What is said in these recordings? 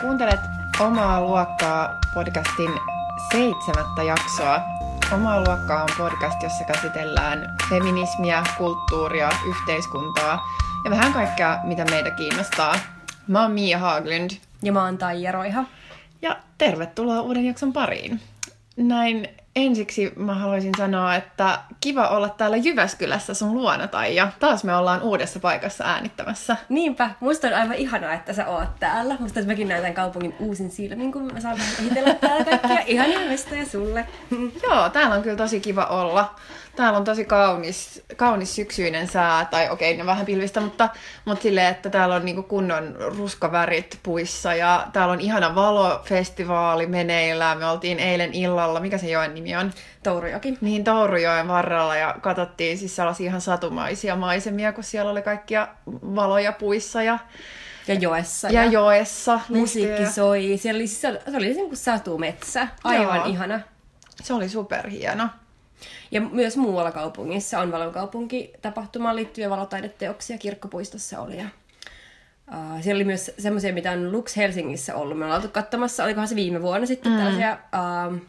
Kuuntelet Omaa luokkaa podcastin seitsemättä jaksoa. Omaa luokkaa on podcast, jossa käsitellään feminismiä, kulttuuria, yhteiskuntaa ja vähän kaikkea, mitä meitä kiinnostaa. Mä oon Mia Haaglund. Ja mä oon Taija Roiha. Ja tervetuloa uuden jakson pariin. Näin ensiksi mä haluaisin sanoa, että kiva olla täällä Jyväskylässä sun luona, Taija. Taas me ollaan uudessa paikassa äänittämässä. Niinpä, musta on aivan ihanaa, että sä oot täällä. Musta että mäkin näytän kaupungin uusin silmin, kun mä saan vähän täällä kaikkia ihania mestoja sulle. Joo, täällä on kyllä tosi kiva olla. Täällä on tosi kaunis, kaunis syksyinen sää, tai okei, ne vähän pilvistä, mutta, mutta silleen, että täällä on niinku kunnon ruskavärit puissa ja täällä on ihana valofestivaali meneillään. Me oltiin eilen illalla, mikä se joen nimi on? Tourujoki. Niin, Tourujoen varrella ja katsottiin siis sellaisia ihan satumaisia maisemia, kun siellä oli kaikkia valoja puissa ja Ja joessa. ja joessa. Musiikki soi. Siellä oli, siis- se oli, se oli niin kuin satumetsä. Aivan Joo. ihana. Se oli superhieno. Ja myös muualla kaupungissa on valokaupunki tapahtumaan liittyviä valotaideteoksia. Kirkkopuistossa oli. Ja, uh, siellä oli myös semmoisia, mitä on Lux Helsingissä ollut. Me ollaan oltu katsomassa, olikohan se viime vuonna sitten, mm. tällaisia um,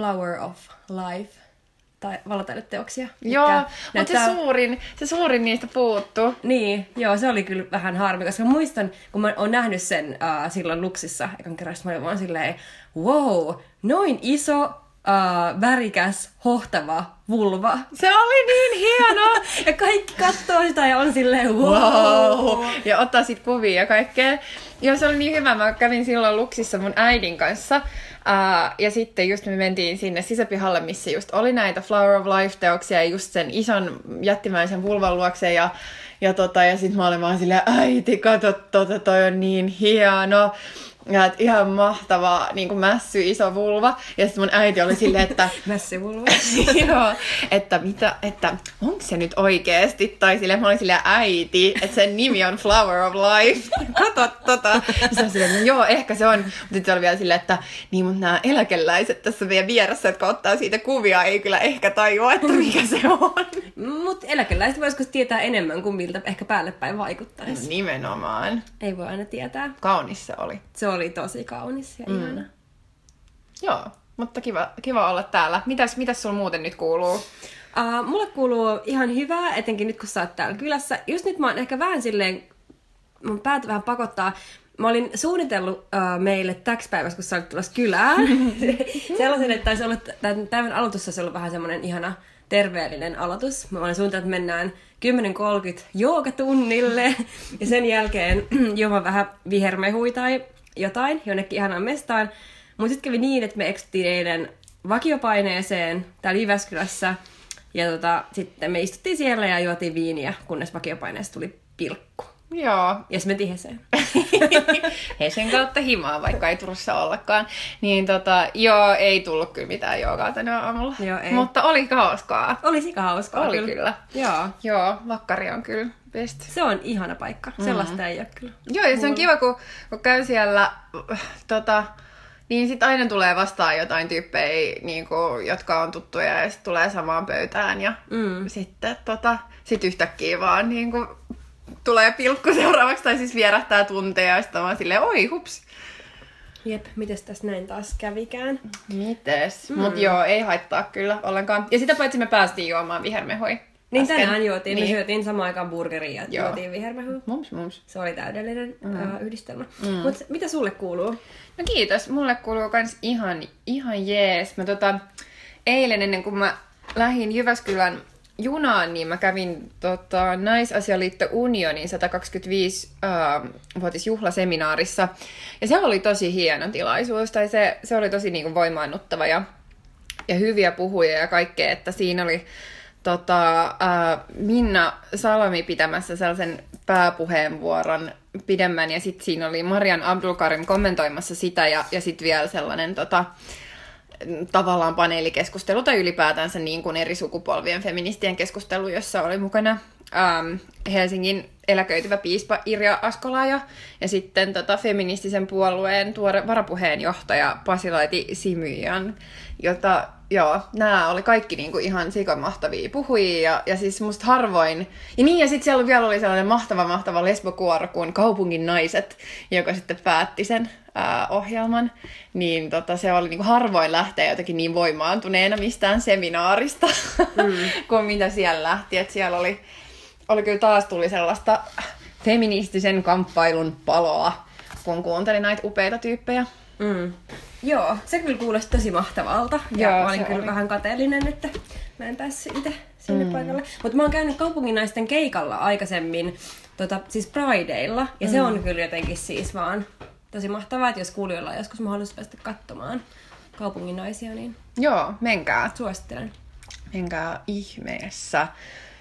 Flower of Life tai valotaideteoksia. Joo, mutta se näyttää- suurin, se suurin niistä puuttu. Niin, joo, se oli kyllä vähän harmi, koska muistan, kun mä oon nähnyt sen uh, silloin Luksissa ekan kerran, mä olin vaan silleen, wow, noin iso, uh, värikäs, hohtava vulva. Se oli niin hieno! Ja kaikki katsoo sitä ja on silleen, wow. Wow! Ja ottaa sit kuvia ja kaikkea. Joo, se oli niin hyvä. Mä kävin silloin Luksissa mun äidin kanssa. Uh, ja sitten just me mentiin sinne sisäpihalle, missä just oli näitä Flower of Life-teoksia ja just sen ison jättimäisen vulvan luokse. Ja, ja, tota, ja sitten mä olin vaan silleen, äiti, kato, tota, toi on niin hieno. Ja et ihan mahtava niin kuin mässy iso vulva. Ja sitten mun äiti oli silleen, että Mässivulva. Joo, että mitä, että onko se nyt oikeesti? Tai sille mä olin sille äiti, että sen nimi on Flower of Life. Kato tota. Ja se oli silleen, no joo, ehkä se on. Mutta sitten se oli vielä silleen, että niin, mutta nämä eläkeläiset tässä meidän vieressä, jotka ottaa siitä kuvia, ei kyllä ehkä tajua, että mikä se on. Mutta eläkeläiset voisiko tietää enemmän kuin miltä ehkä päälle päin vaikuttaisi. nimenomaan. Ei voi aina tietää. Kaunis se oli. Se oli tosi kaunis ja mm. ihana. Joo, mutta kiva, kiva olla täällä. Mitäs, mitäs sulla muuten nyt kuuluu? Uh, mulle kuuluu ihan hyvää, etenkin nyt kun sä oot täällä kylässä. Just nyt mä oon ehkä vähän silleen, mun päät vähän pakottaa. Mä olin suunnitellut uh, meille täksi päivässä, kun sä olit tulossa kylään. Sellaisen, että taisi olla, tämän päivän aloitus olisi ollut vähän semmoinen ihana terveellinen aloitus. Mä olin suunnitellut, että mennään 10.30 joogatunnille ja sen jälkeen juomaan vähän vihermehui tai jotain jonnekin ihanaan mestaan. Mutta sitten kävi niin, että me eksyttiin eilen vakiopaineeseen täällä Jyväskylässä. Ja tota, sitten me istuttiin siellä ja juotiin viiniä, kunnes vakiopaineesta tuli pilkku. Joo, Ja sitten me Heseen. Hesen kautta himaa, vaikka ei Turussa ollakaan. Niin tota, joo, ei tullut kyllä mitään joogaa tänä aamulla. Joo, ei. Mutta oli hauskaa. Oli sika hauskaa Oli kyllä. Joo. Joo, vakkari on kyllä best. Se on ihana paikka. Sellaista ei ole kyllä. Joo, ja se on kiva, kun, kun käy siellä, tota, niin sit aina tulee vastaan jotain tyyppejä, niin kuin, jotka on tuttuja ja sitten tulee samaan pöytään ja Mm. sitten tota, sit yhtäkkiä vaan niin kuin, tulee pilkku seuraavaksi tai siis vierähtää tunteja ja sitten vaan silleen, oi hups. Jep, mites tässä näin taas kävikään? Mites? Mm. Mut joo, ei haittaa kyllä ollenkaan. Ja sitä paitsi me päästiin juomaan vihermehoi. Niin äsken. tänään juotiin, niin. me syötiin samaan aikaan burgeria ja Joo. juotiin vihermehu. Mums, mums. Se oli täydellinen mm. uh, yhdistelmä. Mm. Mutta mitä sulle kuuluu? No kiitos. Mulle kuuluu kans ihan, ihan jees. Mä tota, eilen ennen kuin mä lähdin Jyväskylän junaan, niin mä kävin tota, Naisasialiitto Unionin 125-vuotisjuhlaseminaarissa. Ja se oli tosi hieno tilaisuus, tai se, se oli tosi niin kuin, voimaannuttava ja, ja hyviä puhuja ja kaikkea, että siinä oli tota, äh, Minna Salami pitämässä sellaisen pääpuheenvuoron pidemmän, ja sitten siinä oli Marian Abdulkarim kommentoimassa sitä, ja, ja sitten vielä sellainen tota, tavallaan paneelikeskustelu tai ylipäätänsä niin kuin eri sukupolvien feministien keskustelu, jossa oli mukana ähm, Helsingin eläköityvä piispa Irja Askola ja, ja sitten tota, feministisen puolueen tuore varapuheenjohtaja Pasilaiti Simyan, jota joo, nämä oli kaikki niinku ihan sikamahtavia puhujia ja, ja siis musta harvoin. Ja niin, ja sitten siellä vielä oli sellainen mahtava, mahtava lesbokuoro kuin Kaupungin naiset, joka sitten päätti sen ää, ohjelman, niin tota, se oli niinku harvoin lähteä jotenkin niin voimaantuneena mistään seminaarista, mm. kuin mitä siellä lähti. Et siellä oli, oli kyllä taas tuli sellaista feministisen kamppailun paloa, kun kuuntelin näitä upeita tyyppejä. Mm. Joo, se kyllä kuulosti tosi mahtavalta. Ja Joo, mä olin kyllä oli. vähän kateellinen, että mä en päässyt itse sinne mm. paikalle. Mutta mä oon käynyt kaupunginaisten keikalla aikaisemmin, tota, siis Prideilla. Ja mm. se on kyllä jotenkin siis vaan tosi mahtavaa, että jos kuulijoilla on joskus mahdollisuus päästä katsomaan kaupunginaisia, niin Joo, menkää. suosittelen. Menkää ihmeessä.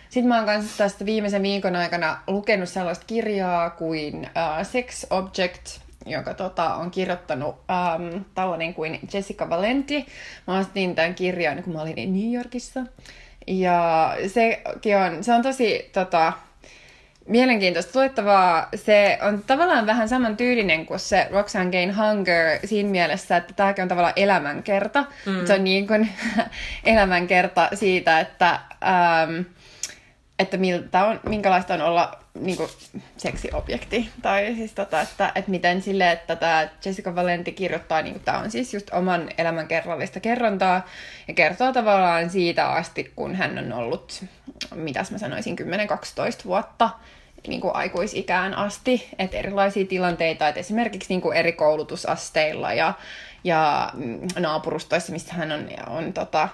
Sitten mä oon kanssa tästä viimeisen viikon aikana lukenut sellaista kirjaa kuin uh, Sex Object, joka tota, on kirjoittanut um, tällainen kuin Jessica Valenti. Mä ostin tämän kirjan, kun mä olin New Yorkissa. Ja sekin on, se on tosi tota, mielenkiintoista luettavaa. Se on tavallaan vähän saman tyylinen kuin se Roxanne Gane Hunger siinä mielessä, että tämäkin on tavallaan elämänkerta. Mm. Se on niin kuin elämänkerta siitä, että, ähm, että miltä on, minkälaista on olla niin kuin seksiobjekti. Tai siis tota, että, että miten sille, että tämä Jessica Valenti kirjoittaa, niin tämä on siis just oman elämän kerrallista kerrontaa, ja kertoo tavallaan siitä asti, kun hän on ollut, mitäs mä sanoisin, 10-12 vuotta niin kuin aikuisikään asti, että erilaisia tilanteita, että esimerkiksi niin kuin eri koulutusasteilla ja, ja mm, naapurustoissa, missä hän on, on tota,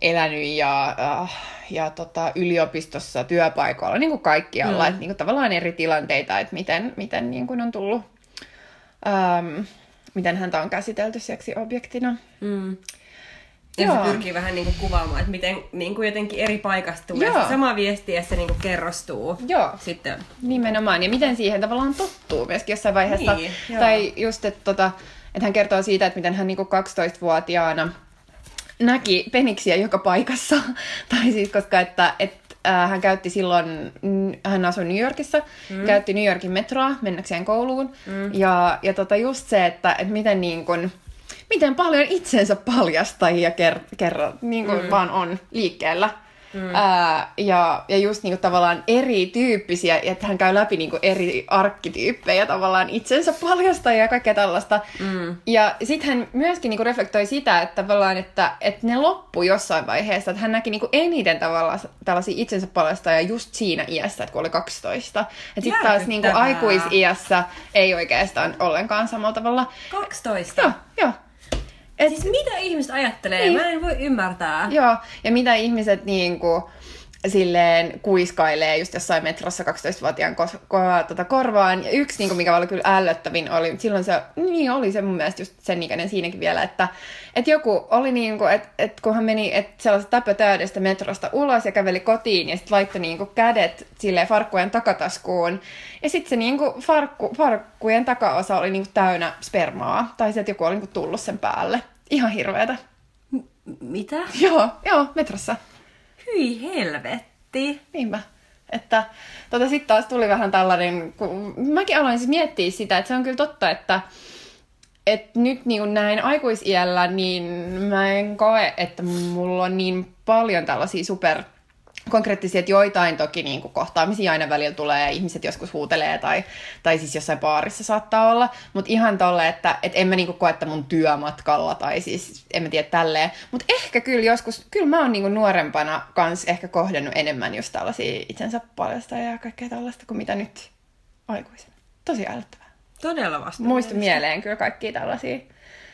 elänyt ja, äh, ja tota, yliopistossa, työpaikoilla, niin kuin kaikkialla, mm. että niin kuin tavallaan eri tilanteita, että miten, miten niin kuin on tullut, ähm, miten häntä on käsitelty seksiobjektina. Mm. Ja Joo. se pyrkii vähän niinku kuvaamaan, että miten niinku jotenkin eri paikasta tulee Joo. se sama viesti ja se niinku kerrostuu. Joo. Sitten Nimenomaan, ja miten siihen tavallaan tottuu myöskin jossain vaiheessa. Niin, joo. tai just, että, tota, että hän kertoo siitä, että miten hän niinku 12-vuotiaana näki peniksiä joka paikassa. tai siis koska, että, että äh, hän käytti silloin, hän asui New Yorkissa, mm. käytti New Yorkin metroa mennäkseen kouluun. Mm. Ja, ja tota just se, että, että miten niin kun, miten paljon itsensä paljastajia ker- kerran niin kuin mm. vaan on liikkeellä. Mm. Ää, ja, ja just niinku tavallaan erityyppisiä, että hän käy läpi niinku eri arkkityyppejä tavallaan itsensä paljastajia ja kaikkea tällaista. Mm. Ja sitten hän myöskin niinku reflektoi sitä, että tavallaan, että, että ne loppu jossain vaiheessa, että hän näki niinku eniten tavallaan tällaisia itsensä paljastajia just siinä iässä, että kun oli 12. Että sitten taas niinku aikuisiässä ei oikeastaan ollenkaan samalla tavalla. 12. Joo, joo. Et, Siis mitä ihmiset ajattelee? Niin. Mä en voi ymmärtää. Joo, ja mitä ihmiset niinku, silleen kuiskailee just jossain metrossa 12-vuotiaan kos- ko- tota korvaan. Ja yksi, niinku, mikä oli kyllä ällöttävin, oli, silloin se, niin oli se mun mielestä just sen ikäinen siinäkin vielä, että et joku oli niinku, että et kun hän meni et sellaista täpötäydestä metrosta ulos ja käveli kotiin ja sitten laittoi niinku kädet silleen farkkujen takataskuun. Ja sitten se niinku farkku, farkkujen takaosa oli niinku täynnä spermaa. Tai se, että joku oli niinku tullut sen päälle. Ihan hirveetä. M- mitä? Joo, joo, metrossa. Hyi helvetti. Niinpä. Että tota, sitten taas tuli vähän tällainen, kun mäkin aloin siis miettiä sitä, että se on kyllä totta, että et nyt niin näin aikuisiällä, niin mä en koe, että mulla on niin paljon tällaisia super konkreettisia, että joitain toki niin kuin kohtaamisia aina välillä tulee ja ihmiset joskus huutelee tai, tai siis jossain baarissa saattaa olla, mutta ihan tolle, että et en mä niin kuin koe, että mun työmatkalla tai siis en mä tiedä tälleen, mutta ehkä kyllä joskus, kyllä mä oon niin kuin nuorempana kans ehkä kohdannut enemmän just tällaisia itsensä paljasta ja kaikkea tällaista kuin mitä nyt aikuisen. Tosi älyttävää. Todella vasta. Muistu mieleen kyllä kaikkia tällaisia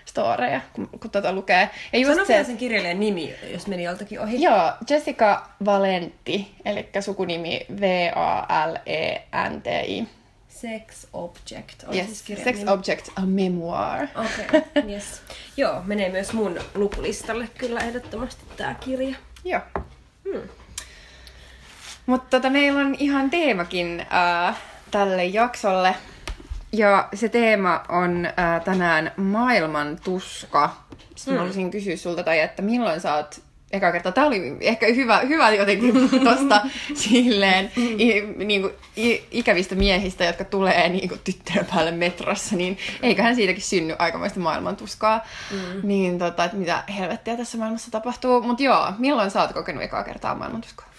storeja, kun, kun tota lukee. Ja just Sano se, sen kirjailijan nimi, jos meni joltakin ohi. Joo, Jessica Valenti, eli sukunimi V-A-L-E-N-T-I. Sex Object on Yes, siis kirjan Sex nimi. Object, a memoir. Okei, okay, yes. Joo, menee myös mun lukulistalle kyllä ehdottomasti tää kirja. Joo. Hmm. Mutta tota, meillä on ihan teemakin äh, tälle jaksolle. Ja se teema on äh, tänään maailman tuska. Sitten mm. haluaisin kysyä sulta, tai että milloin sä oot eka kertaa, tää oli ehkä hyvä, hyvä jotenkin tosta silleen i, niinku, i, ikävistä miehistä, jotka tulee niinku tyttöjen päälle metrossa, niin eiköhän siitäkin synny aikamoista maailmantuskaa. Mm. Niin tota, että mitä helvettiä tässä maailmassa tapahtuu. Mutta joo, milloin sä oot kokenut ekaa kertaa maailmantuskaa?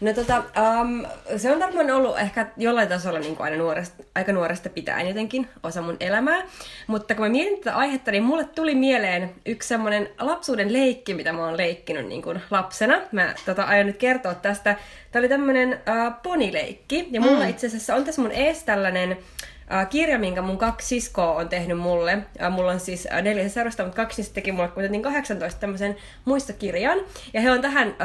No tota, um, se on varmaan ollut ehkä jollain tasolla niin kuin aina nuoresta, aika nuoresta pitäen jotenkin osa mun elämää. Mutta kun mä mietin tätä aihetta, niin mulle tuli mieleen yksi semmoinen lapsuuden leikki, mitä mä oon leikkinyt niin kuin lapsena. Mä tota, aion nyt kertoa tästä. Tämä oli tämmöinen uh, ponileikki. Ja mulla mm. itse asiassa on tässä mun ees tällainen uh, kirja, minkä mun kaksi siskoa on tehnyt mulle. Uh, mulla on siis neljä seurasta, mutta kaksi niistä teki mulle kuitenkin 18 tämmöisen muistokirjan. Ja he on tähän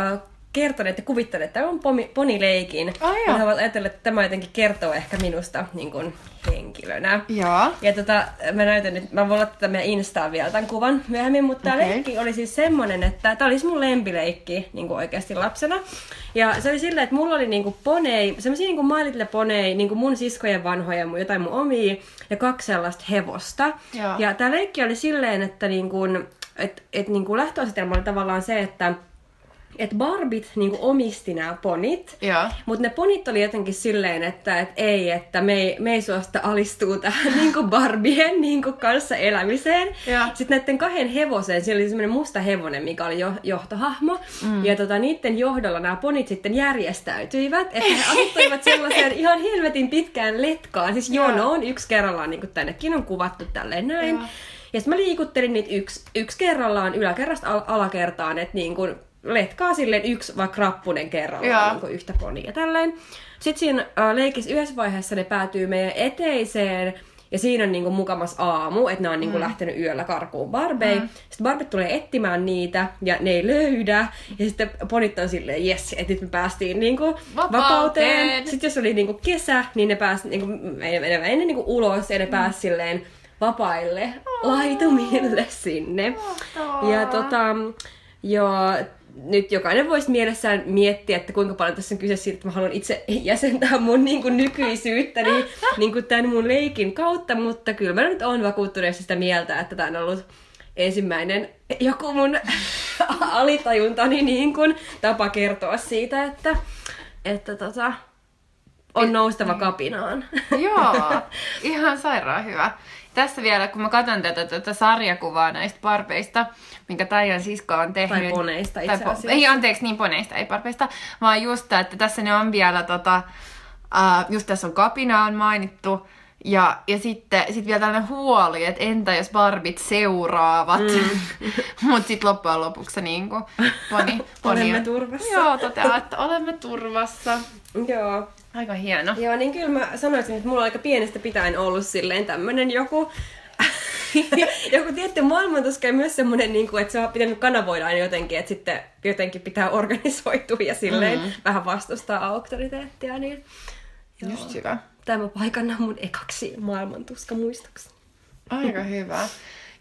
kertoneet ja kuvittaneet tämän ponileikin. Oh, ja he ovat ajatelleet, että tämä jotenkin kertoo ehkä minusta niin kuin, henkilönä. Joo. Ja tota, mä näytän nyt, mä voin laittaa meidän Instaan vielä tämän kuvan myöhemmin, mutta tämä okay. leikki oli siis semmonen, että tämä olisi mun lempileikki niin kuin oikeasti lapsena. Ja se oli silleen, että mulla oli niin kuin ponei, semmoisia niin kuin My Little Ponei, niin kuin mun siskojen vanhoja, jotain mun omia, ja kaksi sellaista hevosta. Joo. Ja tämä leikki oli silleen, että niin kuin, et, et niin kuin lähtöasetelma oli tavallaan se, että että Barbit niinku omisti nämä ponit, mutta ne ponit oli jotenkin silleen, että et ei, että me ei, me ei suosta alistuu tähän niinku Barbien niinku kanssa elämiseen. Ja. Sitten näiden kahden hevosen, siellä oli semmoinen musta hevonen, mikä oli jo, johtohahmo, mm. ja tota, niiden johdolla nämä ponit sitten järjestäytyivät, että he asettuivat sellaiseen ihan helvetin pitkään letkaan, siis jonoon yksi kerrallaan, niin kuin tännekin on kuvattu tälleen näin. Ja, ja sitten mä liikuttelin niitä yksi, yksi kerrallaan yläkerrasta al- alakertaan, että niin letkaa silleen yksi vaikka rappunen kerrallaan niin yhtä ponia tälleen. Sitten siinä äh, leikissä yhdessä vaiheessa ne päätyy meidän eteiseen ja siinä on niinku mukamas aamu, että ne on niinku mm. lähtenyt yöllä karkuun barbei. Mm. Sitten barbet tulee etsimään niitä ja ne ei löydä. Ja sitten ponit on silleen, jes, että nyt me päästiin niinku vapauteen. vapauteen. Sitten jos oli niinku kesä, niin ne pääsi niinku, menemään ennen niinku ulos ja ne mm. pääsi silleen vapaille oh. laitumille sinne. Oh. Ja tota, joo, nyt jokainen voisi mielessään miettiä, että kuinka paljon tässä on kyse siitä, että mä haluan itse jäsentää mun niin kuin, nykyisyyttäni niin kuin tämän mun leikin kautta, mutta kyllä mä nyt oon vakuuttuneesti sitä mieltä, että tämä on ollut ensimmäinen joku mun alitajuntani niin kuin, tapa kertoa siitä, että, että tota, on noustava kapinaan. Joo, ihan sairaan hyvä. Tässä vielä, kun mä katson tätä, tätä sarjakuvaa näistä parpeista, minkä Taijan sisko on tehnyt. Tai poneista itse asiassa. Ei, anteeksi, niin poneista, ei parpeista. Vaan just, että tässä ne on vielä, tota, uh, just tässä on kapina on mainittu. Ja, ja sitten sit vielä tällainen huoli, että entä jos barbit seuraavat. Mm. Mutta sitten loppujen lopuksi niin kuin, poni, poni olemme turvassa. Joo, toteaa, että olemme turvassa. Joo. Aika hieno. Joo, niin kyllä mä sanoisin, että mulla on aika pienestä pitäen ollut silleen tämmönen joku joku tietty maailmantuska ja myös semmoinen, niin kuin, että se on pitänyt kanavoida aina jotenkin, että sitten jotenkin pitää organisoitua ja silleen mm-hmm. vähän vastustaa auktoriteettia. Niin, joo. Just hyvä. Tämä paikanna mun ekaksi maailmantuska muistoksi. Aika hyvä.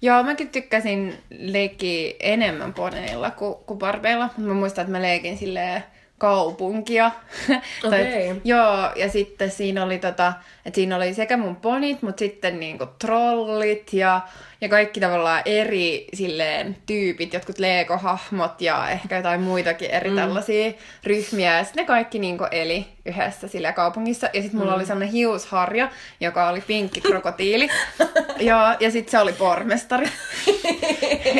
Joo, mäkin tykkäsin leikkiä enemmän poneilla kuin, kuin barbeilla. Mä muistan, että mä leikin silleen kaupunkia. Okay. joo, ja sitten siinä oli, tota, että siinä oli sekä mun ponit, mutta sitten niinku trollit ja, ja kaikki tavallaan eri silleen, tyypit, jotkut Lego-hahmot ja ehkä jotain muitakin eri mm. tällaisia ryhmiä. Ja sitten ne kaikki niinku eli yhdessä sillä kaupungissa. Ja sitten mulla mm. oli sellainen hiusharja, joka oli pinkki krokotiili. ja, ja sitten se oli pormestari.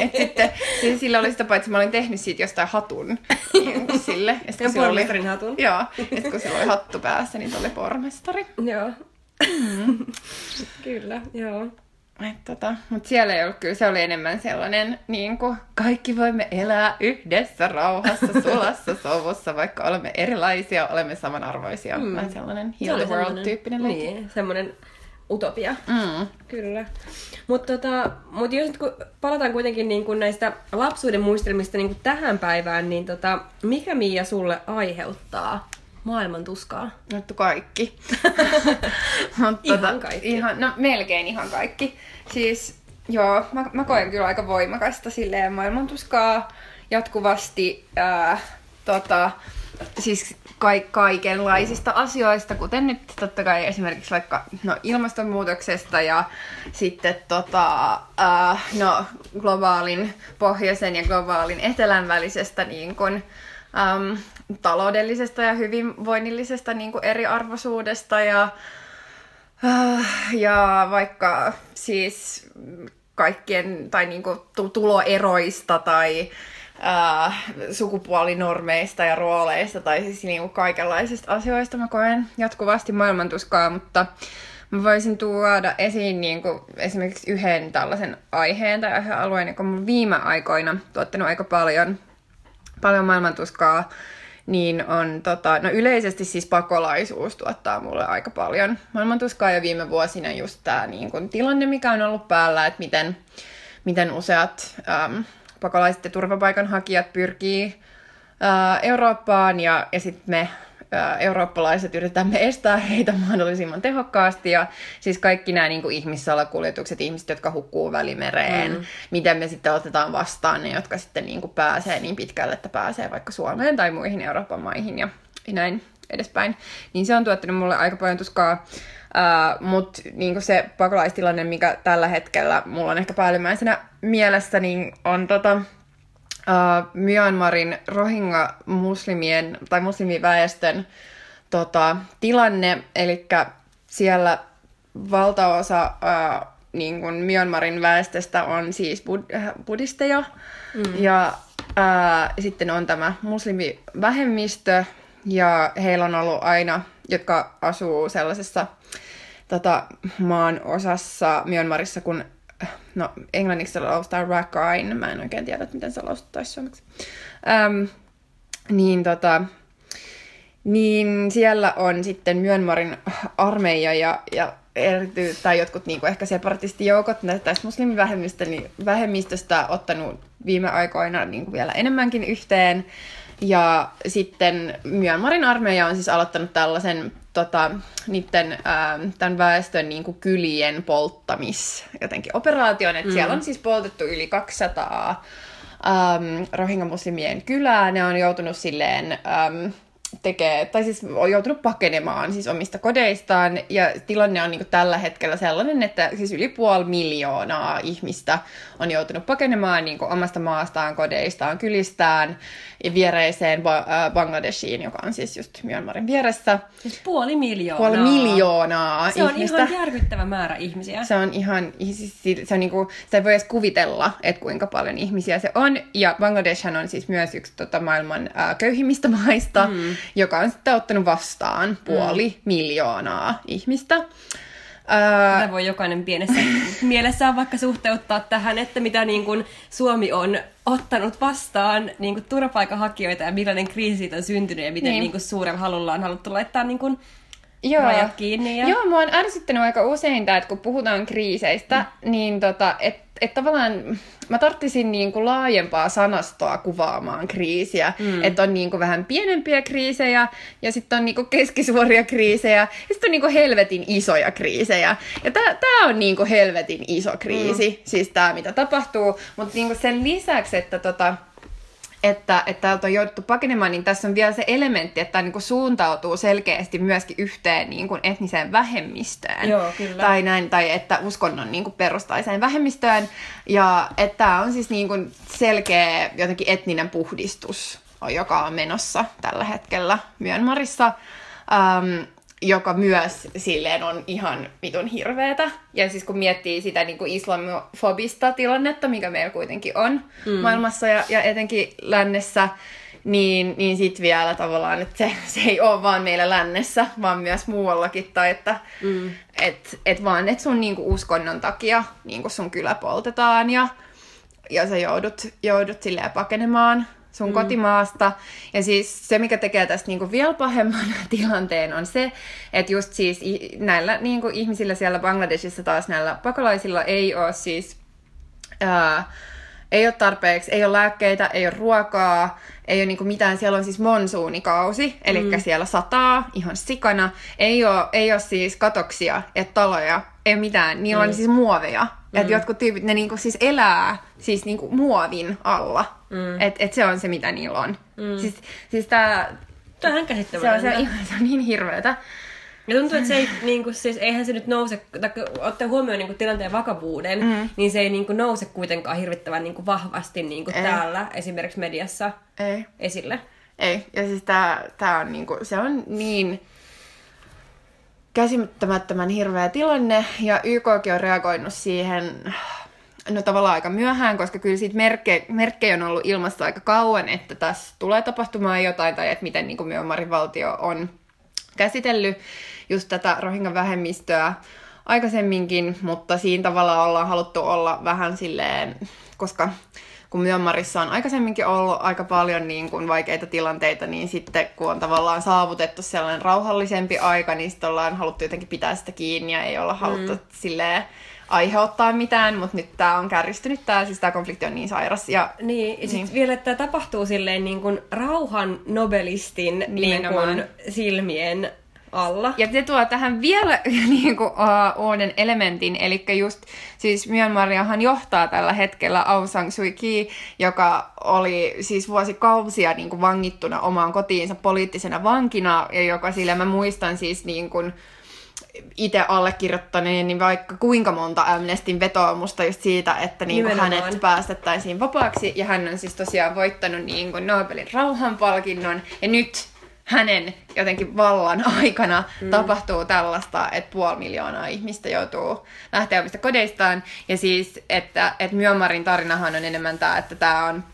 Et sitten siis sillä oli sitä paitsi, mä olin tehnyt siitä jostain hatun niin sille. Ja, ja pormestarin oli, hatun. Joo, ja kun sillä oli hattu päässä, niin se oli pormestari. Joo. Mm. Kyllä, joo. tota, mutta siellä ei ollut kyllä, se oli enemmän sellainen, niin kuin, kaikki voimme elää yhdessä rauhassa, sulassa, sovussa, vaikka olemme erilaisia, olemme samanarvoisia. Mm. Vähän sellainen heal the world-tyyppinen leikki. Niin, semmoinen utopia. Mm. Kyllä. Mutta tota, mut jos nyt kun palataan kuitenkin niin kun näistä lapsuuden muistelmista niin tähän päivään, niin tota, mikä Miia sulle aiheuttaa maailman tuskaa? No kaikki. Mut, ihan tota, kaikki. Ihan, no melkein ihan kaikki. Siis joo, mä, mä koen kyllä aika voimakasta silleen maailman tuskaa jatkuvasti. Ää, tota, siis ka- kaikenlaisista asioista, kuten nyt totta kai esimerkiksi vaikka no, ilmastonmuutoksesta ja sitten tota, äh, no, globaalin pohjoisen ja globaalin etelän välisestä niin kun, ähm, taloudellisesta ja hyvinvoinnillisesta niin kuin eriarvoisuudesta ja, äh, ja vaikka siis kaikkien tai niin kuin tuloeroista tai ää, sukupuolinormeista ja rooleista tai siis niinku kaikenlaisista asioista. Mä koen jatkuvasti maailmantuskaa, mutta mä voisin tuoda esiin niinku esimerkiksi yhden tällaisen aiheen tai aihealueen, joka on viime aikoina tuottanut aika paljon, paljon maailmantuskaa niin on tota, no yleisesti siis pakolaisuus tuottaa mulle aika paljon maailmantuskaa ja viime vuosina just tämä niin kun, tilanne, mikä on ollut päällä, että miten, miten useat äm, pakolaiset ja turvapaikanhakijat pyrkii ää, Eurooppaan. Ja, ja sitten me eurooppalaiset yritämme estää heitä mahdollisimman tehokkaasti. Ja siis kaikki nämä niin kuin ihmissalakuljetukset, ihmiset, jotka hukkuu välimereen, mm. miten me sitten otetaan vastaan ne, jotka sitten niin kuin pääsee niin pitkälle, että pääsee vaikka Suomeen tai muihin Euroopan maihin ja näin edespäin. Niin se on tuottanut mulle aika paljon tuskaa. Uh, Mutta niin se pakolaistilanne, mikä tällä hetkellä mulla on ehkä päällimmäisenä mielessä, niin on tota, uh, Myanmarin rohingya-muslimien tai muslimiväestön tota, tilanne. Eli siellä valtaosa uh, niin kuin Myanmarin väestöstä on siis bud- äh, buddhisteja. Mm. Ja uh, sitten on tämä muslimivähemmistö, ja heillä on ollut aina, jotka asuu sellaisessa tota, maan osassa Myanmarissa, kun no englanniksi se laustaa Rakhine, mä en oikein tiedä, miten se lausuttaisi suomeksi. Ähm, niin tota, niin siellä on sitten Myanmarin armeija ja, ja erity, tai jotkut niin kuin ehkä separatistijoukot tästä muslimivähemmistöstä ottanut viime aikoina niin kuin vielä enemmänkin yhteen. Ja sitten Myanmarin armeija on siis aloittanut tällaisen tota, niiden, ää, tämän väestön niin kuin kylien polttamis jotenkin operaation, että mm. siellä on siis poltettu yli 200 ähm, rohingya-muslimien kylää. Ne on joutunut silleen ähm, tekee, tai siis on joutunut pakenemaan siis omista kodeistaan, ja tilanne on niin tällä hetkellä sellainen, että siis yli puoli miljoonaa ihmistä on joutunut pakenemaan niin omasta maastaan, kodeistaan, kylistään, ja viereiseen ba- äh, Bangladeshiin, joka on siis just Myanmarin vieressä. Siis puoli miljoonaa. Puoli miljoonaa Se on ihan järkyttävä määrä ihmisiä. Se on ihan, siis, se on niinku, sitä ei voi edes kuvitella, että kuinka paljon ihmisiä se on. Ja Bangladesh on siis myös yksi tota, maailman äh, köyhimmistä maista, mm. joka on sitten ottanut vastaan puoli mm. miljoonaa ihmistä. Tätä voi jokainen pienessä mielessään vaikka suhteuttaa tähän, että mitä niin kuin Suomi on ottanut vastaan niin kuin turvapaikanhakijoita ja millainen kriisi on syntynyt ja miten niin. Niin kuin suurella halulla on haluttu laittaa niin kuin Joo. rajat kiinni. Ja... Joo, mua on ärsyttänyt aika usein tämä, että kun puhutaan kriiseistä, mm. niin tota, että et tavallaan mä tarttisin niin kuin laajempaa sanastoa kuvaamaan kriisiä. Mm. Että on niin kuin vähän pienempiä kriisejä ja sitten on niin kuin keskisuoria kriisejä ja sitten on niin kuin helvetin isoja kriisejä. Ja tämä on niin kuin helvetin iso kriisi, mm. siis tämä mitä tapahtuu. Mutta niin kuin sen lisäksi, että tota, että, että täältä on jouduttu pakenemaan, niin tässä on vielä se elementti, että tämä niin kuin suuntautuu selkeästi myöskin yhteen niin kuin etniseen vähemmistöön. Joo, kyllä. Tai, näin, tai että uskonnon niin kuin perustaiseen vähemmistöön. Ja että tämä on siis niin kuin selkeä jotenkin etninen puhdistus, joka on menossa tällä hetkellä Myanmarissa. Um, joka myös silleen on ihan vitun hirveetä. Ja siis kun miettii sitä niin kuin islamofobista tilannetta, mikä meillä kuitenkin on mm. maailmassa ja, ja etenkin lännessä, niin, niin sitten vielä tavallaan, että se, se ei ole vaan meillä lännessä, vaan myös muuallakin. Tai että mm. et, et vaan, että sun niinku uskonnon takia niinku sun kylä poltetaan ja, ja sä joudut, joudut silleen pakenemaan sun mm. kotimaasta. Ja siis se, mikä tekee tästä niinku vielä pahemman tilanteen, on se, että just siis näillä niinku ihmisillä siellä Bangladesissa taas näillä pakolaisilla ei ole siis... Ää, ei ole tarpeeksi, ei ole lääkkeitä, ei ole ruokaa, ei ole niinku mitään, siellä on siis monsuunikausi, eli mm. siellä sataa ihan sikana, ei ole, ei ole siis katoksia ja taloja, ei mitään, niillä mm. on siis muoveja, mm. että jotkut tyypit, ne niinku siis elää siis niinku muovin alla, mm. että et se on se, mitä niillä on. Mm. Siis, siis tää... Tämä on käsittämätöntä. Se on, se, se on niin hirveetä. Ja tuntuu, että se ei, niin kuin, siis, eihän se nyt nouse, tai ottaa huomioon niin kuin, tilanteen vakavuuden, mm. niin se ei niin kuin, nouse kuitenkaan hirvittävän niin kuin, vahvasti niin kuin, täällä esimerkiksi mediassa ei. esille. Ei, ja siis tää, tää on niin kuin, se on niin käsittämättömän hirveä tilanne, ja YKkin on reagoinut siihen no tavallaan aika myöhään, koska kyllä siitä merkke, merkkejä on ollut ilmassa aika kauan, että tässä tulee tapahtumaan jotain, tai että miten niin kuin Myanmarin valtio on käsitellyt just tätä Rohingan vähemmistöä aikaisemminkin, mutta siinä tavalla ollaan haluttu olla vähän silleen, koska kun Myanmarissa on aikaisemminkin ollut aika paljon niin kuin vaikeita tilanteita, niin sitten kun on tavallaan saavutettu sellainen rauhallisempi aika, niin sitten ollaan haluttu jotenkin pitää sitä kiinni ja ei olla haluttu mm. silleen aiheuttaa mitään, mutta nyt tämä on kärjistynyt, tämä siis tämä konflikti on niin sairas. Ja, niin, ja sitten niin. vielä, että tämä tapahtuu silleen niin kuin rauhan nobelistin niin kuin silmien alla. Ja se tuo tähän vielä niin kuin, uh, uuden elementin, eli just siis Myanmariahan johtaa tällä hetkellä Aung San Suu Kyi, joka oli siis vuosikausia niin kuin vangittuna omaan kotiinsa poliittisena vankina, ja joka sillä mä muistan siis niin kuin, itse allekirjoittaneen niin vaikka kuinka monta Amnestin vetoomusta just siitä, että niin kuin hänet päästettäisiin vapaaksi. Ja hän on siis tosiaan voittanut niin kuin Nobelin rauhanpalkinnon. Ja nyt hänen jotenkin vallan aikana mm. tapahtuu tällaista, että puoli miljoonaa ihmistä joutuu lähteä omista kodeistaan. Ja siis, että, että Myanmarin tarinahan on enemmän tämä, että tämä on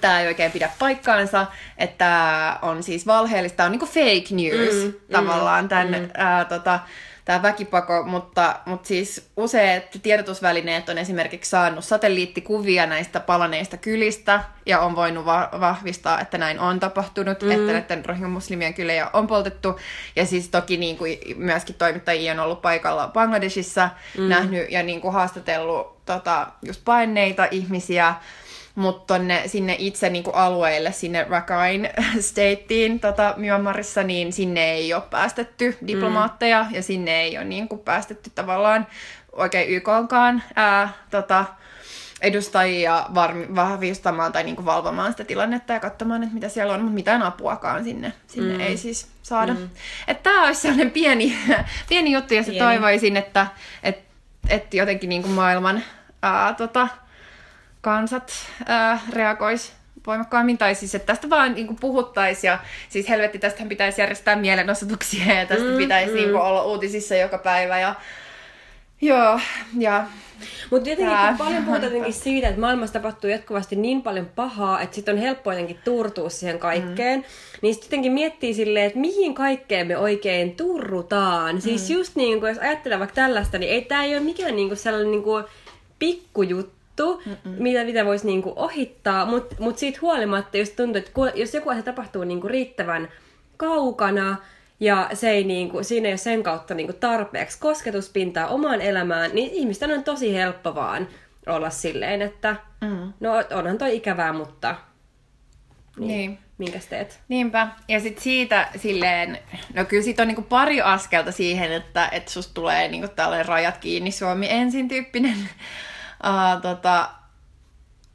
tämä ei oikein pidä paikkaansa, että on siis valheellista, tämä on niinku fake news mm, tavallaan tämän mm. ää, tota, tämä väkipako, mutta, mutta siis useat tiedotusvälineet on esimerkiksi saanut satelliittikuvia näistä palaneista kylistä ja on voinut va- vahvistaa, että näin on tapahtunut, mm. että näiden rohingya-muslimien kylejä on poltettu. Ja siis toki niin kuin myöskin toimittajia on ollut paikalla Bangladesissa, mm. nähnyt ja niin kuin haastatellut tota, just paineita ihmisiä mutta sinne itse niin kuin alueelle, sinne Rakhine Stateen tota, Myanmarissa, niin sinne ei ole päästetty diplomaatteja mm. ja sinne ei ole niin kuin päästetty tavallaan oikein YKkaan ää, tota, edustajia varmi, vahvistamaan tai niin kuin valvomaan sitä tilannetta ja katsomaan, että mitä siellä on, mutta mitään apuakaan sinne, sinne mm. ei siis saada. Mm. Että tämä olisi sellainen pieni, pieni juttu, ja se toivoisin, että et, et jotenkin niin kuin maailman ää, tota, kansat ää, reagois voimakkaammin, tai siis että tästä vaan niin puhuttaisiin, ja siis helvetti, tästä pitäisi järjestää mielenosoituksia, ja tästä mm, pitäisi mm. niin kuin, olla uutisissa joka päivä, ja joo, ja mutta jotenkin Tää. paljon puhutaan jotenkin siitä, että maailmassa tapahtuu jatkuvasti niin paljon pahaa, että sitten on helppo jotenkin turtua siihen kaikkeen. Mm. Niin sitten jotenkin miettii silleen, että mihin kaikkeen me oikein turrutaan. Siis mm. Siis just niin kuin, jos ajattelee vaikka tällaista, niin ei tämä ei ole mikään niin kuin sellainen niin kuin pikkujuttu juttu, mitä, mitä voisi niinku ohittaa, mutta mut siitä huolimatta just tuntuu, että jos joku asia tapahtuu niinku riittävän kaukana, ja se ei niinku, siinä ei ole sen kautta niinku tarpeeksi kosketuspintaa omaan elämään, niin ihmisten on tosi helppo vaan olla silleen, että mm. no onhan toi ikävää, mutta niin. niin. Minkäs teet? Niinpä. Ja sitten siitä silleen, no kyllä siitä on niinku pari askelta siihen, että et susta tulee niinku tällainen rajat kiinni Suomi ensin tyyppinen uh, tota,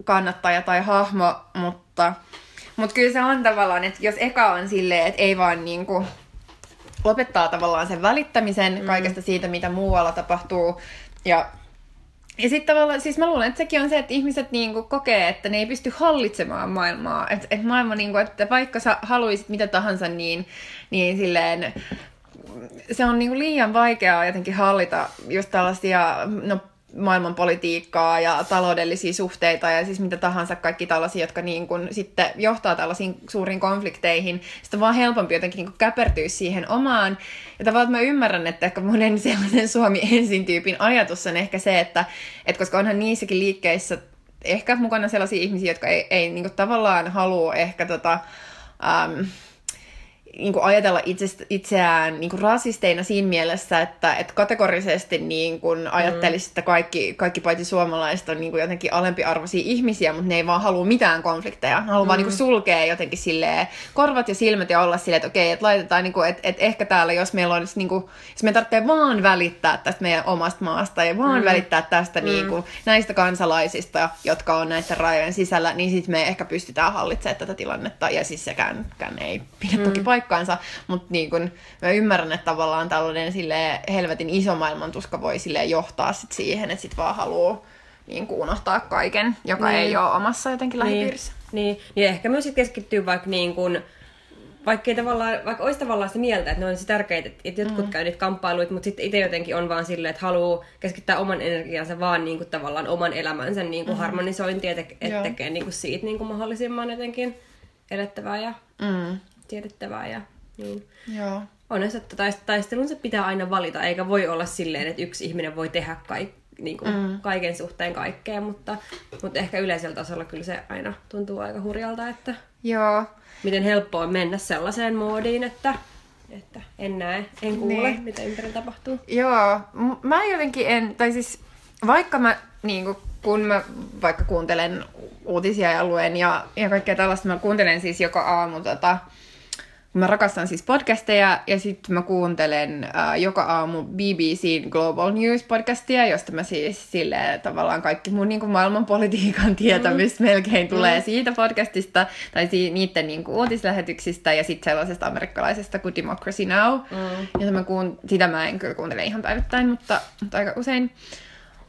kannattaja tai hahmo, mutta, mutta kyllä se on tavallaan, että jos eka on silleen, että ei vaan niinku lopettaa tavallaan sen välittämisen mm. kaikesta siitä, mitä muualla tapahtuu, ja ja sitten tavallaan, siis mä luulen, että sekin on se, että ihmiset niinku kokee, että ne ei pysty hallitsemaan maailmaa. Että et maailma, niinku, että vaikka sä haluaisit mitä tahansa, niin, niin silleen, se on niinku liian vaikeaa jotenkin hallita just tällaisia, no maailman politiikkaa ja taloudellisia suhteita ja siis mitä tahansa kaikki tällaisia, jotka niin kuin sitten johtaa tällaisiin suuriin konflikteihin. Sitten on vaan helpompi jotenkin niin kuin käpertyä siihen omaan. Ja tavallaan mä ymmärrän, että ehkä monen sellaisen Suomi ensin tyypin ajatus on ehkä se, että, että koska onhan niissäkin liikkeissä ehkä mukana sellaisia ihmisiä, jotka ei, ei niin kuin tavallaan halua ehkä tota, niin kuin ajatella itsestä, itseään niin kuin rasisteina siinä mielessä, että, että kategorisesti niin kuin ajattelisi, mm. että kaikki, kaikki paitsi suomalaiset on niin kuin jotenkin alempiarvoisia ihmisiä, mutta ne ei vaan halua mitään konflikteja. Ne haluaa mm. vaan niin kuin sulkea jotenkin silleen korvat ja silmät ja olla silleen, että okei, että laitetaan, niin kuin, että, että ehkä täällä, jos meillä on, niin kuin, jos me tarvitsee vaan välittää tästä meidän omasta maasta ja vaan mm. välittää tästä mm. niin kuin, näistä kansalaisista, jotka on näiden rajojen sisällä, niin sitten me ehkä pystytään hallitsemaan tätä tilannetta. Ja siis sekään ei pidä mm. toki paikkaa paikkaansa, mutta niin kun, mä ymmärrän, että tavallaan tällainen sille helvetin iso maailmantuska voi sille johtaa sit siihen, että sit vaan haluaa niin kuin unohtaa kaiken, joka niin. ei ole omassa jotenkin lähipiirissä. Niin, niin. niin ehkä myös keskittyy vaikka niin kuin vaikka, tavallaan, vaikka olisi tavallaan se mieltä, että ne on se tärkeitä, että, jotkut mm. käy niitä kamppailuita, mutta sitten itse jotenkin on vaan silleen, että haluaa keskittää oman energiansa vaan niin kuin, tavallaan oman elämänsä niin kuin mm. harmonisointiin, että, että tekee niin kuin siitä niin kuin mahdollisimman jotenkin elettävää ja mm. Tiedettävää. Ja, niin. Joo. On se, että taistelun se pitää aina valita, eikä voi olla silleen, että yksi ihminen voi tehdä kaikki niin kuin mm. kaiken suhteen kaikkea, mutta, mutta ehkä yleisellä tasolla kyllä se aina tuntuu aika hurjalta, että Joo. miten helppoa on mennä sellaiseen moodiin, että, että en näe, en kuule, niin. mitä ympärillä tapahtuu. Joo, mä jotenkin en, tai siis vaikka mä niin kuin, kun mä vaikka kuuntelen uutisia ja luen ja, ja kaikkea tällaista, mä kuuntelen siis joka aamu tota, Mä rakastan siis podcasteja ja sitten mä kuuntelen äh, joka aamu BBCn Global News podcastia, josta mä siis silleen tavallaan kaikki mun niin kuin maailmanpolitiikan tietämys mm. melkein tulee mm. siitä podcastista tai si- niiden niin kuin uutislähetyksistä ja sitten sellaisesta amerikkalaisesta kuin Democracy Now. Mm. Ja mä kuun- sitä mä en kyllä kuuntele ihan päivittäin, mutta, mutta aika usein.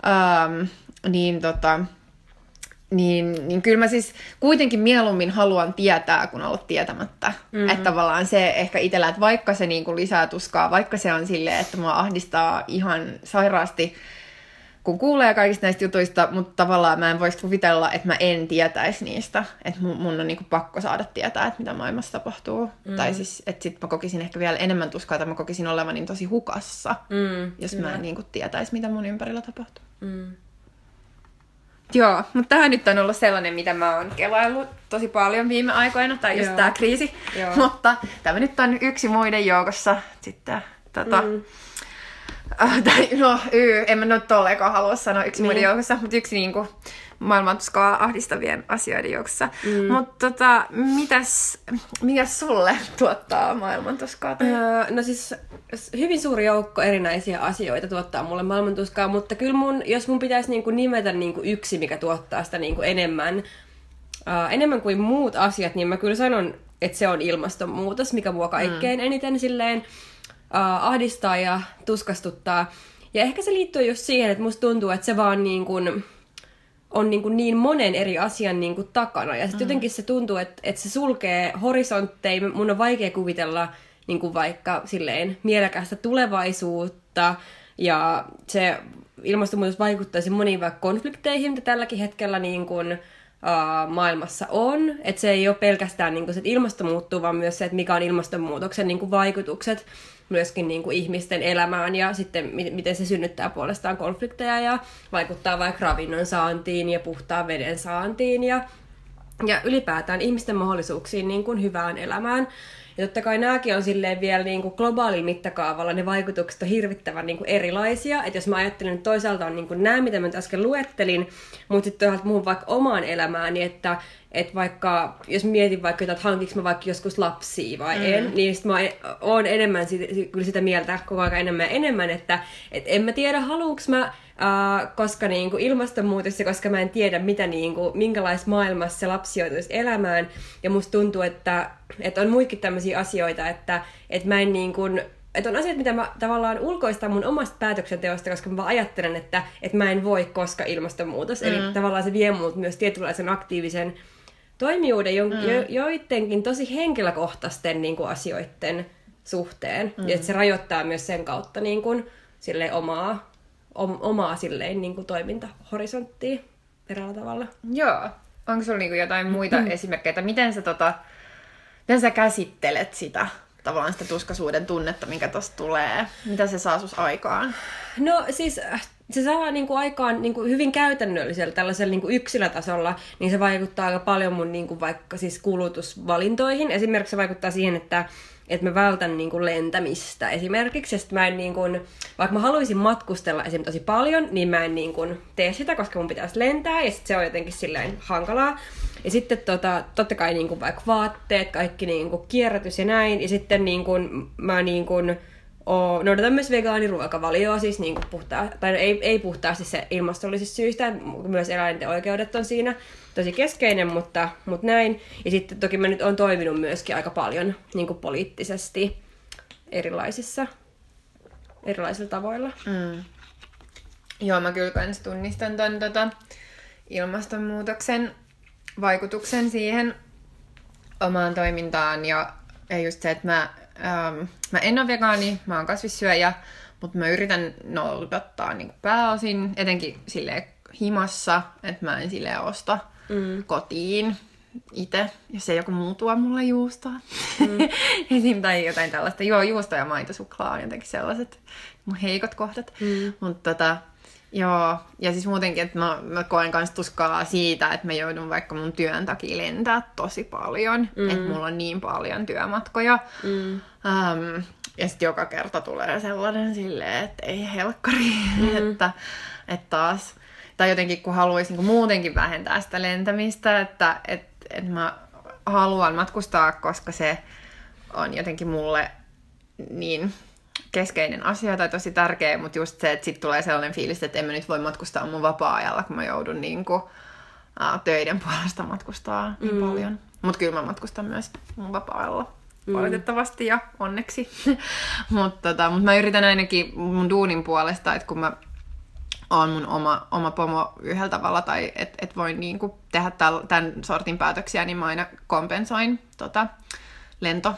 Um, niin tota, niin, niin kyllä mä siis kuitenkin mieluummin haluan tietää, kun olla tietämättä. Mm-hmm. Että tavallaan se ehkä itsellä, että vaikka se niin kuin lisää tuskaa, vaikka se on silleen, että mua ahdistaa ihan sairaasti, kun kuulee kaikista näistä jutuista, mutta tavallaan mä en voisi kuvitella, että mä en tietäisi niistä. Että mun, mun on niin kuin pakko saada tietää, että mitä maailmassa tapahtuu. Mm. Tai siis, että sit mä kokisin ehkä vielä enemmän tuskaa, että mä kokisin olevani niin tosi hukassa, mm, jos kyllä. mä en niin kuin tietäisi, mitä mun ympärillä tapahtuu. Mm. Joo, mutta tämä nyt on ollut sellainen, mitä mä oon kelaillut tosi paljon viime aikoina, tai just tämä kriisi. Joo. Mutta tämä nyt on yksi muiden joukossa sitten, tota, mm. äh, tai, no, y, en mä nyt tollekaan halua sanoa yksi niin. muiden joukossa, mutta yksi niinku, maailman tuskaa ahdistavien asioiden joukossa. Mm. Mutta tota, mitäs, mikäs sulle tuottaa maailman tuskaa? Öö, no siis hyvin suuri joukko erinäisiä asioita tuottaa mulle maailman tuskaa, mutta kyllä mun, jos mun pitäisi niinku nimetä niinku yksi, mikä tuottaa sitä niinku enemmän, uh, enemmän kuin muut asiat, niin mä kyllä sanon, että se on ilmastonmuutos, mikä mua kaikkein mm. eniten silleen uh, ahdistaa ja tuskastuttaa. Ja ehkä se liittyy just siihen, että musta tuntuu, että se vaan niin kuin, on niin, kuin niin monen eri asian niin kuin takana. Ja sitten mm. jotenkin se tuntuu, että, että se sulkee horisontteja. Mun on vaikea kuvitella niin kuin vaikka silleen mielekästä tulevaisuutta. Ja se ilmastonmuutos vaikuttaisi moniin vaikka konflikteihin, mitä tälläkin hetkellä niin kuin, uh, maailmassa on. Että se ei ole pelkästään niin kuin se, että ilmasto muuttuu, vaan myös se, että mikä on ilmastonmuutoksen niin kuin vaikutukset myöskin niin kuin ihmisten elämään ja sitten miten se synnyttää puolestaan konflikteja ja vaikuttaa vaikka ravinnon saantiin ja puhtaan veden saantiin ja, ja ylipäätään ihmisten mahdollisuuksiin niin kuin hyvään elämään. Ja totta kai nämäkin on silleen vielä niin kuin globaalin mittakaavalla, ne vaikutukset on hirvittävän niin kuin erilaisia. Että jos mä ajattelen, että toisaalta on niin kuin nämä, mitä mä nyt äsken luettelin, mutta sitten toisaalta muuhun vaikka omaan elämääni, että että vaikka, jos mietin vaikka, että hankinko mä vaikka joskus lapsia vai mm. en, niin sit mä oon enemmän sit, kyllä sitä mieltä koko ajan enemmän ja enemmän, että et en mä tiedä, haluuks mä, Uh, koska niinku ilmastonmuutos ja koska mä en tiedä, mitä niinku, minkälaisessa maailmassa se lapsi joutuisi elämään. Ja musta tuntuu, että, että on muikin tämmöisiä asioita, että, että mä en niinku, että on asiat, mitä mä tavallaan ulkoistan mun omasta päätöksenteosta, koska mä vaan ajattelen, että, että mä en voi, koska ilmastonmuutos. Mm. Eli tavallaan se vie mut myös tietynlaisen aktiivisen toimijuuden jo, mm. jo, joidenkin tosi henkilökohtaisten niin kuin, asioiden suhteen. Mm. Ja että se rajoittaa myös sen kautta niin kuin, silleen, omaa, om, omaa silleen, niin kuin, toimintahorisonttia eräällä tavalla. Joo. Onko sulla niin kuin, jotain muita mm. esimerkkejä, miten sä, tota, miten sä käsittelet sitä tavallaan sitä tuskasuuden tunnetta, mikä tuosta tulee? Mitä se saa sus aikaan? No siis äh, se saa niin kuin aikaan niin kuin hyvin käytännöllisellä tällaisella niin kuin yksilötasolla, niin se vaikuttaa aika paljon mun niin kuin vaikka siis kulutusvalintoihin. Esimerkiksi se vaikuttaa siihen, että että mä vältän niin kuin lentämistä esimerkiksi. Ja mä en niin kuin, vaikka mä haluaisin matkustella esim. tosi paljon, niin mä en niin kuin tee sitä, koska mun pitäisi lentää ja sit se on jotenkin silleen hankalaa. Ja sitten tota, totta kai niin kuin vaikka vaatteet, kaikki niin kuin kierrätys ja näin. Ja sitten niin kuin, mä niin kuin, oo, noudatan myös vegaaniruokavalioa, siis niin kuin puhtaa, tai ei, ei puhtaasti se ilmastollisista syistä, myös eläinten oikeudet on siinä tosi keskeinen, mutta, mutta näin. Ja sitten toki mä nyt on toiminut myöskin aika paljon niin kuin poliittisesti erilaisissa, erilaisilla tavoilla. Mm. Joo, mä kyllä kans tunnistan ton tota, ilmastonmuutoksen vaikutuksen siihen omaan toimintaan ja ja just se, että mä, ähm, mä en ole vegaani, mä oon kasvissyöjä, mutta mä yritän noudattaa niin pääosin, etenkin sille himassa, että mä en sille osta mm. kotiin itse, jos ei joku muu tuo mulle juustoa. Mm. Esim. tai jotain tällaista. Joo, juusto ja maitosuklaa on jotenkin sellaiset mun heikot kohdat. Mm. Mutta tota, joo, ja siis muutenkin, että mä, mä koen kanssa tuskaa siitä, että mä joudun vaikka mun työn takia lentää tosi paljon. Mm. Että mulla on niin paljon työmatkoja. Mm. Um, ja sitten joka kerta tulee sellainen silleen, että ei helkkari, mm. että, että taas tai jotenkin kun haluaisin niin muutenkin vähentää sitä lentämistä, että et, et mä haluan matkustaa, koska se on jotenkin mulle niin keskeinen asia tai tosi tärkeä, mutta just se, että sitten tulee sellainen fiilis, että en mä nyt voi matkustaa mun vapaa-ajalla, kun mä joudun niin kuin, uh, töiden puolesta matkustaa niin mm. paljon. Mutta kyllä mä matkustan myös mun vapaa-ajalla mm. valitettavasti ja onneksi. mutta tota, mut mä yritän ainakin mun duunin puolesta, että kun mä on mun oma, oma pomo yhdellä tavalla tai että et voin niinku tehdä tämän sortin päätöksiä, niin mä aina kompensoin tota, lento,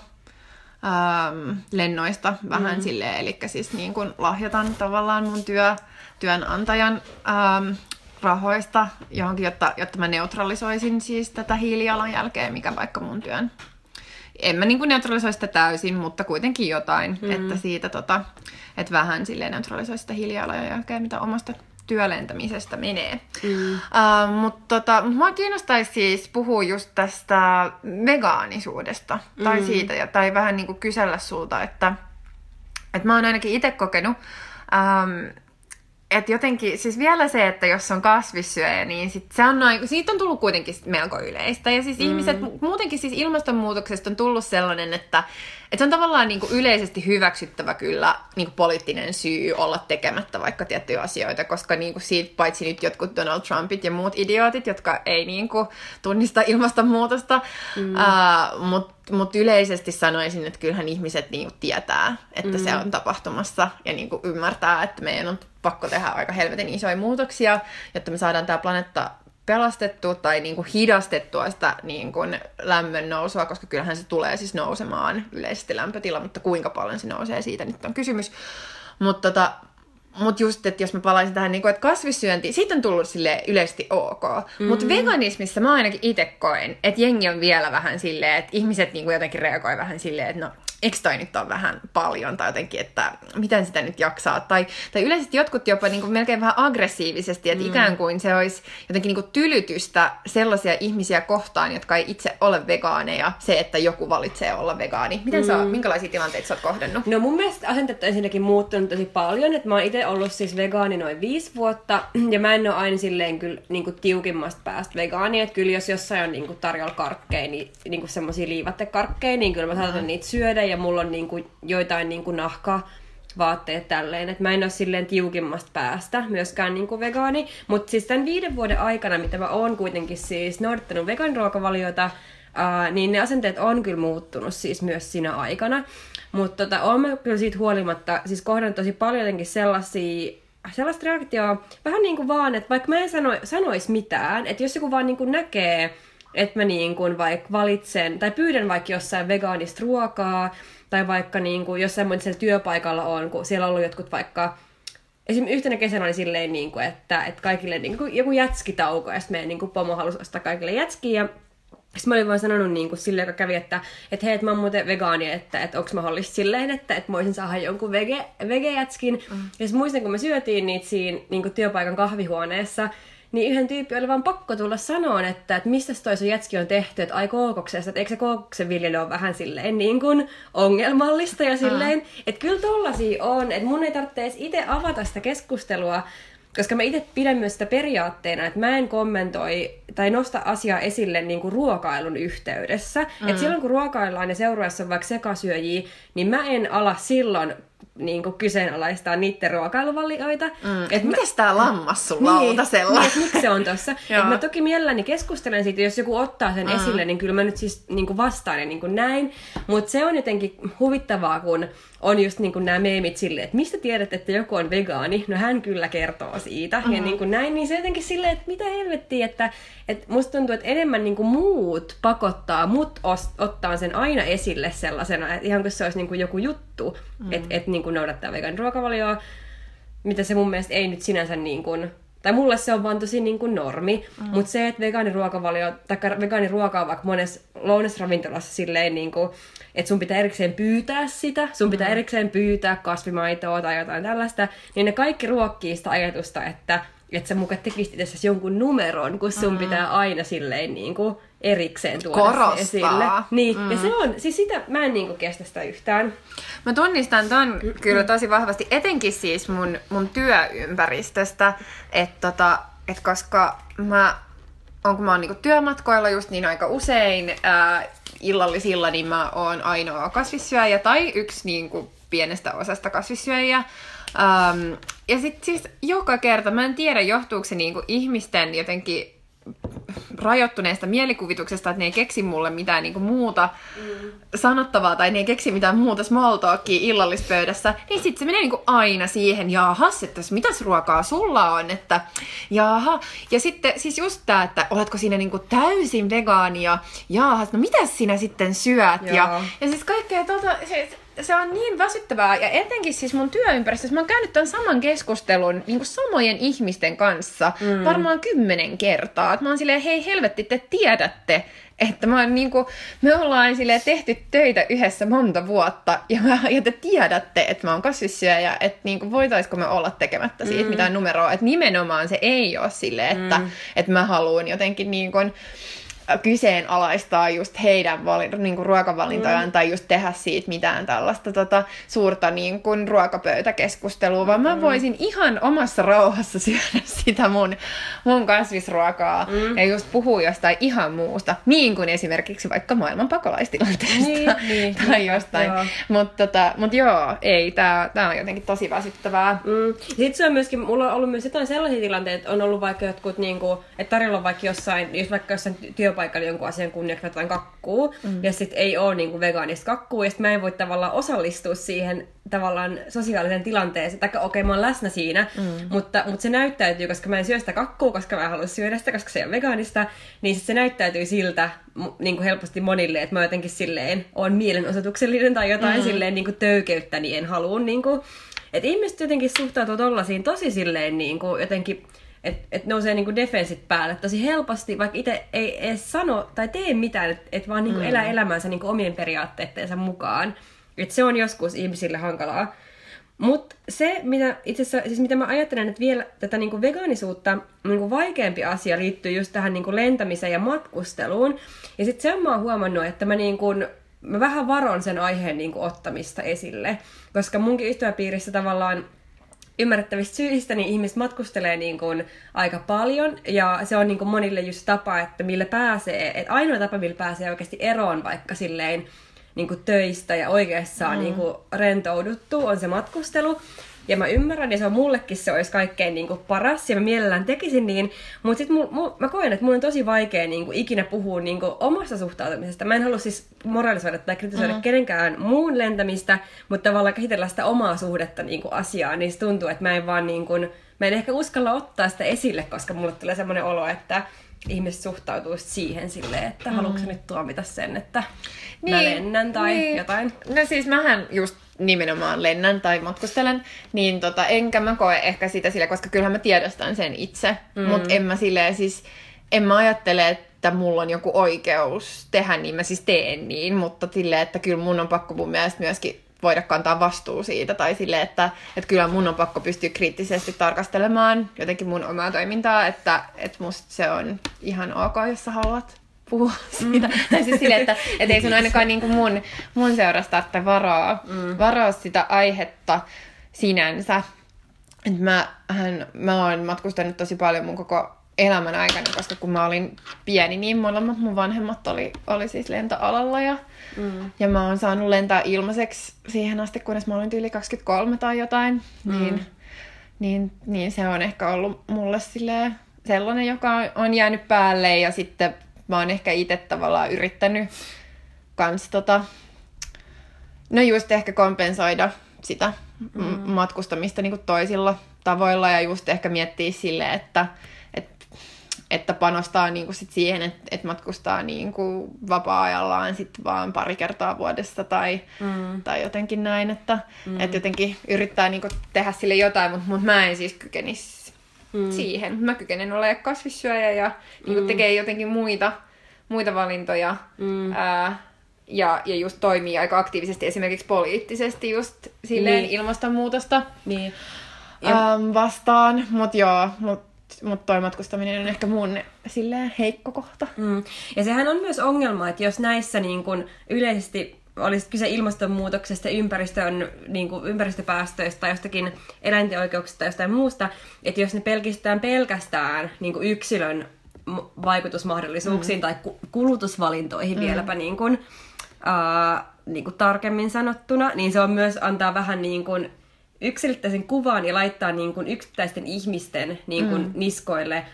ähm, lennoista vähän mm. silleen, eli siis niin kuin lahjoitan tavallaan mun työ, työnantajan ähm, rahoista johonkin, jotta, jotta mä neutralisoisin siis tätä hiilijalanjälkeä, mikä vaikka mun työn en mä niin neutralisoi sitä täysin, mutta kuitenkin jotain, mm. että siitä tota, että vähän silleen neutralisoi sitä hiilijalanjälkeä, mitä omasta työlentämisestä menee. Mm. Uh, mutta tota, mua kiinnostaisi siis puhua just tästä vegaanisuudesta, mm. tai siitä, ja, tai vähän niin kuin kysellä sulta, että, että mä oon ainakin itse kokenut, um, että jotenkin, siis vielä se, että jos on kasvissyöjä, niin sit se on noin, siitä on tullut kuitenkin melko yleistä. Ja siis mm. ihmiset, muutenkin siis ilmastonmuutoksesta on tullut sellainen, että, että se on tavallaan niin kuin yleisesti hyväksyttävä kyllä niin kuin poliittinen syy olla tekemättä vaikka tiettyjä asioita, koska niin kuin siitä paitsi nyt jotkut Donald Trumpit ja muut idiootit, jotka ei niin kuin tunnista ilmastonmuutosta, mm. uh, mutta mut yleisesti sanoisin, että kyllähän ihmiset niin kuin tietää, että mm. se on tapahtumassa ja niin kuin ymmärtää, että meidän on pakko tehdä aika helvetin isoja muutoksia, jotta me saadaan tämä planeetta pelastettua tai niin kuin hidastettua sitä niin kuin lämmön nousua, koska kyllähän se tulee siis nousemaan yleisesti lämpötila, mutta kuinka paljon se nousee, siitä nyt on kysymys. Mutta tota, mut just, että jos mä palaisin tähän, niin kuin, että kasvissyönti, siitä on tullut sille yleisesti ok. Mm-hmm. Mutta veganismissa mä ainakin itse koen, että jengi on vielä vähän silleen, että ihmiset niin jotenkin reagoi vähän silleen, että no eikö toi nyt ole vähän paljon, tai jotenkin, että miten sitä nyt jaksaa. Tai, tai yleisesti jotkut jopa niin kuin melkein vähän aggressiivisesti, että mm. ikään kuin se olisi jotenkin niin kuin tylytystä sellaisia ihmisiä kohtaan, jotka ei itse ole vegaaneja, se, että joku valitsee olla vegaani. Miten mm. sä, minkälaisia tilanteita sä oot kohdannut? No mun mielestä asenteet on ensinnäkin muuttunut tosi paljon, että mä oon itse ollut siis vegaani noin viisi vuotta, ja mä en ole aina silleen kyllä niin kuin tiukimmasta päästä vegaani, että kyllä jos jossain on niin kuin tarjolla karkkeja, niin, niin kuin semmosia liivattekarkkeja, niin kyllä mä saatan mm. niitä syödä, ja mulla on niinku joitain niinku nahka vaatteet tälleen, että mä en ole silleen tiukimmasta päästä myöskään niinku vegaani, mutta siis tämän viiden vuoden aikana, mitä mä oon kuitenkin siis noudattanut vegaaniruokavaliota, ää, niin ne asenteet on kyllä muuttunut siis myös siinä aikana, mutta tota, oon mä kyllä siitä huolimatta siis kohdannut tosi paljon jotenkin sellaisia sellaista reaktioa, vähän niin kuin vaan, että vaikka mä en sano, sanois mitään, että jos joku vaan niin kuin näkee, että mä niin kuin vaikka valitsen, tai pyydän vaikka jossain vegaanista ruokaa, tai vaikka niin kuin jossain siellä työpaikalla on, kun siellä on ollut jotkut vaikka Esimerkiksi yhtenä kesänä oli silleen, niin kuin, että, että kaikille niin kuin, joku jätskitauko, ja sitten meidän niin kuin, pomo halusi ostaa kaikille jätskiä, ja sitten mä olin vaan sanonut niin kuin sille, joka kävi, että, että hei, että mä oon muuten vegaani, että, että onko mahdollista silleen, että, että mä voisin saada jonkun vege, vegejätskin. Mm. Ja sitten muistan, kun me syötiin niitä siinä niin kuin työpaikan kahvihuoneessa, niin yhden tyyppi oli vaan pakko tulla sanoa, että, että mistä toi sun jätski on tehty, että ai kookoksesta, että eikö se kookoksen viljely ole vähän silleen niin kuin ongelmallista ja silleen, uh. että kyllä tollasia on, että mun ei tarvitse edes itse avata sitä keskustelua, koska mä itse pidän myös sitä periaatteena, että mä en kommentoi tai nosta asiaa esille niin kuin ruokailun yhteydessä. Mm. Että silloin kun ruokaillaan ja seuraajassa on vaikka sekasyöjiä, niin mä en ala silloin niin kuin kyseenalaistaa niiden ruokailuvalioita. Mm. Et mitäs tää lammas sulla niin, lautasella? Niin, miksi se on tossa. et mä toki mielelläni keskustelen siitä, jos joku ottaa sen mm. esille, niin kyllä mä nyt siis niin kuin vastaan ja niin kuin näin. Mutta se on jotenkin huvittavaa, kun on just niin kuin nämä meemit silleen, että mistä tiedät, että joku on vegaani? No hän kyllä kertoo siitä. Mm-hmm. Ja niin kuin näin, niin se jotenkin silleen, että mitä helvettiä, että, että musta tuntuu, että enemmän niin kuin muut pakottaa mut ottaa sen aina esille sellaisena, että ihan kuin se olisi niin kuin joku juttu, mm-hmm. että, että niin kuin noudattaa vegaani ruokavalioa, mitä se mun mielestä ei nyt sinänsä niin kuin tai mulle se on vaan tosi niin kuin normi, mm. mutta se, että vegaaniruokavalio, tai vegaaniruoka on vaikka monessa lounasravintolassa silleen, niin kuin, että sun pitää erikseen pyytää sitä, sun pitää mm. erikseen pyytää kasvimaitoa tai jotain tällaista, niin ne kaikki ruokkii sitä ajatusta, että, että sä mukaan tekisit itse jonkun numeron, kun sun mm. pitää aina silleen niin kuin, erikseen tuoda Korostaa. se esille. Niin, mm. ja se on, siis sitä, mä en niinku kestä sitä yhtään. Mä tunnistan ton kyllä tosi vahvasti, etenkin siis mun, mun työympäristöstä, että tota, et koska mä on, kun mä oon niinku työmatkoilla just niin aika usein ää, illallisilla, niin mä oon ainoa kasvissyöjä tai yksi niinku pienestä osasta kasvissyöjiä. Um, ja sitten siis joka kerta, mä en tiedä johtuuko se niinku ihmisten jotenkin rajoittuneesta mielikuvituksesta, että ne ei keksi mulle mitään niinku muuta mm. sanottavaa tai ne ei keksi mitään muuta small talkia illallispöydässä, niin sitten se menee niinku aina siihen, jaahas, että mitäs ruokaa sulla on, että jaaha. Ja sitten siis just tämä, että oletko siinä niinku täysin vegaania, jaahas, no mitäs sinä sitten syöt? Ja, ja siis kaikkea tota, se, se on niin väsyttävää, ja etenkin siis mun työympäristössä, mä oon käynyt tämän saman keskustelun niin kuin samojen ihmisten kanssa mm. varmaan kymmenen kertaa. Että mä oon silleen, hei helvetti, te tiedätte, että mä oon, niin kuin, me ollaan silleen tehty töitä yhdessä monta vuotta, ja, mä, ja te tiedätte, että mä oon kasvissyöjä, että niin kuin, voitaisko me olla tekemättä siitä mm. mitään numeroa. Että nimenomaan se ei ole silleen, että, mm. että mä haluan jotenkin niin kuin, kyseenalaistaa just heidän valin, niin kuin ruokavalintojaan mm. tai just tehdä siitä mitään tällaista tota, suurta niin kuin ruokapöytäkeskustelua, vaan mä mm. voisin ihan omassa rauhassa syödä sitä mun, mun kasvisruokaa mm. ja just puhua jostain ihan muusta, niin kuin esimerkiksi vaikka maailman pakolaistilanteesta niin, niin, tai niin, jostain. Mutta tota, mut joo, ei, tää, tää on jotenkin tosi väsyttävää. Mm. Sitten se on myöskin, mulla on ollut myös jotain sellaisia tilanteita, että on ollut vaikka jotkut, niin kuin, että tarjolla on vaikka jossain, jos vaikka jossain työpaikassa työpaikalla jonkun asian kunniaksi jotain kakkuu, mm. ja sitten ei ole niinku vegaanista kakkuu, ja sitten mä en voi tavallaan osallistua siihen tavallaan sosiaaliseen tilanteeseen, tai okei, okay, mä oon läsnä siinä, mm. mutta, mutta se näyttäytyy, koska mä en syö sitä kakkuu, koska mä en halua syödä sitä, koska se on vegaanista, niin sit se näyttäytyy siltä niin kuin helposti monille, että mä jotenkin silleen on mielenosoituksellinen tai jotain mm. silleen niin kuin töykeyttä, niin en halua niin kuin, että ihmiset jotenkin suhtautuu tollaisiin tosi silleen niin kuin jotenkin että et nousee niinku defensit päälle tosi helposti, vaikka itse ei edes sano tai tee mitään, että et vaan niinku mm. elää elämänsä niinku omien periaatteidensa mukaan. Että se on joskus ihmisille hankalaa. Mutta se, mitä itse asiassa, siis mitä mä ajattelen, että vielä tätä niinku vegaanisuutta niinku vaikeampi asia liittyy just tähän niinku lentämiseen ja matkusteluun. Ja sitten se on mä oon huomannut, että mä, niinku, mä vähän varon sen aiheen niinku ottamista esille. Koska munkin ystäväpiirissä tavallaan ymmärrettävistä syistä niin ihmiset matkustelee niin kuin aika paljon ja se on niin kuin monille just tapa, että millä pääsee, että ainoa tapa, millä pääsee oikeasti eroon vaikka silleen niin kuin töistä ja oikeassa mm. niin kuin rentouduttu on se matkustelu. Ja mä ymmärrän, ja se on mullekin se olisi kaikkein niin kuin, paras, ja mä mielellään tekisin niin. Mutta sitten mä koen, että mun on tosi vaikea niin kuin, ikinä puhua niin kuin, omasta suhtautumisesta. Mä en halua siis moralisoida tai kritisoida mm-hmm. kenenkään muun lentämistä, mutta tavallaan käsitellä sitä omaa suhdetta niin kuin, asiaan. Niin se tuntuu, että mä en vaan niin kuin, mä en ehkä uskalla ottaa sitä esille, koska mulle tulee semmoinen olo, että ihmiset suhtautuu siihen silleen, että mm. haluatko nyt tuomita sen, että niin, mä lennän tai niin. jotain. No siis mähän just nimenomaan lennän tai matkustelen, niin tota, enkä mä koe ehkä sitä sille, koska kyllähän mä tiedostan sen itse, mm. mutta en mä silleen siis, en mä ajattele, että mulla on joku oikeus tehdä niin, mä siis teen niin, mutta silleen, että kyllä mun on pakko mun mielestä myöskin voida kantaa vastuu siitä, tai sille, että, että kyllä mun on pakko pystyä kriittisesti tarkastelemaan jotenkin mun omaa toimintaa, että, että musta se on ihan ok, jos sä haluat puhua siitä. Mm. tai siis sille, että et ei sun ainakaan niin kuin mun, mun seurasta tarvitse varoa, mm. varoa sitä aihetta sinänsä. Et mä, hän, mä oon matkustanut tosi paljon mun koko elämän aikana, koska kun mä olin pieni, niin molemmat mun vanhemmat oli, oli siis lentoalalla ja, mm. ja mä oon saanut lentää ilmaiseksi siihen asti, kunnes mä olin yli 23 tai jotain, mm. niin, niin, niin se on ehkä ollut mulle silleen sellainen, joka on jäänyt päälle ja sitten mä oon ehkä itse tavallaan yrittänyt kans tota, no just ehkä kompensoida sitä mm. matkustamista niin kuin toisilla tavoilla ja just ehkä miettiä sille, että, että, että panostaa niin kuin sit siihen, että, että matkustaa niin kuin vapaa-ajallaan sit vaan pari kertaa vuodessa tai, mm. tai jotenkin näin, että, mm. että jotenkin yrittää niin kuin tehdä sille jotain, mutta, mutta mä en siis kykenisi mm. siihen. Mä kykenen olemaan kasvissyöjä ja niin kuin mm. tekee jotenkin muita, muita valintoja. Mm. Ää, ja, ja just toimii aika aktiivisesti esimerkiksi poliittisesti just silleen niin. ilmastonmuutosta niin. Ja... Ähm, vastaan. Mutta joo, mutta mutta toi matkustaminen on ehkä mun silleen heikko kohta. Mm. Ja sehän on myös ongelma, että jos näissä niin kun yleisesti olisi kyse ilmastonmuutoksesta, ympäristön, niin kuin ympäristöpäästöistä tai jostakin eläinten oikeuksista tai jostain muusta, että jos ne pelkistetään pelkästään niin kuin yksilön vaikutusmahdollisuuksiin mm. tai kulutusvalintoihin mm. vieläpä niin kuin, uh, niin kuin tarkemmin sanottuna, niin se on myös antaa vähän niin kuin yksilöittäisen kuvan ja laittaa niin kuin yksittäisten ihmisten niin kuin mm. niskoille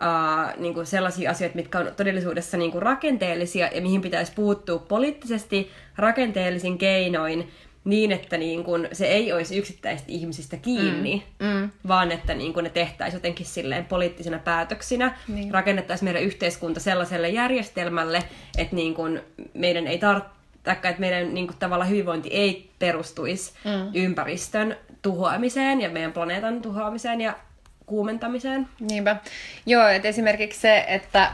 uh, niin kuin sellaisia asioita, mitkä on todellisuudessa niin kuin rakenteellisia ja mihin pitäisi puuttua poliittisesti rakenteellisin keinoin niin, että niin kun se ei olisi yksittäistä ihmisistä kiinni, mm. Mm. vaan että niin kun ne tehtäisiin jotenkin silleen poliittisina päätöksinä, niin. rakennettaisiin meidän yhteiskunta sellaiselle järjestelmälle, että niin kun meidän ei tarvitse että meidän niin kuin, tavalla hyvinvointi ei perustuisi mm. ympäristön tuhoamiseen ja meidän planeetan tuhoamiseen ja kuumentamiseen. Niinpä. Joo, että esimerkiksi se, että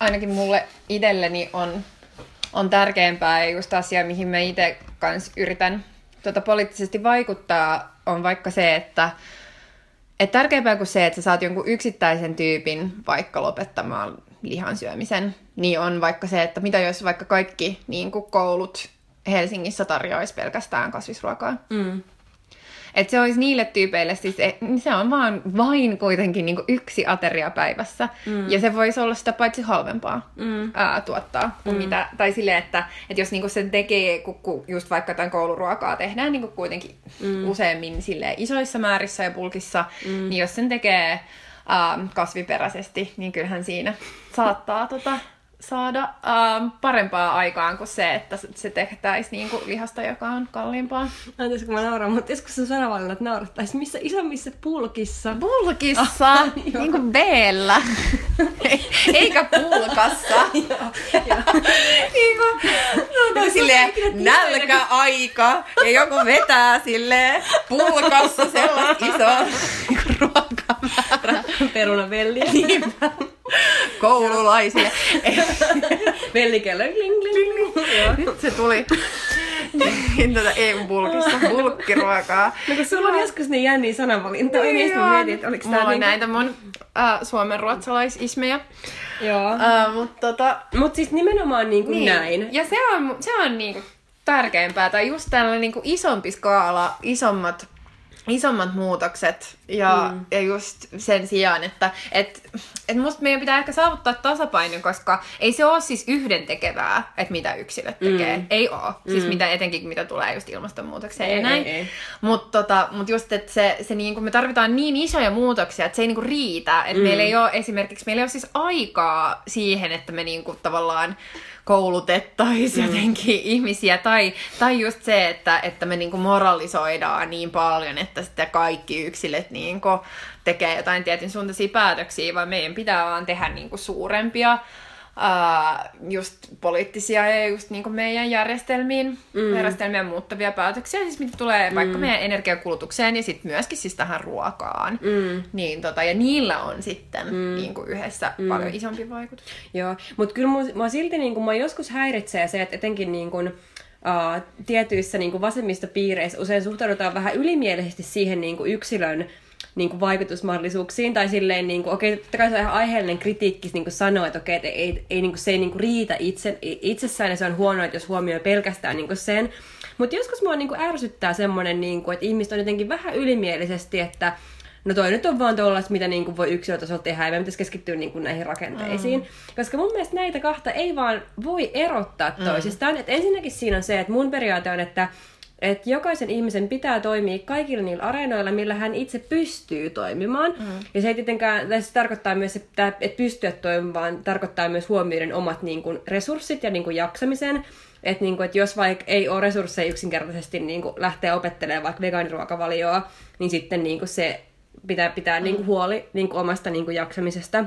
ainakin mulle itselleni on, on tärkeämpää ja just asia, mihin mä itse kanssa yritän tuota, poliittisesti vaikuttaa, on vaikka se, että et tärkeämpää kuin se, että sä saat jonkun yksittäisen tyypin vaikka lopettamaan lihan syömisen, niin on vaikka se, että mitä jos vaikka kaikki niin kuin koulut Helsingissä tarjoaisi pelkästään kasvisruokaa. Mm. Että se olisi niille tyypeille, siis e, niin se on vaan vain kuitenkin niin yksi ateria päivässä. Mm. Ja se voisi olla sitä paitsi halvempaa mm. ää, tuottaa. Kuin mm. mitä, tai silleen, että, että jos niinku sen tekee, kun just vaikka tämän kouluruokaa tehdään niinku kuitenkin mm. useammin sille isoissa määrissä ja pulkissa, mm. niin jos sen tekee ää, kasviperäisesti, niin kyllähän siinä saattaa tota, saada ähm, parempaa aikaan kuin se, että se tehtäisiin niin kuin lihasta, joka on kalliimpaa. Anteeksi, kun mä nauran, mutta joskus se sanavalinnat naurattaisi. Missä isommissa pulkissa? Pulkissa? Ah, niin kuin b Eikä pulkassa. niin kuin, no, silleen nälkäaika ja joku vetää silleen pulkassa sellaista isoa ruokamäärää. Perunavelliä. Niinpä koululaisille. Vellikello. Nyt se tuli. niin tätä EU-bulkista, bulkkiruokaa. No kun sulla on joskus niin jänniä sanavalintoja, niin sitten mietin, että oliko tää niin... näitä mun äh, suomen ruotsalaisismeja. Joo. Äh, mutta tota... Mut siis nimenomaan niin kuin niin. näin. Ja se on, se on niin kuin tärkeämpää, tai just tällainen niin kuin isompi skaala, isommat isommat muutokset ja, mm. ja just sen sijaan, että et, et musta meidän pitää ehkä saavuttaa tasapaino, koska ei se ole siis yhden tekevää, että mitä yksilöt tekee. Mm. Ei ole. Siis mm. mitä etenkin mitä tulee just ilmastonmuutokseen ei, ja näin. Mutta tota, mut just, että se, se niinku, me tarvitaan niin isoja muutoksia, että se ei niinku riitä. Että mm. meillä ei ole esimerkiksi, meillä ei ole siis aikaa siihen, että me niinku tavallaan koulutettaisiin mm. jotenkin ihmisiä. Tai, tai just se, että, että me niinku moralisoidaan niin paljon, että sitten kaikki yksilöt niinku tekee jotain tietyn suuntaisia päätöksiä, vaan meidän pitää vaan tehdä niinku suurempia uh, just poliittisia ja just niin meidän järjestelmiin, mm. järjestelmien muuttavia päätöksiä, siis mitä tulee mm. vaikka meidän energiakulutukseen ja sitten myöskin siis tähän ruokaan. Mm. Niin, tota, ja niillä on sitten mm. niin kuin yhdessä mm. paljon isompi vaikutus. Joo, mutta kyllä mua, mua silti niin kuin, mua joskus häiritsee se, että etenkin niin kuin, uh, tietyissä niin kuin vasemmistopiireissä usein suhtaudutaan vähän ylimielisesti siihen niin kuin yksilön niin kuin vaikutusmahdollisuuksiin, tai silleen, niin kuin, okei, okay, totta kai se on ihan aiheellinen kritiikki niin kuin sanoa, että okei, okay, että ei, ei, niin kuin, se ei niin kuin riitä itse, itsessään, ja se on huono, että jos huomioi pelkästään niin kuin sen. Mutta joskus mua niin kuin ärsyttää semmoinen, niin kuin, että ihmiset on jotenkin vähän ylimielisesti, että no toi nyt on vaan tuollaista, mitä niin kuin voi yksilötasolla tehdä, ja me pitäisi keskittyä niin kuin näihin rakenteisiin. Mm. Koska mun mielestä näitä kahta ei vaan voi erottaa mm. toisistaan. Et ensinnäkin siinä on se, että mun periaate on, että että jokaisen ihmisen pitää toimia kaikilla niillä areenoilla, millä hän itse pystyy toimimaan. Mm. Ja se ei tietenkään, se tarkoittaa myös, että, että pystyä toimimaan, tarkoittaa myös huomioiden omat niin kuin, resurssit ja niin kuin, jaksamisen. Että niin että jos vaikka ei ole resursseja yksinkertaisesti niin kuin, lähteä opettelemaan vaikka vegaaniruokavalioa, niin sitten niin kuin, se pitää pitää mm. niin kuin, huoli niin kuin, omasta niin kuin, jaksamisesta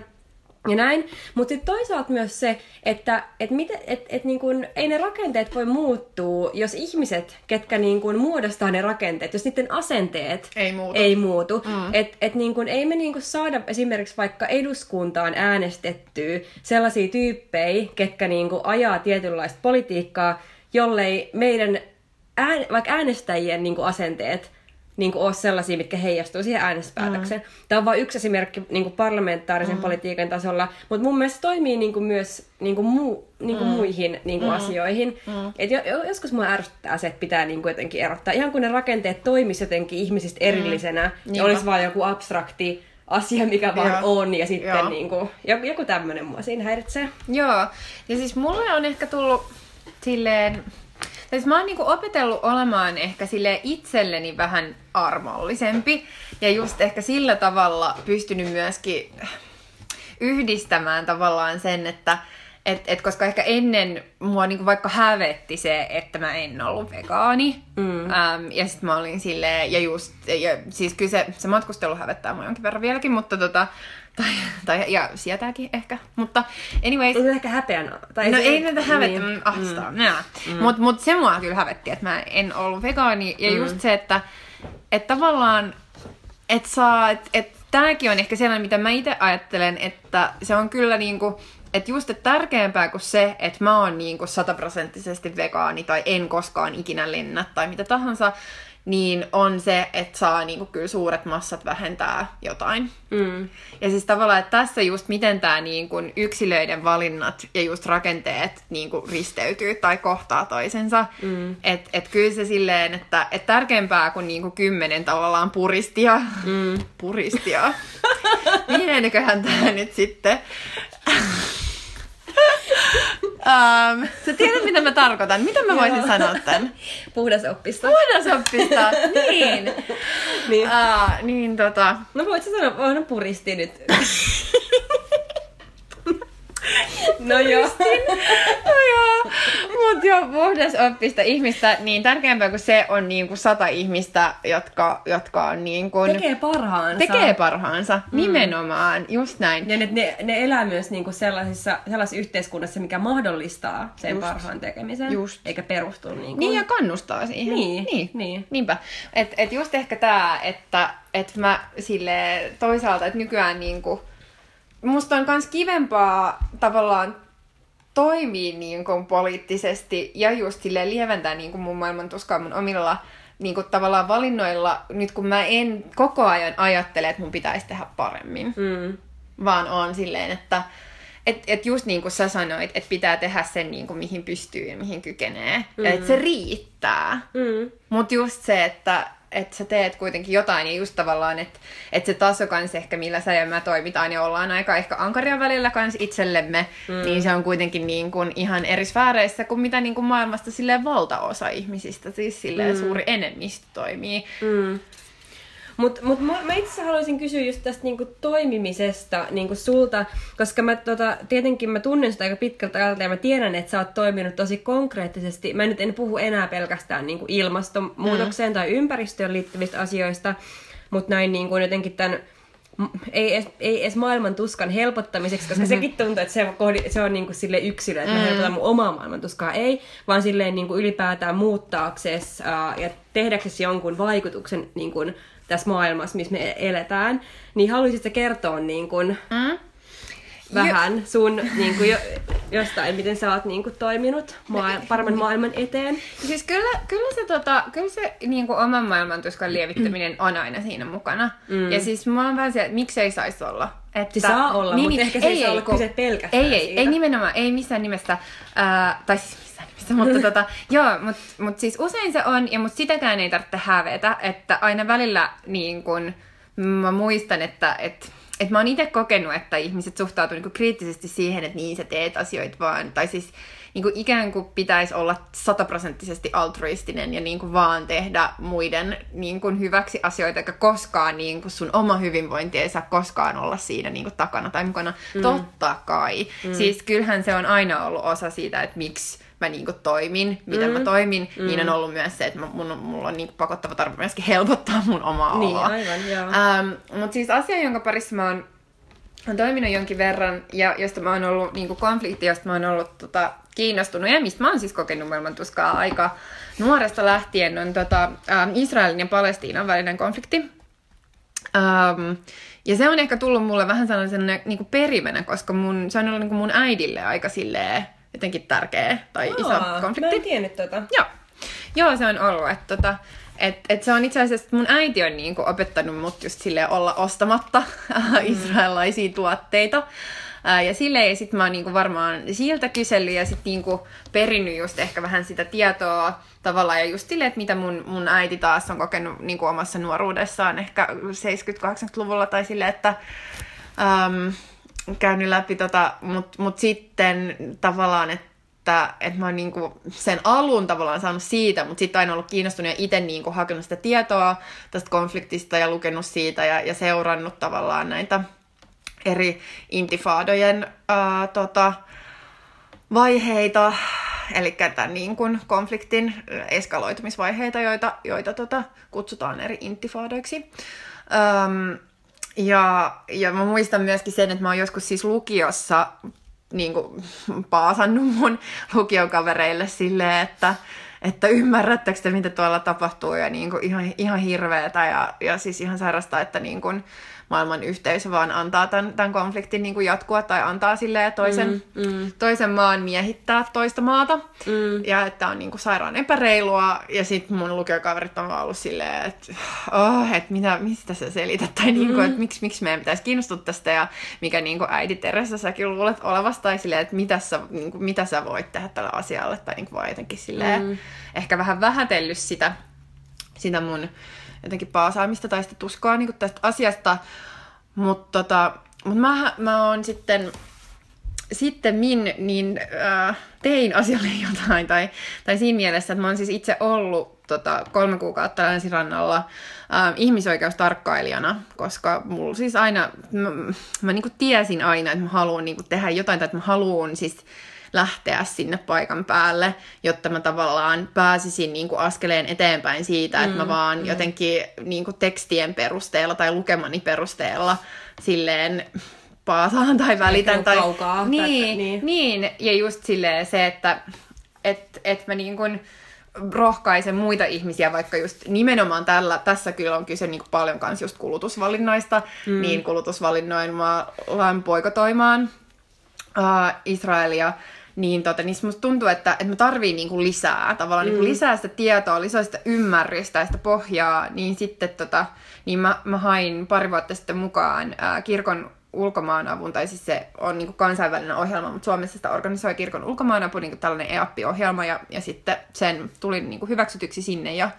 ja näin. Mutta sitten toisaalta myös se, että et miten, et, et niin kun, ei ne rakenteet voi muuttua, jos ihmiset, ketkä niin kun muodostaa ne rakenteet, jos niiden asenteet ei muutu. Ei muutu. Mm. Et, et niin kun, ei me niin kun saada esimerkiksi vaikka eduskuntaan äänestettyä sellaisia tyyppejä, ketkä niin kun ajaa tietynlaista politiikkaa, jollei meidän ään, vaikka äänestäjien niin asenteet niin kuin ole sellaisia, mitkä heijastuu siihen äänestyspäätökseen. Mm. Tämä on vain yksi esimerkki niin kuin parlamentaarisen mm. politiikan tasolla, mutta mun mielestä se toimii niin kuin myös niin kuin muu, niin kuin mm. muihin niin kuin mm. asioihin. Mm. Et jo, joskus mua ärsyttää se, että pitää niin kuin jotenkin erottaa. Ihan kun ne rakenteet toimisi jotenkin ihmisistä erillisenä, mm. ja olisi vain joku abstrakti asia, mikä vaan Joo. on, ja sitten Joo. niin kuin, joku tämmöinen mua siinä häiritsee. Joo, ja siis mulle on ehkä tullut silleen Siis mä oon niinku opetellut olemaan ehkä sille itselleni vähän armollisempi. Ja just ehkä sillä tavalla pystynyt myöskin yhdistämään tavallaan sen, että et, et koska ehkä ennen mua niinku vaikka hävetti se, että mä en ollut vegaani. Mm. Ähm, ja sitten mä olin silleen, ja just, ja siis kyllä se, se matkustelu hävettää mua jonkin verran vieläkin, mutta tota, tai, tai, ja sietääkin ehkä. Mutta anyways. Ei ehkä häpeän. Tai no se, ei näitä hävettä, niin. ahstaa. Mm. Mm. Mutta mut se mua kyllä hävetti, että mä en ollut vegaani. Ja mm. just se, että et tavallaan, että saa, että et, tämäkin on ehkä sellainen, mitä mä itse ajattelen, että se on kyllä niinku, että just että tärkeämpää kuin se, että mä oon niinku sataprosenttisesti vegaani tai en koskaan ikinä lennä tai mitä tahansa, niin on se, että saa niinku kyllä suuret massat vähentää jotain. Mm. Ja siis tavallaan, että tässä just miten tämä niinku yksilöiden valinnat ja just rakenteet niinku risteytyy tai kohtaa toisensa. Mm. Että et kyllä se silleen, että et tärkeämpää kuin niinku kymmenen tavallaan puristia. Mm. puristia. Mitenköhän tämä nyt sitten Um, sä tiedät, mitä mä tarkoitan. Mitä mä voisin sanoa tämän? Puhdasoppista. Puhdasoppista, niin. niin. Uh, niin tota... No voit sä sanoa, on puristi nyt. No joo. no joo. Mut joo, puhdas oppista ihmistä, niin tärkeämpää kuin se on niin kuin sata ihmistä, jotka, jotka on niin kuin... Tekee parhaansa. Tekee parhaansa, mm. nimenomaan, just näin. Ja ne, ne, ne elää myös niin kuin sellaisissa, sellaisessa yhteiskunnassa, mikä mahdollistaa sen just. parhaan tekemisen. Just. Eikä perustu niin kuin... Niin, ja kannustaa siihen. Niin. niin. niin. Niinpä. Et, et just ehkä tää, että et mä sille toisaalta, että nykyään niin kuin musta on myös kivempaa tavallaan toimii niin kuin poliittisesti ja just silleen lieventää niin kuin mun maailman tuskaa mun omilla niin kuin tavallaan valinnoilla, nyt kun mä en koko ajan ajattele, että mun pitäisi tehdä paremmin, mm. vaan on silleen, että et, et just niin kuin sä sanoit, että pitää tehdä sen, niin kuin, mihin pystyy ja mihin kykenee. Mm. Ja että se riittää. Mm. Mutta just se, että että sä teet kuitenkin jotain ja just tavallaan, että, että se taso kans ehkä millä sä ja mä toimitaan ja ollaan aika ehkä ankaria välillä kans itsellemme, mm. niin se on kuitenkin niin kuin ihan eri sfääreissä kuin mitä niin kuin maailmasta silleen valtaosa ihmisistä, siis silleen mm. suuri enemmistö toimii. Mm. Mutta mut mä, mä itse haluaisin kysyä just tästä niinku toimimisesta niinku sulta, koska mä tota, tietenkin mä tunnen sitä aika pitkältä ajalta ja mä tiedän, että sä oot toiminut tosi konkreettisesti. Mä nyt en puhu enää pelkästään niinku ilmastonmuutokseen mm. tai ympäristöön liittyvistä asioista, mutta näin niinku jotenkin tämän ei edes, ei edes maailman tuskan helpottamiseksi, koska mm-hmm. sekin tuntuu, että se, se on niinku sille yksilö, että mm. mä helpotan mun omaa maailman tuskaa. Ei, vaan silleen niinku ylipäätään muuttaaksesi uh, ja tehdäksesi jonkun vaikutuksen niinku, tässä maailmassa, missä me eletään, niin haluaisitko kertoa niin kuin, mm? vähän jo. sun niin kuin, jo, jostain, miten sä oot niin kuin, toiminut maa- paremman maailman eteen? Siis kyllä, kyllä se, tota, kyllä se niin kuin, oman maailman tuskan lievittäminen on aina siinä mukana. Mm. Ja siis mä oon vähän se, että miksei saisi olla. Että, se saa olla, niin, mutta niin, ehkä se ei, ei saa olla kyse pelkästään Ei, ei, siitä. ei nimenomaan, ei missään nimessä. Äh, tai siis mistä, mutta tota, joo, mutta mut siis usein se on, ja mut sitäkään ei tarvitse hävetä, että aina välillä niin kun, mä muistan, että, että että mä oon itse kokenut, että ihmiset suhtautuu niinku kriittisesti siihen, että niin sä teet asioita vaan, tai siis niinku ikään kuin pitäisi olla sataprosenttisesti altruistinen ja niinku vaan tehdä muiden niinku hyväksi asioita, eikä koskaan niinku sun oma hyvinvointi ei saa koskaan olla siinä niinku takana tai mukana. Mm. Totta kai. Mm. Siis kyllähän se on aina ollut osa siitä, että miksi mä niinku toimin, miten mm. mä toimin, mm. niin on ollut myös se, että mun, mulla on niinku pakottava tarve myöskin helpottaa mun omaa niin, oloa. aivan, joo. Ähm, Mutta siis asia, jonka parissa mä oon, oon toiminut jonkin verran, ja josta mä oon ollut niinku konflikti, josta mä oon ollut tota, kiinnostunut, ja mistä mä oon siis kokenut maailmantuskaa aika nuoresta lähtien, on tota, ähm, Israelin ja Palestiinan välinen konflikti. Ähm, ja se on ehkä tullut mulle vähän sellaisen niin perimänä, koska mun, se on ollut niin mun äidille aika silleen, jotenkin tärkeä tai Aa, iso konflikti. Mä en tiennyt tota. Joo. Joo, se on ollut. Että tota, et, et se on itse asiassa, mun äiti on niinku opettanut mut just silleen olla ostamatta mm. israelaisia tuotteita. Ää, ja silleen sit mä oon niinku varmaan siltä kysellyt ja sit niinku perinnyt just ehkä vähän sitä tietoa tavallaan. Ja just silleen, että mitä mun, mun äiti taas on kokenut niinku omassa nuoruudessaan ehkä 70-80-luvulla tai silleen, että... Um, käynyt läpi tota, mutta mut sitten tavallaan, että, että mä oon niinku sen alun tavallaan saanut siitä, mutta sitten aina ollut kiinnostunut ja itse niinku hakenut sitä tietoa tästä konfliktista ja lukenut siitä ja, ja seurannut tavallaan näitä eri intifaadojen ää, tota, vaiheita, eli tämän niin kuin konfliktin eskaloitumisvaiheita, joita, joita tota, kutsutaan eri intifaadoiksi. Öm, ja, ja mä muistan myöskin sen, että mä oon joskus siis lukiossa niin kuin, paasannut mun lukiokavereille silleen, että, että ymmärrättekö te, mitä tuolla tapahtuu, ja niin kuin, ihan, ihan hirveetä, ja, ja siis ihan sairasta, että niin kuin, maailman yhteisö vaan antaa tämän, tämän konfliktin niin kuin jatkua tai antaa sille toisen, mm, mm. toisen maan miehittää toista maata. Mm. Ja että on niin kuin sairaan epäreilua. Ja sitten mun lukiokaverit on ollut silleen, että oh, et mitä, mistä sä selität? Tai niin kuin, mm. että miksi, miksi meidän pitäisi kiinnostua tästä ja mikä niin kuin äiti Teresa säkin luulet olevasta. Tai silleen, että mitä sä, niin kuin, mitä sä voit tehdä tällä asialle. Tai niin kuin vaan jotenkin silleen, mm. ehkä vähän vähätellyt sitä, sitä mun jotenkin paasaamista tai sitä tuskoa niin tästä asiasta. Mutta tota, mut mä, mä oon sitten sitten min, niin äh, tein asialle jotain, tai, tai siinä mielessä, että mä oon siis itse ollut tota, kolme kuukautta länsirannalla äh, ihmisoikeustarkkailijana, koska mulla siis aina, mä, mä niinku tiesin aina, että mä haluan niinku tehdä jotain, tai että mä haluan siis lähteä sinne paikan päälle, jotta mä tavallaan pääsisin niin kuin askeleen eteenpäin siitä, mm, että mä mm, vaan mm. jotenkin niin kuin tekstien perusteella tai lukemani perusteella silleen paasaan tai välitän. Tai, kaukaa, niin, niin. niin, ja just silleen se, että et, et mä niin kuin, rohkaisen muita ihmisiä, vaikka just nimenomaan tällä, tässä kyllä on kyse niin paljon kans just kulutusvalinnoista, mm. niin kulutusvalinnoin mä alan poikotoimaan uh, Israelia niin, tota, niin musta tuntuu, että, että mä tarviin niinku lisää, tavallaan niinku mm. niinku lisää sitä tietoa, lisää sitä ymmärrystä ja sitä pohjaa, niin sitten tota, niin mä, mä hain pari vuotta sitten mukaan ää, kirkon ulkomaanavun, tai siis se on niin kansainvälinen ohjelma, mutta Suomessa sitä organisoi kirkon ulkomaanapu, niin tällainen EAPI-ohjelma, ja, ja sitten sen tulin niin hyväksytyksi sinne, ja,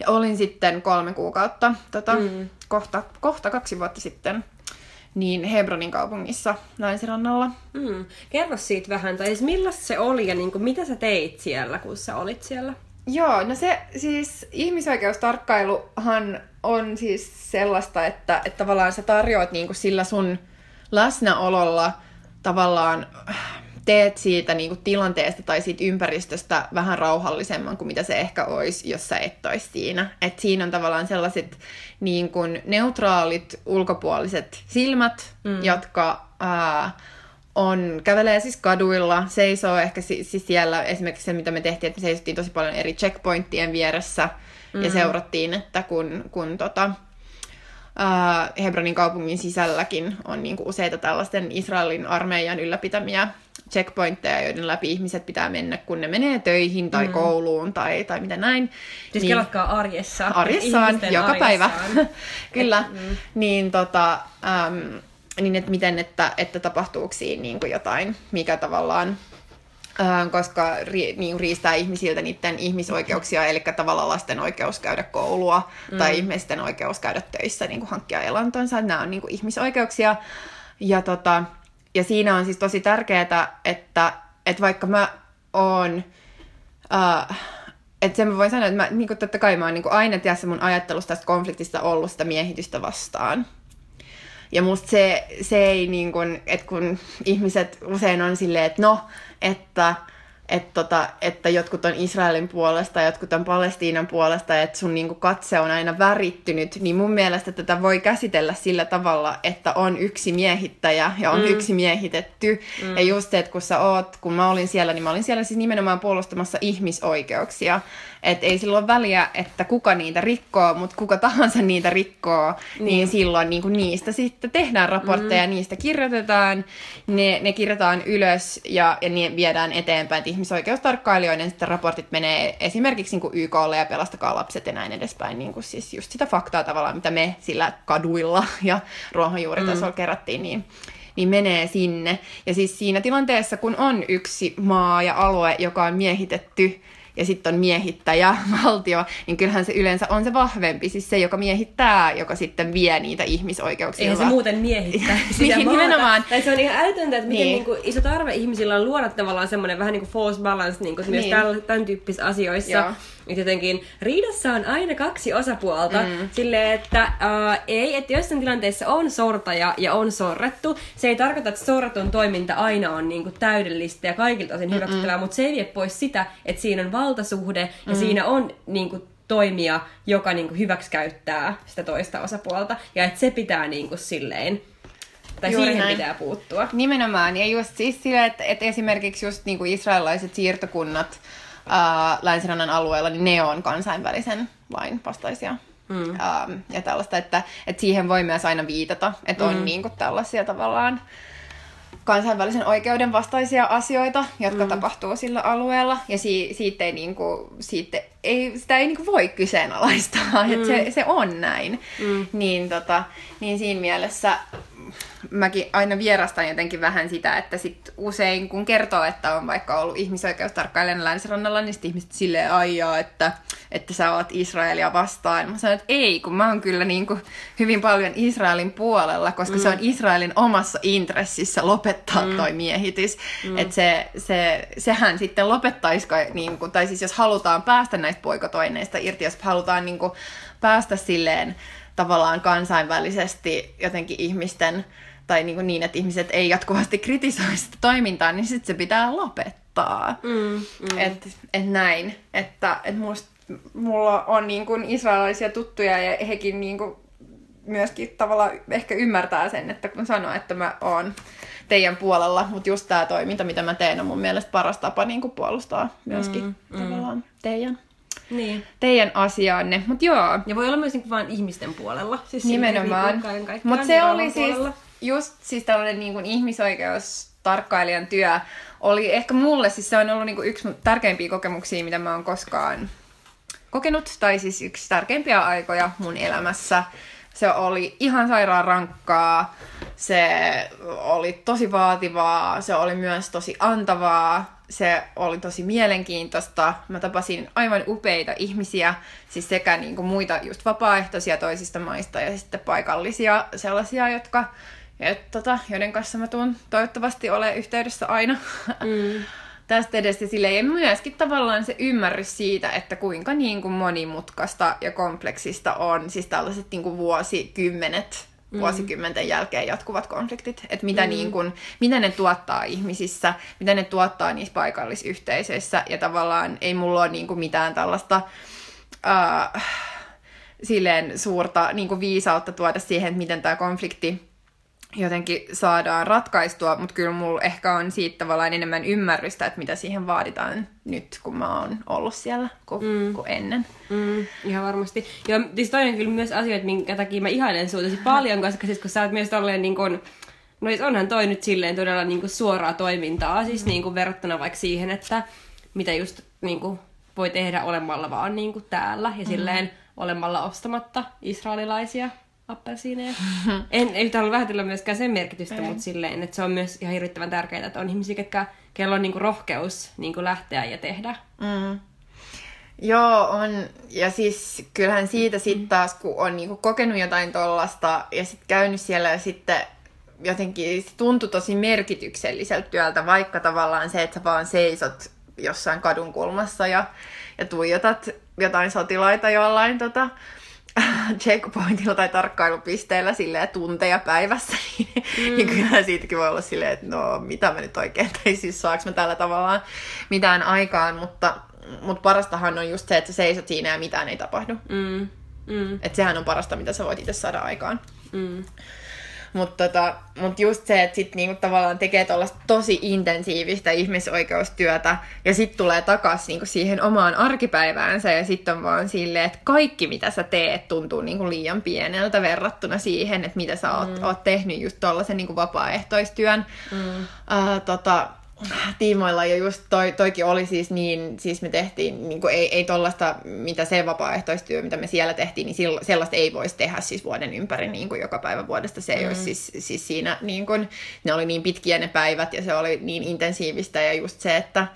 ja olin sitten kolme kuukautta, tota, mm. kohta, kohta kaksi vuotta sitten niin Hebronin kaupungissa länsirannalla. Mm. Kerro siitä vähän, tai siis millaista se oli ja niin kuin, mitä sä teit siellä, kun sä olit siellä? Joo, no se siis ihmisoikeustarkkailuhan on siis sellaista, että, että tavallaan sä tarjoat niin kuin sillä sun läsnäololla tavallaan teet siitä niin kuin tilanteesta tai siitä ympäristöstä vähän rauhallisemman kuin mitä se ehkä olisi, jos sä et olisi siinä. Et siinä on tavallaan sellaiset niin kuin neutraalit ulkopuoliset silmät, mm. jotka ää, on, kävelee siis kaduilla, seisoo ehkä siis siellä esimerkiksi se, mitä me tehtiin, että me seisottiin tosi paljon eri checkpointtien vieressä mm. ja seurattiin, että kun, kun tota, Uh, Hebronin kaupungin sisälläkin on niinku useita tällaisten Israelin armeijan ylläpitämiä checkpointteja, joiden läpi ihmiset pitää mennä, kun ne menee töihin tai mm. kouluun tai, tai mitä näin. Siis niin, kelatkaa arjessa. Arjessaan, joka arjessaan. päivä. Kyllä. Et, mm. Niin tota, um, niin että miten, että, että tapahtuuko siinä niin kuin jotain, mikä tavallaan koska ri, niin riistää ihmisiltä niiden ihmisoikeuksia, eli tavallaan lasten oikeus käydä koulua mm. tai ihmisten oikeus käydä töissä, niin kuin hankkia elantonsa. Nämä on niin kuin ihmisoikeuksia. Ja, tota, ja siinä on siis tosi tärkeää, että, että vaikka mä oon... Uh, että sen mä voin sanoa, että mä, niin totta kai mä oon niin aina tässä mun ajattelusta tästä konfliktista ollut sitä miehitystä vastaan. Ja musta se, se ei niin kuin, että kun ihmiset usein on silleen, että no, että että, tota, että jotkut on Israelin puolesta, jotkut on Palestiinan puolesta, että sun niinku katse on aina värittynyt, niin mun mielestä tätä voi käsitellä sillä tavalla, että on yksi miehittäjä ja on mm. yksi miehitetty. Mm. Ja just se, että kun sä oot, kun mä olin siellä, niin mä olin siellä siis nimenomaan puolustamassa ihmisoikeuksia. Että ei silloin väliä, että kuka niitä rikkoo, mutta kuka tahansa niitä rikkoo, niin, niin silloin niin kuin niistä sitten tehdään raportteja, mm. niistä kirjoitetaan, ne, ne kirjataan ylös ja, ja ne viedään eteenpäin. Että ihmisoikeustarkkailijoiden sitten raportit menee esimerkiksi niin kuin YKlle ja Pelastakaa lapset ja näin edespäin. Niin kuin siis just sitä faktaa tavallaan, mitä me sillä kaduilla ja ruohonjuuritasolla mm. kerättiin, niin niin menee sinne. Ja siis siinä tilanteessa, kun on yksi maa ja alue, joka on miehitetty, ja sitten on miehittäjä valtio, niin kyllähän se yleensä on se vahvempi, siis se, joka miehittää, joka sitten vie niitä ihmisoikeuksia. Eihän se muuten miehittää sitä niin, nimenomaan. Tai se on ihan älytöntä, että miten niin. niin kuin, iso tarve ihmisillä on luoda tavallaan semmoinen vähän niin kuin false balance niin kuin niin. myös tämän tyyppisissä asioissa. Joo. Että jotenkin riidassa on aina kaksi osapuolta. Mm. Silleen, että uh, ei, että jossain tilanteessa on sortaja ja on sorrettu. Se ei tarkoita, että sorretun toiminta aina on niinku täydellistä ja kaikilta osin hyväksyttävää, mutta se ei vie pois sitä, että siinä on valtasuhde ja mm. siinä on niinku toimija, joka niinku hyväksikäyttää sitä toista osapuolta. Ja että se pitää niinku silleen tai Juuri siihen näin. pitää puuttua. Nimenomaan. Ja just siis sillä, että, että esimerkiksi just niin kuin israelilaiset siirtokunnat ää, länsirannan alueella, niin ne on kansainvälisen lain vastaisia. Mm. Ää, ja tällaista, että, että siihen voi myös aina viitata, että on mm. niin kuin tällaisia tavallaan kansainvälisen oikeuden vastaisia asioita, jotka mm. tapahtuu sillä alueella, ja si- siitä ei, niinku, siitä ei, sitä ei niinku voi kyseenalaistaa, mm. että se, se on näin. Mm. Niin, tota, niin siinä mielessä mäkin aina vierastan jotenkin vähän sitä, että sit usein kun kertoo, että on vaikka ollut ihmisoikeustarkkailijan länsirannalla, niin ihmiset silleen aijaa, että, että sä oot Israelia vastaan. Mä sanon, että ei, kun mä oon kyllä niin kuin hyvin paljon Israelin puolella, koska mm. se on Israelin omassa intressissä lopettaa mm. toi miehitys. Mm. Että se, se, sehän sitten lopettaisi, niin kuin, tai siis jos halutaan päästä näistä poikotoineista irti, jos halutaan niin kuin, päästä silleen tavallaan kansainvälisesti jotenkin ihmisten tai niin, kuin niin, että ihmiset ei jatkuvasti kritisoi sitä toimintaa, niin sitten se pitää lopettaa. Mm, mm. Että et näin. Että et must, mulla on niin kuin israelilaisia tuttuja ja hekin niin kuin myöskin tavallaan ehkä ymmärtää sen, että kun sanoo, että mä oon teidän puolella, mutta just tämä toiminta, mitä mä teen, on mun mielestä paras tapa niin kuin puolustaa myöskin mm, mm. tavallaan teidän niin. teidän asiaanne. Mut joo. Ja voi olla myös niin vain ihmisten puolella. Siis Nimenomaan. Mutta se oli siis puolella. just siis tällainen niin kuin ihmisoikeustarkkailijan työ oli ehkä mulle, siis se on ollut niin kuin yksi tärkeimpiä kokemuksia, mitä mä oon koskaan kokenut, tai siis yksi tärkeimpiä aikoja mun elämässä. Se oli ihan sairaan rankkaa, se oli tosi vaativaa, se oli myös tosi antavaa, se oli tosi mielenkiintoista. Mä tapasin aivan upeita ihmisiä, siis sekä niin kuin muita just vapaaehtoisia toisista maista ja sitten paikallisia sellaisia, jotka, et, tota, joiden kanssa mä tuun toivottavasti ole yhteydessä aina. Mm. Tästä edestä sille ja myöskin tavallaan se ymmärrys siitä, että kuinka niin kuin monimutkaista ja kompleksista on siis tällaiset niin kuin vuosikymmenet mm. vuosikymmenten jälkeen jatkuvat konfliktit. Että mitä, mm. niin kun, mitä ne tuottaa ihmisissä, mitä ne tuottaa niissä paikallisyhteisöissä. Ja tavallaan ei mulla ole niin kuin mitään tällaista... Uh, silleen suurta niin kuin viisautta tuoda siihen, että miten tämä konflikti jotenkin saadaan ratkaistua, mutta kyllä mulla ehkä on siitä tavallaan enemmän ymmärrystä, että mitä siihen vaaditaan nyt, kun mä oon ollut siellä kuin, mm. kuin ennen. Mm, ihan varmasti. Ja siis toi on kyllä myös asioita, minkä takia mä ihailen sua tosi paljon, koska siis kun sä oot myös tolleen niin kuin, no siis onhan toi nyt silleen todella niin kuin suoraa toimintaa, siis niin kuin verrattuna vaikka siihen, että mitä just niin kuin voi tehdä olemalla vaan niin kuin täällä ja mm. silleen olemalla ostamatta israelilaisia appelsiineja. en, ei halua vähätellä myöskään sen merkitystä, ei. mutta silleen, että se on myös ihan hirvittävän tärkeää, että on ihmisiä, ketkä, kello on niinku rohkeus niinku lähteä ja tehdä. Mm. Joo, on. Ja siis kyllähän siitä sitten taas, kun on niinku kokenut jotain tollasta ja sitten käynyt siellä ja sitten jotenkin se tuntui tosi merkitykselliseltä työltä, vaikka tavallaan se, että sä vaan seisot jossain kadun kulmassa ja, ja tuijotat jotain sotilaita jollain tota, checkpointilla tai tarkkailupisteellä silleen tunteja päivässä, niin, mm. niin kyllähän siitäkin voi olla silleen, että no mitä mä nyt oikein, tai siis saaks mä tällä tavallaan mitään aikaan, mutta, mutta parastahan on just se, että sä seisot siinä ja mitään ei tapahdu. Mm. Mm. Että sehän on parasta, mitä sä voit itse saada aikaan. Mm. Mutta tota, mut just se, että sit niinku tavallaan tekee tuollaista tosi intensiivistä ihmisoikeustyötä ja sitten tulee takaisin niinku siihen omaan arkipäiväänsä ja sitten on vaan silleen, että kaikki mitä sä teet tuntuu niinku liian pieneltä verrattuna siihen, että mitä sä oot, mm. oot tehnyt just tuollaisen niinku vapaaehtoistyön. Mm. Uh, tota, tiimoilla ja just toi, toikin oli siis niin, siis me tehtiin, niin kuin ei, ei tollasta, mitä se vapaaehtoistyö, mitä me siellä tehtiin, niin sillo, sellaista ei voisi tehdä siis vuoden ympäri niin kuin joka päivä vuodesta. Se ei mm. olisi siis, siis siinä, niin kuin, ne oli niin pitkiä ne päivät ja se oli niin intensiivistä ja just se, että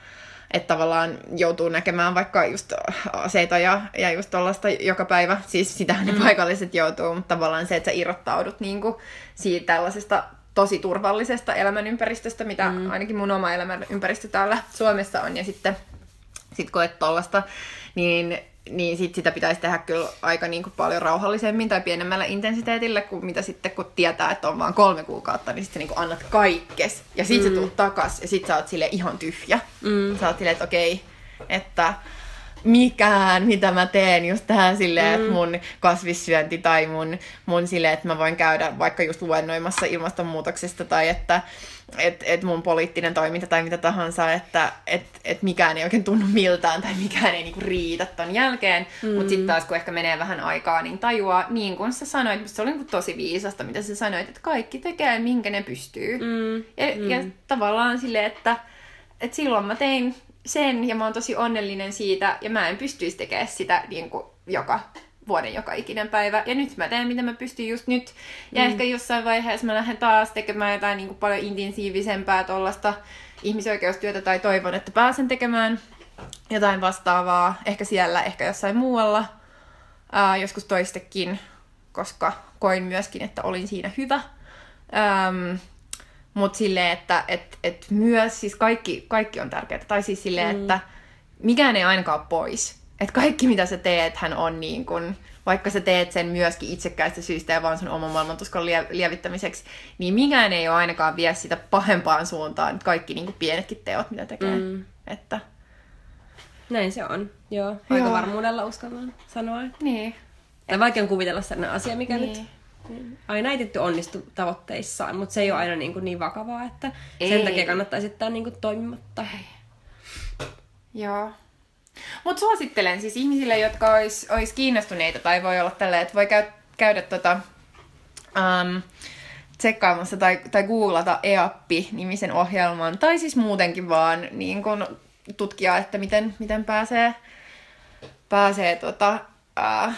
että tavallaan joutuu näkemään vaikka just aseita ja, ja just tuollaista joka päivä, siis sitähän mm. ne paikalliset joutuu, mutta tavallaan se, että sä irrottaudut niin kuin siitä tällaisesta tosi turvallisesta elämänympäristöstä, mitä mm. ainakin mun oma elämänympäristö täällä Suomessa on, ja sitten sit koet tollasta, niin, niin sit sitä pitäisi tehdä kyllä aika niin kuin paljon rauhallisemmin tai pienemmällä intensiteetillä, kuin mitä sitten kun tietää, että on vain kolme kuukautta, niin sitten niin annat kaikkes, ja sitten mm. sä tulet takas, ja sitten sä oot sille ihan tyhjä. Mm. Sä oot silleen, että okei, että mikään, mitä mä teen just tähän silleen, mm. että mun kasvissyönti tai mun, mun silleen, että mä voin käydä vaikka just luennoimassa ilmastonmuutoksesta tai että et, et mun poliittinen toiminta tai mitä tahansa, että et, et mikään ei oikein tunnu miltään tai mikään ei niinku riitä ton jälkeen. Mm. Mutta sitten taas kun ehkä menee vähän aikaa, niin tajuaa, niin kuin sä sanoit, se oli niinku tosi viisasta, mitä sä sanoit, että kaikki tekee minkä ne pystyy. Mm. Ja, mm. ja tavallaan silleen, että et silloin mä tein sen ja mä oon tosi onnellinen siitä ja mä en pystyisi tekemään sitä niin kuin joka vuoden joka ikinen päivä. Ja nyt mä teen, mitä mä pystyn just nyt. Ja mm. ehkä jossain vaiheessa mä lähden taas tekemään jotain niin kuin paljon intensiivisempää tuollaista ihmisoikeustyötä tai toivon, että pääsen tekemään jotain vastaavaa. Ehkä siellä, ehkä jossain muualla. Ää, joskus toistekin, koska koin myöskin, että olin siinä hyvä. Ähm, mutta silleen, että et, et myös siis kaikki, kaikki on tärkeää. Tai siis silleen, mm. että mikään ei ainakaan ole pois. Että kaikki mitä sä teet, hän on niin kun, vaikka sä teet sen myöskin itsekkäistä syistä ja vaan sun oman maailmantuskon lievittämiseksi, niin mikään ei ole ainakaan vie sitä pahempaan suuntaan. Kaikki niin pienetkin teot, mitä tekee. Mm. Että... Näin se on. Joo, aika varmuudella uskallan sanoa. Niin. Tai vaikea on kuvitella sellainen asia, mikä niin. nyt aina ei tietty onnistu tavoitteissaan, mutta se ei ole aina niin, kuin niin vakavaa, että ei. sen takia kannattaa esittää niin kuin toimimatta. Joo. Mutta suosittelen siis ihmisille, jotka ois, ois kiinnostuneita tai voi olla tällä, että voi käy, käydä tota, um, tsekkaamassa tai, tai googlata EAPPI-nimisen ohjelman, tai siis muutenkin vaan niin kun tutkia, että miten, miten pääsee, pääsee tota, uh,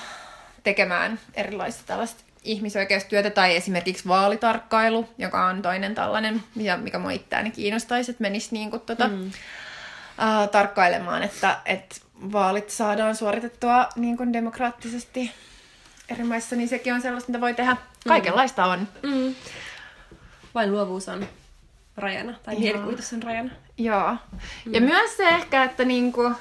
tekemään erilaista tällaista ihmisoikeustyötä tai esimerkiksi vaalitarkkailu, joka on toinen tällainen, mikä mua itseäni kiinnostaisi, että menisi niin kuin tuota, mm. uh, tarkkailemaan, että, että vaalit saadaan suoritettua niin kuin demokraattisesti eri maissa, niin sekin on sellaista, mitä voi tehdä. Mm. Kaikenlaista on. Mm. Vain luovuus on rajana, tai mielikuvitus on rajana. Joo. Mm. Ja myös se ehkä, että niinku,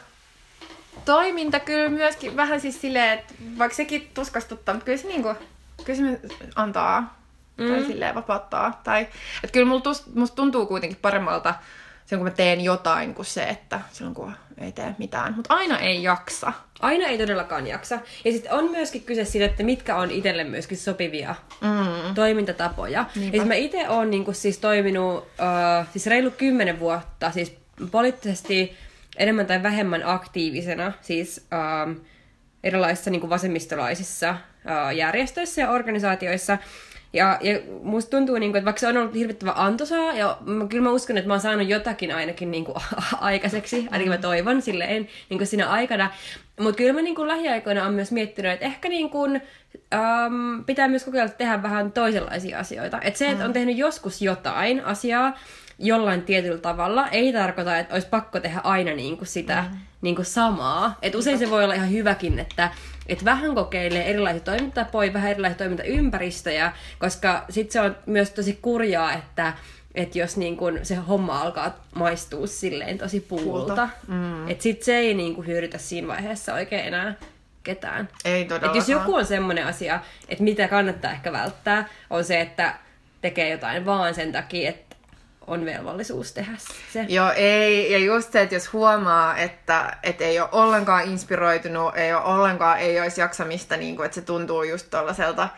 toiminta kyllä myöskin vähän siis silleen, että vaikka sekin tuskastuttaa, mutta kyllä se niinku, kyllä se antaa mm. tai silleen vapauttaa. Tai, että kyllä mulla tust, musta tuntuu kuitenkin paremmalta sen, kun mä teen jotain, kuin se, että silloin kun ei tee mitään. Mutta aina ei jaksa. Aina ei todellakaan jaksa. Ja sitten on myöskin kyse siitä, että mitkä on itselle myöskin sopivia mm. toimintatapoja. Niinpä. Ja siis mä itse oon niinku siis toiminut uh, siis reilu kymmenen vuotta, siis poliittisesti enemmän tai vähemmän aktiivisena, siis uh, erilaisissa niin kuin vasemmistolaisissa järjestöissä ja organisaatioissa. Ja, ja musta tuntuu, niin kuin, että vaikka se on ollut hirvittävä antoisaa, ja mä, kyllä mä uskon, että mä oon saanut jotakin ainakin niin kuin, aikaiseksi, ainakin mä toivon silleen niin kuin siinä aikana. Mutta kyllä mä niin kuin, lähiaikoina on myös miettinyt, että ehkä niin kuin, äm, pitää myös kokeilla tehdä vähän toisenlaisia asioita. Että se, että on tehnyt joskus jotain asiaa, jollain tietyllä tavalla ei tarkoita, että olisi pakko tehdä aina niin kuin sitä mm. niin kuin samaa. Et usein se voi olla ihan hyväkin, että et vähän kokeilee erilaisia toimintatapoja, vähän erilaisia toimintaympäristöjä, koska sitten se on myös tosi kurjaa, että että jos niin kun se homma alkaa maistua silleen tosi puulta, mm. että sit se ei niin kun hyödytä siinä vaiheessa oikein enää ketään. Ei todellakaan. Et jos joku on semmoinen asia, että mitä kannattaa ehkä välttää, on se, että tekee jotain vaan sen takia, että on velvollisuus tehdä se. Joo, ei. Ja just se, että jos huomaa, että, että ei ole ollenkaan inspiroitunut, ei ole ollenkaan, ei olisi jaksamista, niin kuin, että se tuntuu just tuollaiselta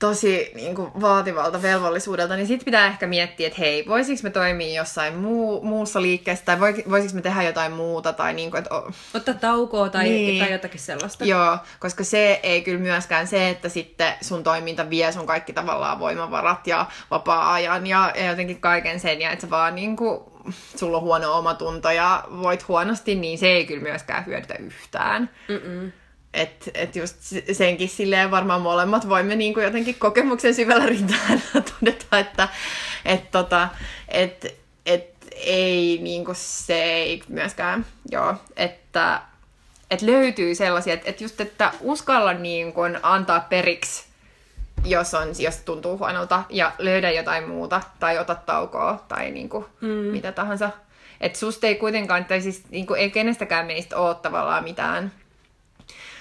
tosi niin kuin, vaativalta velvollisuudelta, niin sitten pitää ehkä miettiä, että hei, voisiko me toimia jossain muu, muussa liikkeessä, tai voisiko me tehdä jotain muuta, tai niin kuin, että... Ottaa taukoa tai, niin. tai jotakin sellaista. Joo, koska se ei kyllä myöskään se, että sitten sun toiminta vie sun kaikki tavallaan voimavarat ja vapaa-ajan ja, ja jotenkin kaiken sen, ja että sä vaan niin kuin, sulla on huono omatunto ja voit huonosti, niin se ei kyllä myöskään hyödytä yhtään. Mm-mm. Että et just senkin silleen varmaan molemmat voimme niin kuin jotenkin kokemuksen syvällä rintaan todeta, että et tota, et, et ei niin kuin se ei myöskään, joo, että et löytyy sellaisia, että et just, että uskalla niin kuin antaa periksi, jos, on, jos tuntuu huonolta, ja löydä jotain muuta, tai ota taukoa, tai niin kuin mm. mitä tahansa. Että susta ei kuitenkaan, tai siis niin kuin, ei kenestäkään meistä ole tavallaan mitään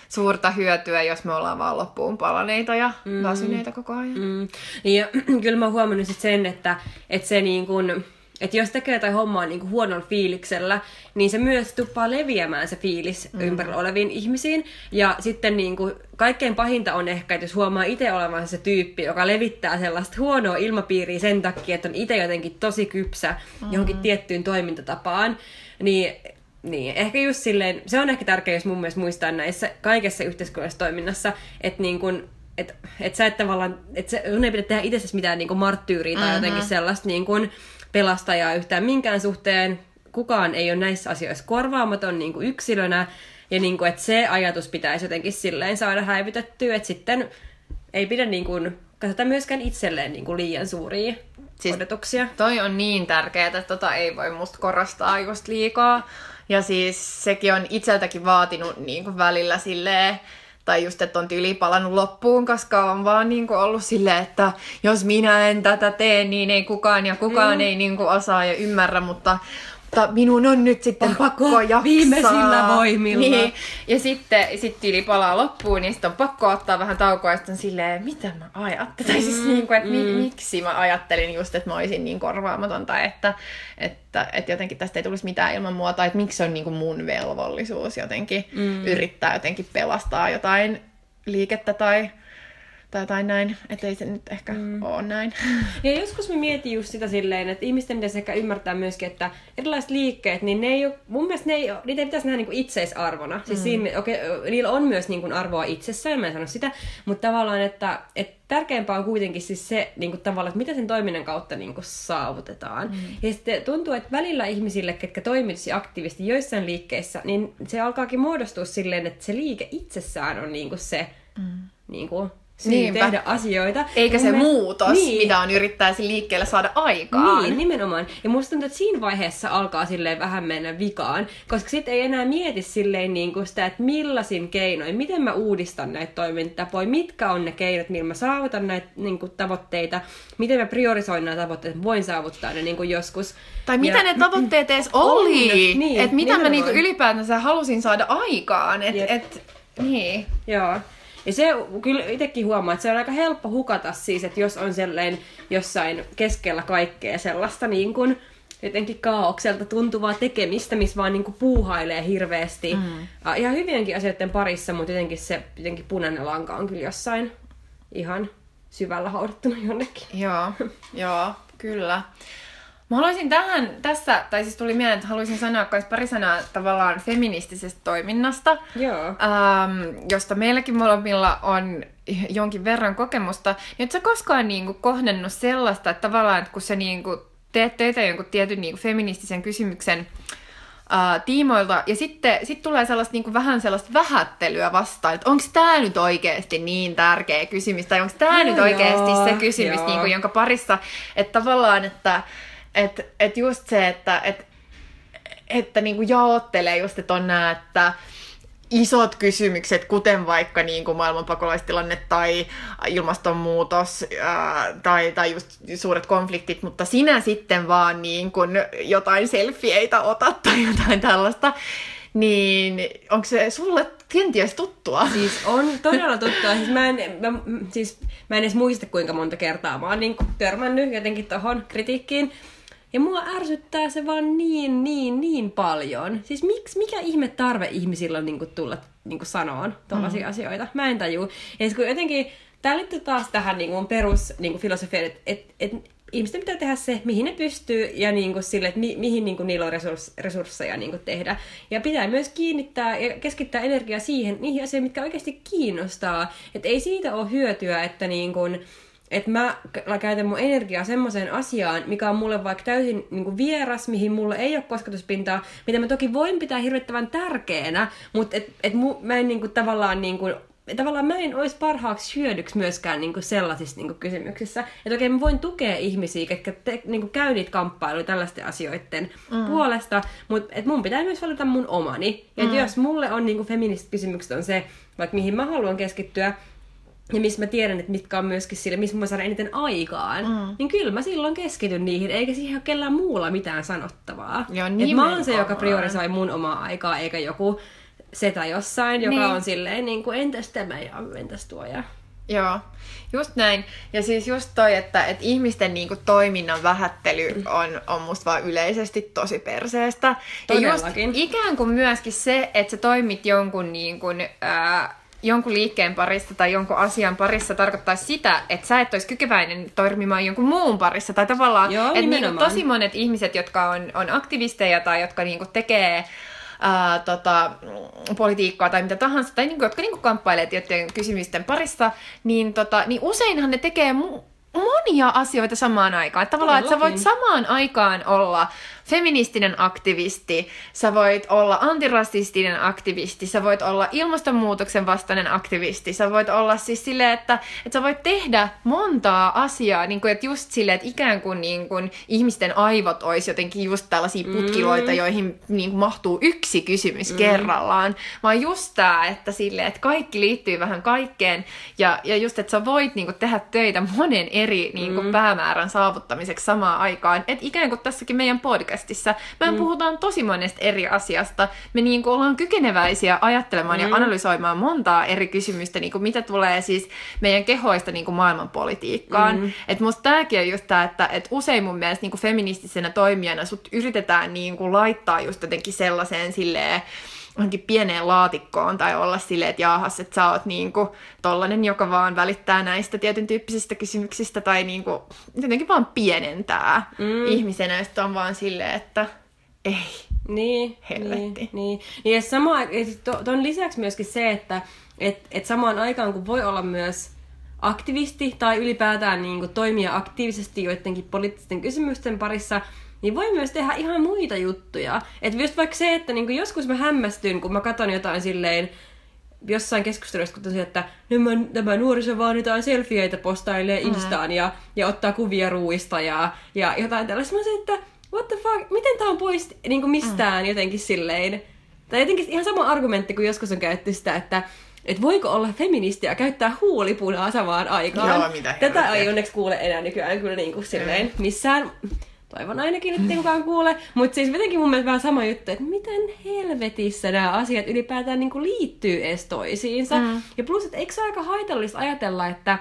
suurta hyötyä, jos me ollaan vaan loppuun palaneita ja mm. väsyneitä koko ajan. Mm. Ja kyllä mä oon huomannut sit sen, että, että se niin kun, että jos tekee jotain hommaa niin kuin huonolla fiiliksellä, niin se myös tuppaa leviämään se fiilis mm. ympärillä oleviin ihmisiin. Ja sitten niin kuin, kaikkein pahinta on ehkä, että jos huomaa itse olevansa se tyyppi, joka levittää sellaista huonoa ilmapiiriä sen takia, että on itse jotenkin tosi kypsä mm. johonkin tiettyyn toimintatapaan, niin niin, ehkä just silleen, se on ehkä tärkeää, jos mun mielestä muistaa näissä kaikessa yhteiskunnallisessa toiminnassa, että niin kun, et, et sä et tavallaan, että sun ei pidä tehdä itse mitään niin marttyyriä tai mm-hmm. jotenkin sellaista niin kun pelastajaa yhtään minkään suhteen. Kukaan ei ole näissä asioissa korvaamaton niin kuin yksilönä. Ja niin kuin, että se ajatus pitäisi jotenkin silleen saada häivytettyä, että sitten ei pidä niin kuin, katsota myöskään itselleen niin kuin liian suuria siis odotuksia. Toi on niin tärkeää, että tota ei voi musta korostaa just liikaa. Ja siis sekin on itseltäkin vaatinut niin kuin välillä silleen, tai just, että on tyyli palannut loppuun, koska on vaan niin kuin ollut silleen, että jos minä en tätä tee, niin ei kukaan ja kukaan mm. ei niin kuin osaa ja ymmärrä, mutta mutta minun on nyt sitten pakko, pakko jaksaa. Viimeisillä voimilla. Niin. Ja sitten sit yli palaa loppuun, niin sitten on pakko ottaa vähän taukoa, ja sitten silleen, mitä mä ajattelin. Tai siis mm, niin kuin, että mm. mi- miksi mä ajattelin just, että mä olisin niin korvaamatonta, että, että, että jotenkin tästä ei tulisi mitään ilman muuta, että miksi se on niin kuin mun velvollisuus jotenkin mm. yrittää jotenkin pelastaa jotain liikettä tai tai jotain näin, ettei se nyt ehkä mm. ole näin. Ja joskus me mietin just sitä silleen, että ihmisten pitäisi ehkä ymmärtää myöskin, että erilaiset liikkeet, niin ne ei ole, mun mielestä ne ei ole, niitä ei pitäisi nähdä niin itseisarvona. Siis mm. siinä, okay, niillä on myös niin kuin arvoa itsessään, mä en sano sitä, mutta tavallaan, että, että tärkeämpää on kuitenkin siis se niin kuin tavallaan, että mitä sen toiminnan kautta niin kuin saavutetaan. Mm. Ja sitten tuntuu, että välillä ihmisille, ketkä toimisi aktiivisesti joissain liikkeissä, niin se alkaakin muodostua silleen, että se liike itsessään on niin kuin se mm. niin kuin, niin tehdä asioita. Eikä ja se me... muutos, niin. mitä on yrittää liikkeelle saada aikaan. Niin, nimenomaan. Ja musta tuntuu, että siinä vaiheessa alkaa silleen vähän mennä vikaan, koska sitten ei enää mieti silleen niin kuin sitä, että millaisin keinoin, miten mä uudistan näitä toimintatapoja, mitkä on ne keinot, millä mä saavutan näitä niin kuin, tavoitteita, miten mä priorisoin nämä tavoitteet, voin saavuttaa ne niin kuin joskus. Tai ja... mitä ne tavoitteet edes oli, niin, että mitä mä niin kuin ylipäätänsä halusin saada aikaan. Et, et, niin. Joo. Ja se kyllä itsekin huomaa, että se on aika helppo hukata siis, että jos on sellainen jossain keskellä kaikkea sellaista niin kuin jotenkin kaaukselta tuntuvaa tekemistä, missä vaan niin kuin puuhailee hirveästi. Mm. Ihan hyvienkin asioiden parissa, mutta jotenkin se jotenkin punainen lanka on kyllä jossain ihan syvällä haudattuna jonnekin. Joo, joo, kyllä. Mä haluaisin tähän, tässä, tai siis tuli mieleen, että haluaisin sanoa myös pari sanaa tavallaan feministisestä toiminnasta, Joo. ähm, josta meilläkin molemmilla on jonkin verran kokemusta. Niin et sä koskaan niinku kohdennut sellaista, että tavallaan, että kun sä niinku teet töitä jonkun tietyn niinku feministisen kysymyksen uh, tiimoilta, ja sitten sit tulee sellaista niinku vähän sellaista vähättelyä vastaan, että onko tämä nyt oikeasti niin tärkeä kysymys, tai onko tämä No nyt oikeasti se kysymys, joo. niinku, jonka parissa, että tavallaan, että et, et just se, että et, että niinku jaottelee just, että on nämä, että isot kysymykset, kuten vaikka niin kuin maailmanpakolaistilanne tai ilmastonmuutos ää, tai, tai just suuret konfliktit, mutta sinä sitten vaan niin kuin jotain selfieitä otat tai jotain tällaista, niin onko se sulle kenties tuttua? Siis on todella tuttua. Siis mä, en, mä, siis mä en edes muista kuinka monta kertaa mä oon niin törmännyt jotenkin tohon kritiikkiin. Ja mua ärsyttää se vaan niin, niin, niin paljon. Siis miksi, mikä ihme tarve ihmisillä on niin tulla niin sanoon tuollaisia mm. asioita? Mä en taju. Ja siis kun jotenkin, tää liittyy taas tähän niin kuin perus niin filosofiaan, että et, et, ihmisten pitää tehdä se, mihin ne pystyy ja niin kuin sille, että mi, mihin niin kuin niillä on resurs, resursseja niin kuin tehdä. Ja pitää myös kiinnittää ja keskittää energiaa siihen, niihin asioihin, mitkä oikeasti kiinnostaa. Että ei siitä ole hyötyä, että niin kuin, että mä käytän mun energiaa semmoiseen asiaan, mikä on mulle vaikka täysin niin kuin vieras, mihin mulla ei ole kosketuspintaa, mitä mä toki voin pitää hirvittävän tärkeänä, mutta et, et mu, mä en niin kuin, tavallaan niin kuin, tavallaan mä en olisi parhaaksi hyödyksi myöskään niin kuin sellaisissa niin kuin kysymyksissä. Että okei, mä voin tukea ihmisiä, jotka te, niin kuin käy niitä kamppailuja tällaisten asioiden mm. puolesta, mutta et mun pitää myös valita mun omani. Ja mm. jos mulle on niin kuin feministiset kysymykset on se, vaikka mihin mä haluan keskittyä, ja missä mä tiedän, että mitkä on myöskin sille, missä mä saan eniten aikaan, mm. niin kyllä mä silloin keskityn niihin, eikä siihen ole kellään muulla mitään sanottavaa. Joo, Et mä oon se, joka priorisoi mun omaa aikaa, eikä joku setä jossain, joka Niin. on silleen, niin kuin, entäs tämä ja entäs tuo ja... Joo, just näin. Ja siis just toi, että, että ihmisten niinku toiminnan vähättely on, on musta vaan yleisesti tosi perseestä. Ja just Todellakin. ikään kuin myöskin se, että sä toimit jonkun, niinku, ää, jonkun liikkeen parissa tai jonkun asian parissa tarkoittaa sitä, että sä et olisi kykeväinen toimimaan jonkun muun parissa. Tai tavallaan, Joo, että nimenomaan. tosi monet ihmiset, jotka on, on aktivisteja tai jotka niinku tekee ää, tota, mm, politiikkaa tai mitä tahansa, tai niinku, jotka niinku kamppailee tiettyjen kysymysten parissa, niin, tota, niin useinhan ne tekee mu- monia asioita samaan aikaan. Että Tavallaan, että sä voit samaan aikaan olla feministinen aktivisti, sä voit olla antirasistinen aktivisti, sä voit olla ilmastonmuutoksen vastainen aktivisti, sä voit olla siis silleen, että, että sä voit tehdä montaa asiaa, niin kuin, että just silleen, että ikään kuin, niin kuin ihmisten aivot olisi jotenkin just tällaisia putkiloita, mm. joihin niin kuin mahtuu yksi kysymys mm. kerrallaan, vaan just tää, että silleen, että kaikki liittyy vähän kaikkeen, ja, ja just, että sä voit niin kuin, tehdä töitä monen eri niin kuin, mm. päämäärän saavuttamiseksi samaan aikaan, että ikään kuin tässäkin meidän podcastissa, me mm. puhutaan tosi monesta eri asiasta, me niin kuin, ollaan kykeneväisiä ajattelemaan mm. ja analysoimaan montaa eri kysymystä, niin kuin, mitä tulee siis meidän kehoista niin kuin maailmanpolitiikkaan. Mm. Että musta tääkin on just tää, että, että usein mun mielestä niin kuin feministisenä toimijana sut yritetään niin kuin, laittaa just jotenkin sellaiseen silleen, johonkin pieneen laatikkoon tai olla silleen, että jaahas, että sä oot niinku tollanen, joka vaan välittää näistä tietyn tyyppisistä kysymyksistä tai niinku jotenkin vaan pienentää mm. ihmisenä sitten on vaan silleen, että ei. Niin, Helvetti. Niin, niin. niin ja sama, to, ton lisäksi myöskin se, että et, et samaan aikaan kun voi olla myös aktivisti tai ylipäätään niin kuin toimia aktiivisesti joidenkin poliittisten kysymysten parissa, niin voi myös tehdä ihan muita juttuja. Et just vaikka se, että niin kuin joskus mä hämmästyn, kun mä katson jotain silleen, jossain keskustelussa, kun tosiaan, että nämä, tämä nuoriso vaan jotain selfieitä postailee Instaan ja, ja ottaa kuvia ruuista ja, ja jotain tällaista. Mä sanoin, että what the fuck, miten tää on pois niin kuin mistään jotenkin silleen. Tai jotenkin ihan sama argumentti, kun joskus on käytetty sitä, että et voiko olla feministi ja käyttää huulipunaa samaan aikaan. Joo, mitä Tätä ei onneksi kuule enää nykyään kyllä niin kuin silleen missään. Toivon ainakin, että ei kukaan kuule. Mutta siis jotenkin mun mielestä vähän sama juttu, että miten helvetissä nämä asiat ylipäätään niin kuin liittyy edes toisiinsa. Mm. Ja plus, että eikö se aika haitallista ajatella, että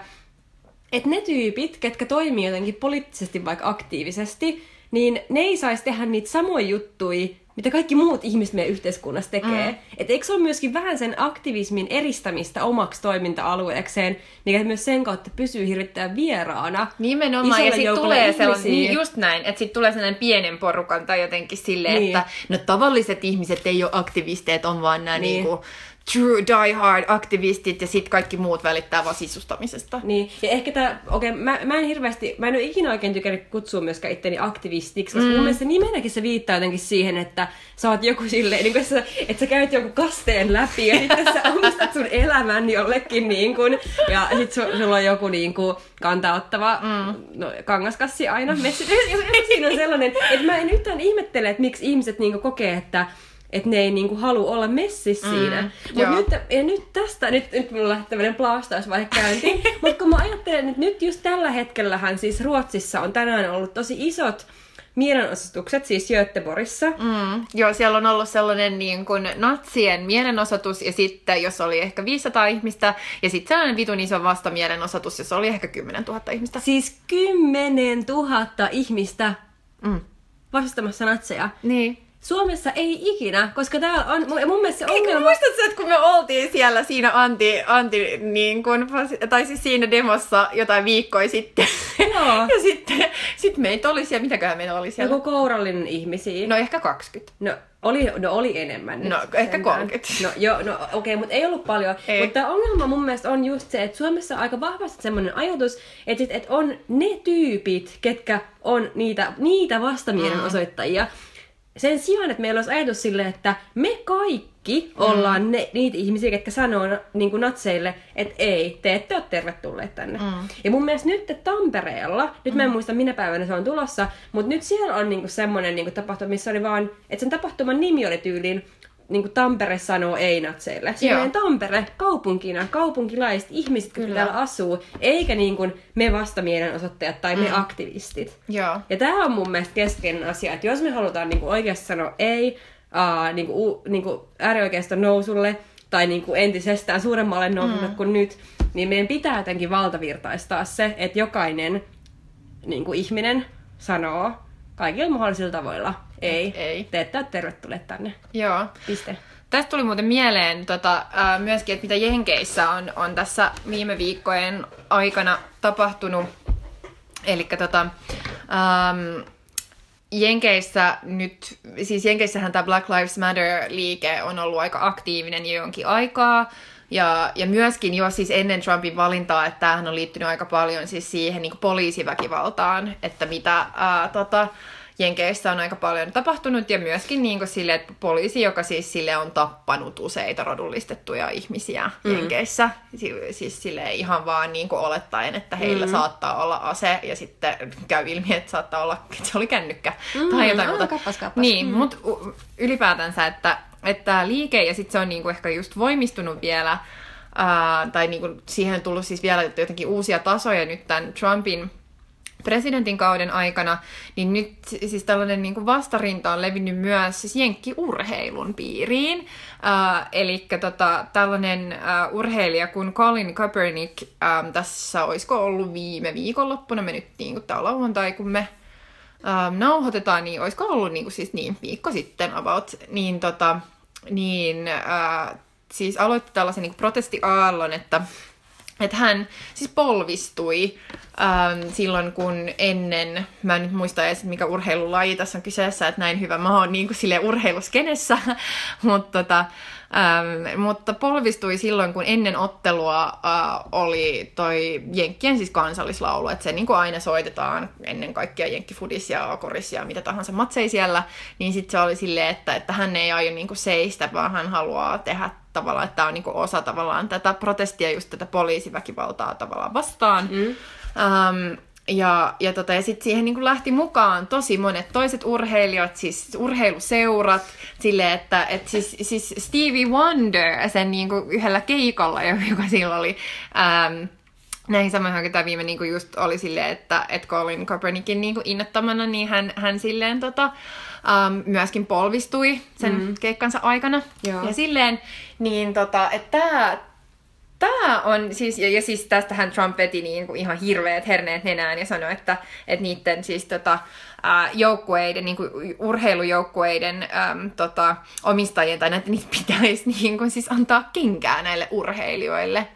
että ne tyypit, ketkä toimii jotenkin poliittisesti vaikka aktiivisesti, niin ne ei saisi tehdä niitä samoja juttuja, mitä kaikki muut ihmiset meidän yhteiskunnassa tekee. Mm. Että eikö se ole myöskin vähän sen aktivismin eristämistä omaksi toiminta-alueekseen, mikä myös sen kautta pysyy hirvittävän vieraana. Nimenomaan, ja sitten tulee sellainen, niin just näin, että sitten tulee sellainen pienen porukan tai jotenkin silleen, niin. että no tavalliset ihmiset ei ole aktivisteet, on vaan nämä niin. niinku true die-hard aktivistit ja sitten kaikki muut välittää vaan sisustamisesta. Niin, ja ehkä tämä, okei, okay, mä, mä en hirveästi, mä en ole ikinä oikein tykännyt kutsua myöskään itteni aktivistiksi, koska mm. mun mielestä nimenäkin se viittaa jotenkin siihen, että sä oot joku silleen, niin sä, että sä käyt joku kasteen läpi ja sitten sä omistat sun elämän jollekin niin kuin, ja sit su, sulla on joku niin kuin kantauttava mm. no, kangaskassi aina messissä. Siinä on sellainen, että mä en yhtään ihmettele, että miksi ihmiset niin kokee, että että ne ei niinku halua olla messissä mm, siinä. Mutta nyt, ja nyt tästä, nyt, nyt mulla lähtee tämmöinen plaastausvaihe käyntiin, mutta kun mä ajattelen, että nyt just tällä hetkellähän siis Ruotsissa on tänään ollut tosi isot mielenosoitukset, siis Göteborgissa. Mm, joo, siellä on ollut sellainen niin kuin natsien mielenosoitus, ja sitten jos oli ehkä 500 ihmistä, ja sitten sellainen vitun iso vastamielenosoitus, jos oli ehkä 10 000 ihmistä. Siis 10 000 ihmistä mm. vastustamassa natseja. Niin. Suomessa ei ikinä, koska täällä on, mun mielestä se ongelma... Muistatko, että kun me oltiin siellä siinä anti, anti niin kun, tai siis siinä demossa jotain viikkoja sitten, Joo. ja sitten sit meitä oli siellä, mitäköhän meitä oli siellä? Joku kourallinen ihmisiä. No ehkä 20. No oli, no oli enemmän. No nyt ehkä 30. No joo, no okei, okay, mutta ei ollut paljon. Ei. Mutta ongelma mun mielestä on just se, että Suomessa on aika vahvasti semmoinen ajatus, että, että on ne tyypit, ketkä on niitä, niitä vastamielenosoittajia. Mm sen sijaan, että meillä olisi ajatus sille, että me kaikki mm. ollaan ne, niitä ihmisiä, jotka sanoo niin kuin natseille, että ei, te ette ole tervetulleet tänne. Mm. Ja mun mielestä nyt Tampereella, nyt mä en mm. muista minä päivänä se on tulossa, mutta nyt siellä on niin kuin semmoinen niin kuin tapahtuma, missä oli vaan, että sen tapahtuman nimi oli tyyliin niin kuin Tampere sanoo ei-natseille. Silleen Tampere kaupunkina, kaupunkilaiset ihmiset, jotka täällä asuu, eikä niin kuin me vastamielenosoittajat tai mm. me aktivistit. Joo. Ja tämä on mun mielestä keskeinen asia, että jos me halutaan niin kuin oikeasti sanoa ei uh, niin kuin, niin kuin äärioikeiston nousulle tai niin kuin entisestään suuremmalle nousulle mm. kuin nyt, niin meidän pitää jotenkin valtavirtaistaa se, että jokainen niin kuin ihminen sanoo kaikilla mahdollisilla tavoilla ei, ei. te ette ole tervetulleet tänne. Joo. Piste. Tästä tuli muuten mieleen tota, ää, myöskin, että mitä Jenkeissä on, on tässä viime viikkojen aikana tapahtunut. Eli tota, ähm, Jenkeissä nyt, siis Jenkeissähän tämä Black Lives Matter-liike on ollut aika aktiivinen jo jonkin aikaa. Ja, ja myöskin jo siis ennen Trumpin valintaa, että tämähän on liittynyt aika paljon siis siihen niin poliisiväkivaltaan, että mitä ää, tota, Jenkeissä on aika paljon tapahtunut ja myöskin niin kuin sille, että poliisi, joka siis sille on tappanut useita rodullistettuja ihmisiä mm. Jenkeissä, siis sille ihan vaan niin kuin olettaen, että heillä mm. saattaa olla ase ja sitten käy ilmi, että saattaa olla, että se oli kännykkä mm. tai jotain muuta. Kappas, kappas. Niin, mm. mutta ylipäätänsä, että, että liike ja sitten se on niin kuin ehkä just voimistunut vielä, ää, tai niin kuin siihen on tullut siis vielä jotenkin uusia tasoja nyt tämän Trumpin presidentin kauden aikana, niin nyt siis tällainen niin kuin vastarinta on levinnyt myös siis jenkkiurheilun piiriin. Uh, eli tota, tällainen uh, urheilija kuin Colin Kaepernick, um, tässä olisiko ollut viime viikonloppuna, me nyt niin tämä lauantai, kun me um, nauhoitetaan, niin olisiko ollut niin kuin, siis niin, viikko sitten about, niin, tota, niin uh, siis aloitti tällaisen niin protestiaallon, että että hän siis polvistui ähm, silloin, kun ennen, mä en nyt muista edes, mikä urheilulaji tässä on kyseessä, että näin hyvä mä oon niin kuin sille urheiluskenessä, mutta tota, Ähm, mutta polvistui silloin, kun ennen ottelua äh, oli toi Jenkkien siis kansallislaulu, että se niin kuin aina soitetaan ennen kaikkea Jenkkifudis ja Koris ja mitä tahansa matsei siellä, niin sitten se oli silleen, että, että hän ei aio niin kuin seistä, vaan hän haluaa tehdä tavallaan, että tämä on niin kuin osa tavallaan tätä protestia, just tätä poliisiväkivaltaa tavallaan vastaan. Mm. Um, ja, ja, tota, ja sitten siihen niin kuin lähti mukaan tosi monet toiset urheilijat, siis urheiluseurat, silleen, että et siis, siis Stevie Wonder sen niin kuin yhdellä keikalla, joka silloin oli, ähm, näihin samoihin tämä viime niin kuin just oli silleen, että, että Colin Kaepernickin niin kuin innottamana, niin hän, hän silleen tota, ähm, myöskin polvistui sen mm. keikkansa aikana. Joo. Ja silleen, niin tota, että tämä Tämä on siis, ja, ja siis tästähän Trump veti niin kuin ihan hirveät herneet nenään ja sanoi, että, että niiden siis tota, ää, joukkueiden, niin kuin urheilujoukkueiden äm, tota, omistajien tai näitä niitä pitäisi niin kuin, siis antaa kenkää näille urheilijoille.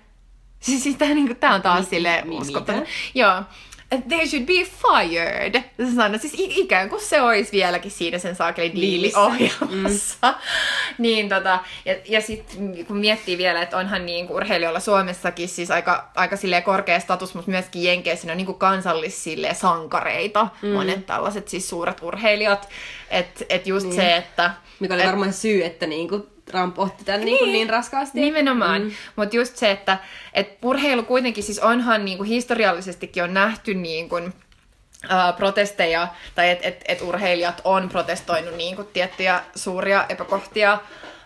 Siis, siis tämä, niin kuin, tämä on taas sille uskottava. Joo they should be fired. Se sanoi, siis ikään kuin se olisi vieläkin siinä sen saakeli diiliohjelmassa. Mm. niin tota, ja, ja sitten kun miettii vielä, että onhan niin kuin urheilijoilla Suomessakin siis aika, aika korkea status, mutta myöskin Jenkeissä ne on niin kuin kansallis sankareita, mm. monet tällaiset siis suuret urheilijat. Että et just niin. se, että... Mikä oli et, varmaan syy, että niin kuin Trump otti tämän niin, niin, niin raskaasti. Nimenomaan. Mm. Mutta just se, että et urheilu kuitenkin siis onhan niin kuin historiallisestikin on nähty niin kuin, uh, protesteja, tai että et, et urheilijat on protestoinut niin kuin tiettyjä suuria epäkohtia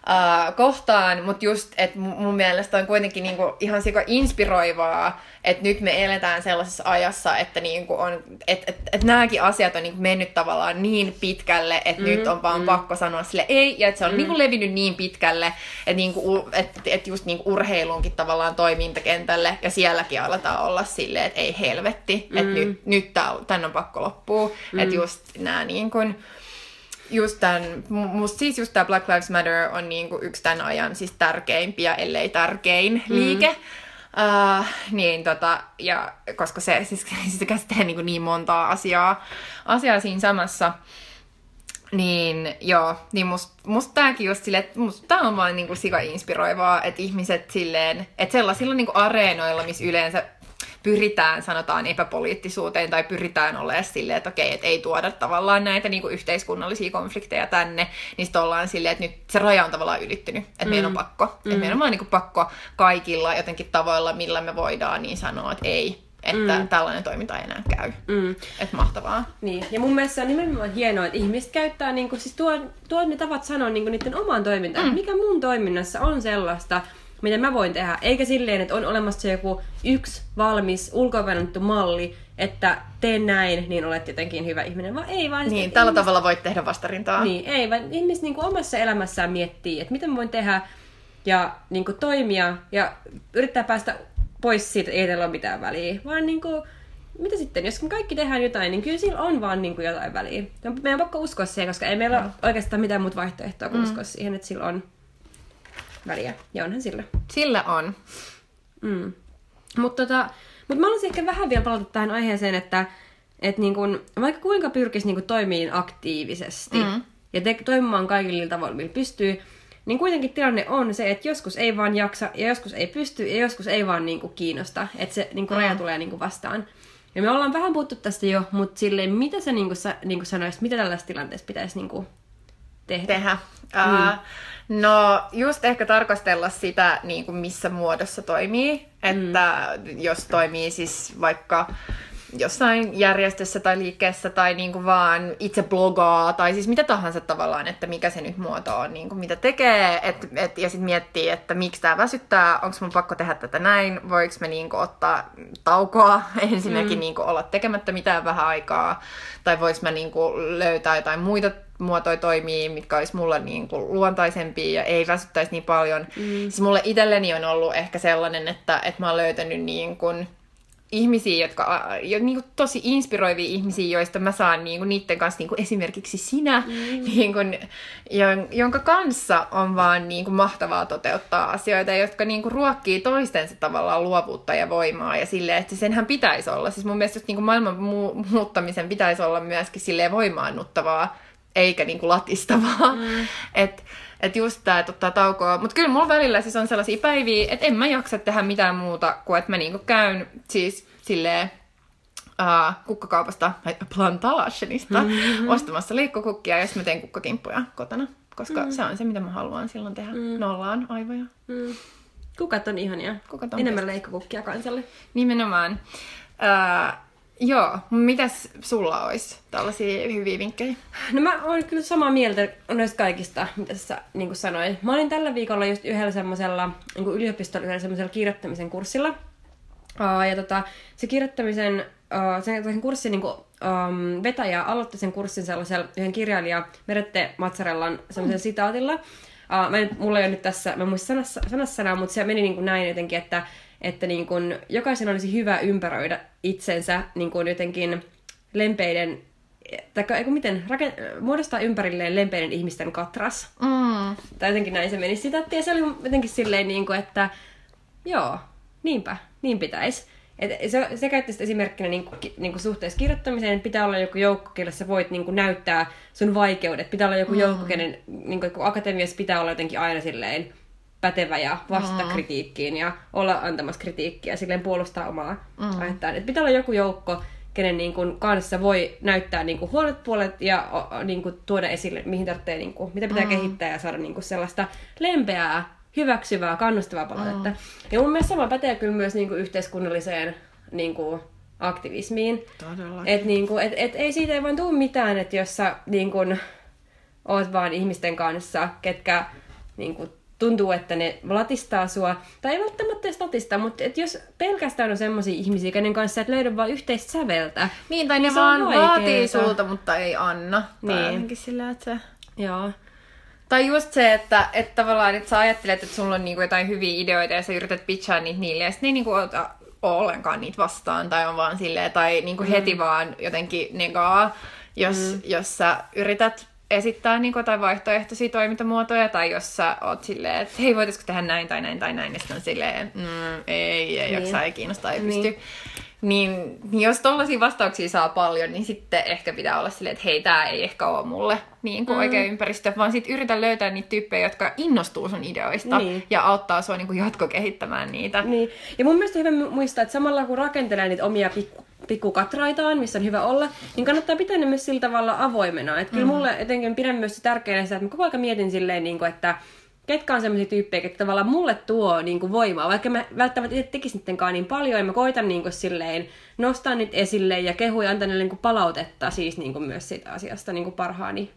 uh, kohtaan, mutta just, että mun mielestä on kuitenkin niinku ihan sika inspiroivaa, että nyt me eletään sellaisessa ajassa, että niinku on, et, et, et nämäkin asiat on niinku mennyt tavallaan niin pitkälle, että mm, nyt on vaan mm. pakko sanoa sille ei, ja että se on mm. niinku levinnyt niin pitkälle, että niinku, et, et just niinku urheilunkin tavallaan toimintakentälle, ja sielläkin aletaan olla silleen, että ei helvetti, mm. että nyt, nyt tämän on pakko loppua, mm. että just nämä niin kuin, just tämän, musta siis just tämä Black Lives Matter on niinku yksi tämän ajan siis tärkeimpiä, ellei tärkein mm. liike. Uh, niin tota, ja koska se, siis, siis se käsittelee niin, niin montaa asiaa, asiaa siinä samassa, niin joo, niin musta must tääkin just silleen, että musta tää on vaan niinku sika inspiroivaa, että ihmiset silleen, että sellaisilla niinku areenoilla, missä yleensä pyritään, sanotaan, epäpoliittisuuteen tai pyritään olemaan silleen, että okei, että ei tuoda tavallaan näitä niin kuin yhteiskunnallisia konflikteja tänne, niin sitten ollaan silleen, että nyt se raja on tavallaan ylittynyt, että mm. meidän on pakko. Mm. Että meidän on vaan niin kuin pakko kaikilla jotenkin tavoilla, millä me voidaan niin sanoa, että ei, että mm. tällainen toiminta ei enää käy. Mm. Että mahtavaa. Niin. Ja mun mielestä se on nimenomaan hienoa, että ihmiset käyttää, niin kuin, siis tuo, tuo ne tavat sanoa niin kuin niiden omaan toimintaan. Mm. Mikä mun toiminnassa on sellaista, mitä mä voin tehdä. Eikä silleen, että on olemassa joku yksi valmis ulkoavennettu malli, että tee näin, niin olet jotenkin hyvä ihminen. Vaan ei vaan... Niin, tällä ihmis... tavalla voit tehdä vastarintaa. Niin, ei, vaan ihmiset niin kuin omassa elämässään miettii, että mitä mä voin tehdä ja niin kuin toimia ja yrittää päästä pois siitä, että ei teillä ole mitään väliä. Vaan niin kuin, mitä sitten, jos kaikki tehdään jotain, niin kyllä sillä on vaan niin kuin jotain väliä. Meidän on pakko uskoa siihen, koska ei meillä mm. ole oikeastaan mitään muuta vaihtoehtoa kuin mm. uskoa siihen, että sillä on väliä. Ja onhan sillä. Sillä on. Mm. Mutta tota, mut mä haluaisin ehkä vähän vielä palata tähän aiheeseen, että et niin kun, vaikka kuinka pyrkisi niin toimiin aktiivisesti mm. ja te, toimimaan kaikilla tavoilla, millä pystyy, niin kuitenkin tilanne on se, että joskus ei vaan jaksa ja joskus ei pysty ja joskus ei vaan niin kuin kiinnosta, että se niin kuin raja mm. tulee niin kuin vastaan. Ja me ollaan vähän puhuttu tästä jo, mutta silleen, mitä sä niin kuin, sa, niin kuin sanoisit, mitä tällaisessa tilanteessa pitäisi niin kuin tehdä? Tehdä. Mm. Uh, No just ehkä tarkastella sitä, niin kuin missä muodossa toimii. Että mm. jos toimii siis vaikka jossain järjestössä tai liikkeessä tai niin kuin vaan itse blogaa tai siis mitä tahansa tavallaan, että mikä se nyt muoto on, niin kuin mitä tekee et, et, ja sitten miettii, että miksi tämä väsyttää, onko mun pakko tehdä tätä näin, voiko me niin kuin ottaa taukoa, ensinnäkin mm. niin kuin olla tekemättä mitään vähän aikaa tai voiko mä niin kuin löytää jotain muita muotoja toimii, mitkä olisi mulle niin kuin luontaisempia ja ei väsyttäisi niin paljon. Mm. Siis mulle itselleni on ollut ehkä sellainen, että, että mä oon löytänyt niin kuin ihmisiä, jotka jo, niin kuin tosi inspiroivia ihmisiä, joista mä saan niin kuin, niiden kanssa, niin kuin esimerkiksi sinä, mm. niin kuin, jonka kanssa on vaan niin kuin, mahtavaa toteuttaa asioita, jotka niin kuin, ruokkii toistensa tavallaan luovuutta ja voimaa ja silleen, että senhän pitäisi olla. Siis mun mielestä just, niin kuin maailman mu- muuttamisen pitäisi olla myöskin silleen voimaannuttavaa eikä niinku latistavaa. Mm. Että et just tää, että ottaa taukoa. Mutta kyllä mulla välillä siis on sellaisia päiviä, että en mä jaksa tehdä mitään muuta kuin, että mä niinku käyn siis silleen uh, kukkakaupasta, plantagenista, mm-hmm. ostamassa leikkokukkia ja sitten mä teen kukkakimppuja kotona. Koska mm. se on se, mitä mä haluan silloin tehdä. Mm. Nollaan aivoja. Mm. Kukat on ihania. Kukat on Enemmän leikkokukkia kansalle. Nimenomaan. Uh, Joo, mitäs sulla olisi tällaisia hyviä vinkkejä? No mä oon kyllä samaa mieltä noista kaikista, mitä sä niin kuin sanoit. Mä olin tällä viikolla just yhdellä semmoisella niin yliopistolla yhdellä semmoisella kirjoittamisen kurssilla. Uh, ja tota, se kirjoittamisen, uh, sen, kurssin niin kuin, um, vetäjä aloitti sen kurssin sellaisella yhden kirjailija Merette Matsarellan semmoisella mm. sitaatilla. uh, mä nyt, mulla ei ole nyt tässä, mä en muista sanassa, sanassa sanaa, mutta se meni niin kuin näin jotenkin, että, että niin kuin jokaisen olisi hyvä ympäröidä itsensä niin kuin jotenkin lempeiden tai eikö miten, raken, muodostaa ympärilleen lempeiden ihmisten katras. Mm. Tai jotenkin näin se meni sitä, ja se oli jotenkin silleen, niin kuin, että joo, niinpä, niin pitäisi. Et se, se käytti sitä esimerkkinä niin kuin, niin kuin suhteessa kirjoittamiseen, että pitää olla joku joukko, kelle sä voit niin kuin, näyttää sun vaikeudet. Pitää olla joku mm. joukko, kenen niin kuin, akatemiassa pitää olla jotenkin aina silleen pätevä ja vastata mm. kritiikkiin ja olla antamassa kritiikkiä ja silleen puolustaa omaa mm. ajattaan. Et pitää olla joku joukko, kenen niin kuin, kanssa voi näyttää niin kuin, huonot puolet ja o, niin kuin, tuoda esille, mihin tarvitsee, niin kuin, mitä pitää mm. kehittää ja saada niin kuin, sellaista lempeää hyväksyvää, kannustavaa palautetta. Mm. Ja mun mielestä sama pätee kyllä myös niin kuin, yhteiskunnalliseen niin kuin, aktivismiin. Että niin kuin, et, et, ei siitä ei vaan tule mitään, että jos sä niin kuin, oot vaan ihmisten kanssa, ketkä niin kuin, tuntuu, että ne latistaa sua, tai ei välttämättä edes latistaa, mutta et jos pelkästään on semmoisia ihmisiä, kenen kanssa et löydä vaan yhteistä säveltä. Niin, tai niin ne vaan vaatii sulta, mutta ei anna. Niin. sillä, että se... Joo. Tai just se, että, että tavallaan että sä ajattelet, että sulla on niinku jotain hyviä ideoita ja sä yrität pitchaa niitä niille ja sitten ne niinku ota ollenkaan niitä vastaan tai on vaan silleen, tai niinku mm. heti vaan jotenkin negaa, jos, mm. jos sä yrität esittää niin jotain vaihtoehtoisia toimintamuotoja, tai jos sä oot silleen, että hei, voitaisiko tehdä näin tai näin tai näin, niin sitten on silleen, mm, ei, ei, niin. jaksa, ei kiinnosta, ei niin. pysty. Niin, niin jos tollaisia vastauksia saa paljon, niin sitten ehkä pitää olla silleen, että hei, tämä ei ehkä ole mulle niin kuin mm. oikea ympäristö, vaan sitten yritä löytää niitä tyyppejä, jotka innostuu sun ideoista niin. ja auttaa sua niin kuin jatkokehittämään niitä. Niin. Ja mun mielestä on hyvä muistaa, että samalla kun rakentelee niitä omia pikku pikkukatraitaan, missä on hyvä olla, niin kannattaa pitää ne myös sillä tavalla avoimena. Että kyllä mm. mulle etenkin pidän myös tärkeänä sitä, että mä koko ajan mietin silleen, niin kuin, että ketkä on sellaisia tyyppejä, että tavallaan mulle tuo niin kuin voimaa, vaikka mä välttämättä itse tekisi niittenkaan niin paljon, ja mä koitan niin kuin silleen nostaa niitä esille ja kehuja antaa niille niin kuin palautetta siis niin kuin myös siitä asiasta niin kuin parhaani,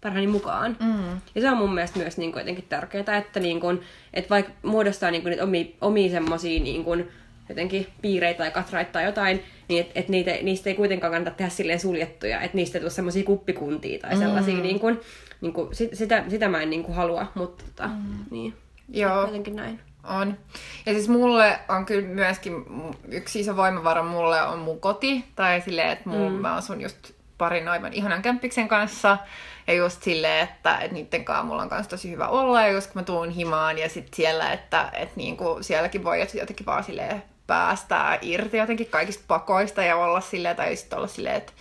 parhaani mukaan. Mm. Ja se on mun mielestä myös niin kuin jotenkin tärkeää, että, niin kuin, että vaikka muodostaa niin kuin niitä omia, omia semmosia niin kuin, jotenkin piireitä tai katraita tai jotain, niin että et niitä, niistä ei kuitenkaan kannata tehdä silleen suljettuja, että niistä ei tule semmoisia kuppikuntia tai sellaisia, mm. niin kuin, niin kuin, sit, sitä, sitä mä en niin kuin halua, mutta tota, mm. niin. Joo. Jotenkin näin. On. Ja siis mulle on kyllä myöskin yksi iso voimavara mulle on mun koti. Tai silleen, että mun, mm. mä asun just parin aivan ihanan kämppiksen kanssa. Ja just silleen, että, että niiden kanssa mulla on kanssa tosi hyvä olla. Ja just kun mä tuun himaan ja sitten siellä, että, että niinku sielläkin voi jotenkin vaan silleen päästää irti jotenkin kaikista pakoista ja olla silleen, tai sitten olla silleen, että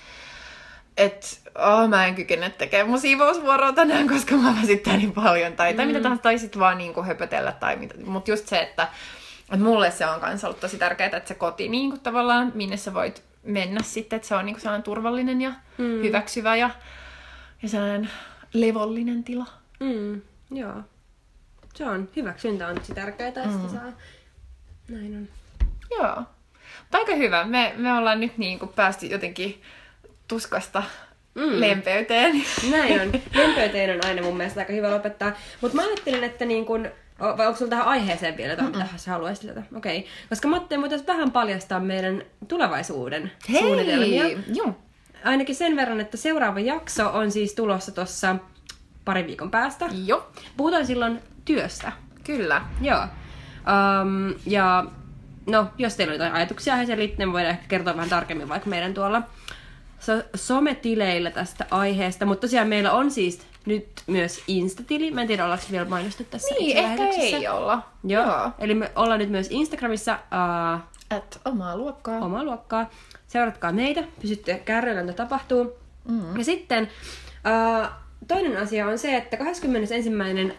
et, oh, mä en kykene tekemään mun siivousvuoroa tänään, koska mä väsittää niin paljon, tai, mm. tai mitä mm. tahansa, tai sitten vaan niinku höpötellä, tai mitä, mutta just se, että, että mulle se on myös ollut tosi tärkeää, että se koti niin kuin tavallaan, minne sä voit mennä sitten, että se on niin kuin sellainen turvallinen ja mm. hyväksyvä ja, ja sellainen levollinen tila. Mm. Joo. Se on, hyväksyntä on tosi tärkeää, että mm. saa. Näin on. Joo. Mutta aika hyvä. Me, me ollaan nyt niin kuin päästy jotenkin tuskasta mm. lempeyteen. Näin on. Lempeyteen on aina mun mielestä aika hyvä lopettaa. Mutta mä ajattelin, että niin kun, vai onko sulla tähän aiheeseen vielä jotain, mitä sä haluaisit lisätä? Okei. Okay. Koska Matti, voitaisiin vähän paljastaa meidän tulevaisuuden Hei! suunnitelmia. Joo. Ainakin sen verran, että seuraava jakso on siis tulossa tuossa parin viikon päästä. Joo. Puhutaan silloin työstä. Kyllä. Joo. Um, ja no, jos teillä on jotain ajatuksia aiheeseen liittyen, voidaan ehkä kertoa vähän tarkemmin vaikka meidän tuolla so- sometileillä tästä aiheesta. Mutta tosiaan meillä on siis nyt myös Instatili. Mä en tiedä, ollaanko vielä mainostettu tässä Niin, ehkä ei olla. Joo. Joo. Eli me ollaan nyt myös Instagramissa. Uh, At omaa luokkaa. Omaa luokkaa. Seuratkaa meitä, pysytte kärryillä, mitä tapahtuu. Mm. Ja sitten uh, toinen asia on se, että 21.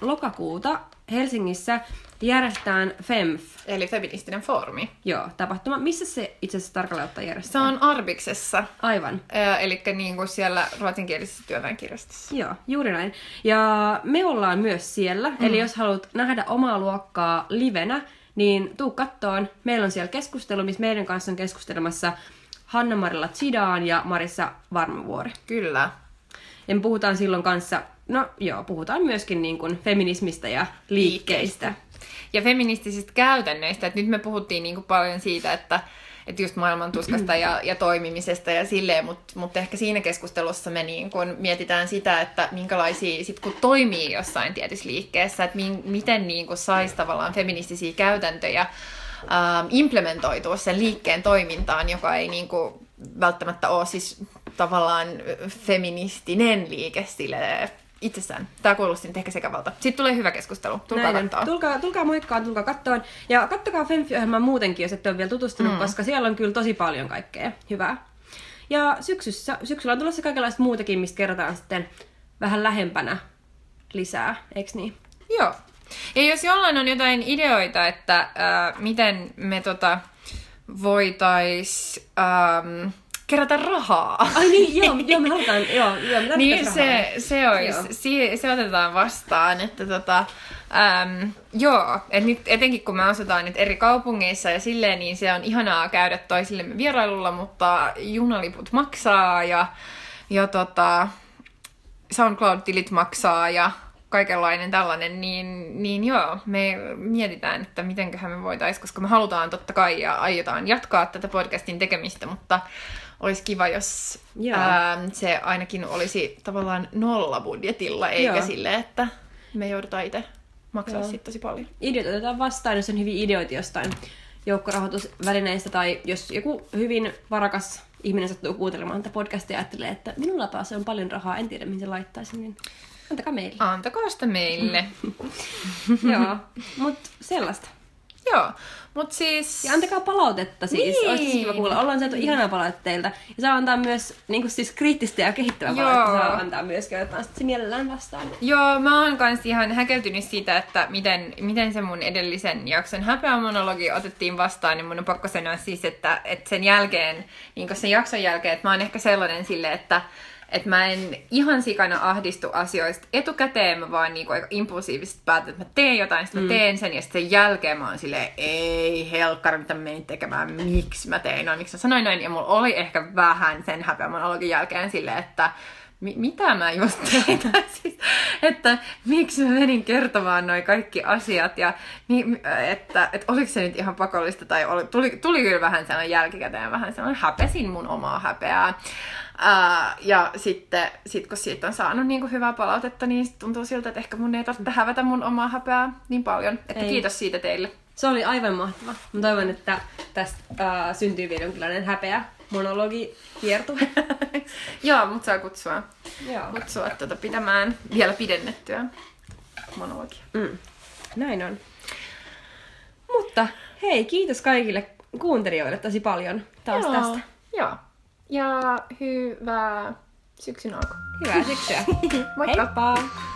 lokakuuta Helsingissä järjestetään FEMF. Eli feministinen foorumi. Joo, tapahtuma. Missä se itse asiassa tarkalleen ottaa järjestetään? Se on Arbiksessa. Aivan. Eli niin kuin siellä ruotsinkielisessä työväenkirjastossa. Joo, juuri näin. Ja me ollaan myös siellä. Mm. Eli jos haluat nähdä omaa luokkaa livenä, niin tuu kattoon. Meillä on siellä keskustelu, missä meidän kanssa on keskustelemassa Hanna-Marilla Zidaan ja Marissa Varmavuori. Kyllä. Ja me puhutaan silloin kanssa, no joo, puhutaan myöskin niin kuin feminismistä ja liikkeistä. ja feministisistä käytännöistä. Et nyt me puhuttiin niin kuin paljon siitä, että että just maailmantuskasta ja, ja toimimisesta ja silleen, mutta mut ehkä siinä keskustelussa me niin kun mietitään sitä, että minkälaisia, sit kun toimii jossain tietyssä liikkeessä, että mi, miten niin saisi tavallaan feministisiä käytäntöjä ähm, implementoitua sen liikkeen toimintaan, joka ei niin kuin välttämättä ole siis tavallaan feministinen liike sille itsessään. Tämä kuulosti nyt ehkä sekavalta. Sitten tulee hyvä keskustelu. Tulkaa Näin on. katsoa. Tulkaa, tulkaa moikkaan, tulkaa kattoon. Ja kattokaa Femfi-ohjelmaa muutenkin, jos ette ole vielä tutustunut, mm. koska siellä on kyllä tosi paljon kaikkea hyvää. Ja syksyssä, syksyllä on tulossa kaikenlaista muutakin, mistä kerrotaan sitten vähän lähempänä lisää, eiks niin? Joo. Ja jos jollain on jotain ideoita, että äh, miten me tota, voitais ähm, kerätä rahaa. Ai niin, joo, joo me halutaan, joo, joo me niin se, se, olisi, se, se otetaan vastaan, että tota, äm, joo, et nyt etenkin kun me asutaan nyt eri kaupungeissa ja silleen, niin se on ihanaa käydä toisillemme vierailulla, mutta junaliput maksaa ja, ja tota, SoundCloud-tilit maksaa ja kaikenlainen tällainen, niin, niin joo, me mietitään, että mitenköhän me voitaisiin, koska me halutaan totta kai ja aiotaan jatkaa tätä podcastin tekemistä, mutta olisi kiva, jos Joo. ää, se ainakin olisi tavallaan nolla budjetilla, eikä Joo. sille, että me joudutaan itse maksaa Joo. siitä tosi paljon. Ideoita otetaan vastaan, jos on hyviä ideoita jostain joukkorahoitusvälineistä tai jos joku hyvin varakas ihminen sattuu kuuntelemaan tätä podcastia ja ajattelee, että minulla se on paljon rahaa, en tiedä mihin se laittaisin, niin antakaa meille. Antakaa sitä meille. Joo, mutta sellaista. joo, mutta siis... Ja antakaa palautetta siis, Niin. olisi kiva kuulla. Ollaan saatu ihanaa palautetta teiltä. Ja saa antaa myös niin kuin siis kriittistä ja kehittävää Joo. palautetta. Saa antaa myös, otetaan sitten se mielellään vastaan. Joo, mä oon kans ihan häkeltynyt siitä, että miten, miten se mun edellisen jakson häpeämonologi otettiin vastaan, niin mun on pakko sanoa siis, että, että sen jälkeen, niin sen jakson jälkeen, että mä oon ehkä sellainen sille, että että mä en ihan sikana ahdistu asioista etukäteen, mä vaan niinku aika impulsiivisesti päätän, että mä teen jotain, sitten mä teen sen, ja sitten sen jälkeen mä oon silleen, ei helkkari, mitä mä menin tekemään, miksi mä tein noin, miksi mä sanoin noin, ja mulla oli ehkä vähän sen häpeämonologin jälkeen silleen, että mi- mitä mä just tein, siis, että miksi mä menin kertomaan noin kaikki asiat ja mi- että, että oliko se nyt ihan pakollista tai oli, tuli, tuli kyllä vähän sellainen jälkikäteen vähän sellainen häpesin mun omaa häpeää. Ää, ja sitten sit kun siitä on saanut niin kuin hyvää palautetta, niin tuntuu siltä, että ehkä mun ei tarvitse hävetä mun omaa häpeää niin paljon. Että Ei. kiitos siitä teille. Se oli aivan mahtava. Mä toivon, että tästä äh, syntyy vielä jonkinlainen häpeä monologi kiertue. Joo, mut saa kutsua, Joo. kutsua tuota pitämään vielä pidennettyä monologia. Mm. Näin on. Mutta hei, kiitos kaikille kuuntelijoille tosi paljon taas Joo, tästä. Joo. Ja hyvää syksyn alkua. Hyvää syksyä. Moikka! Heippa!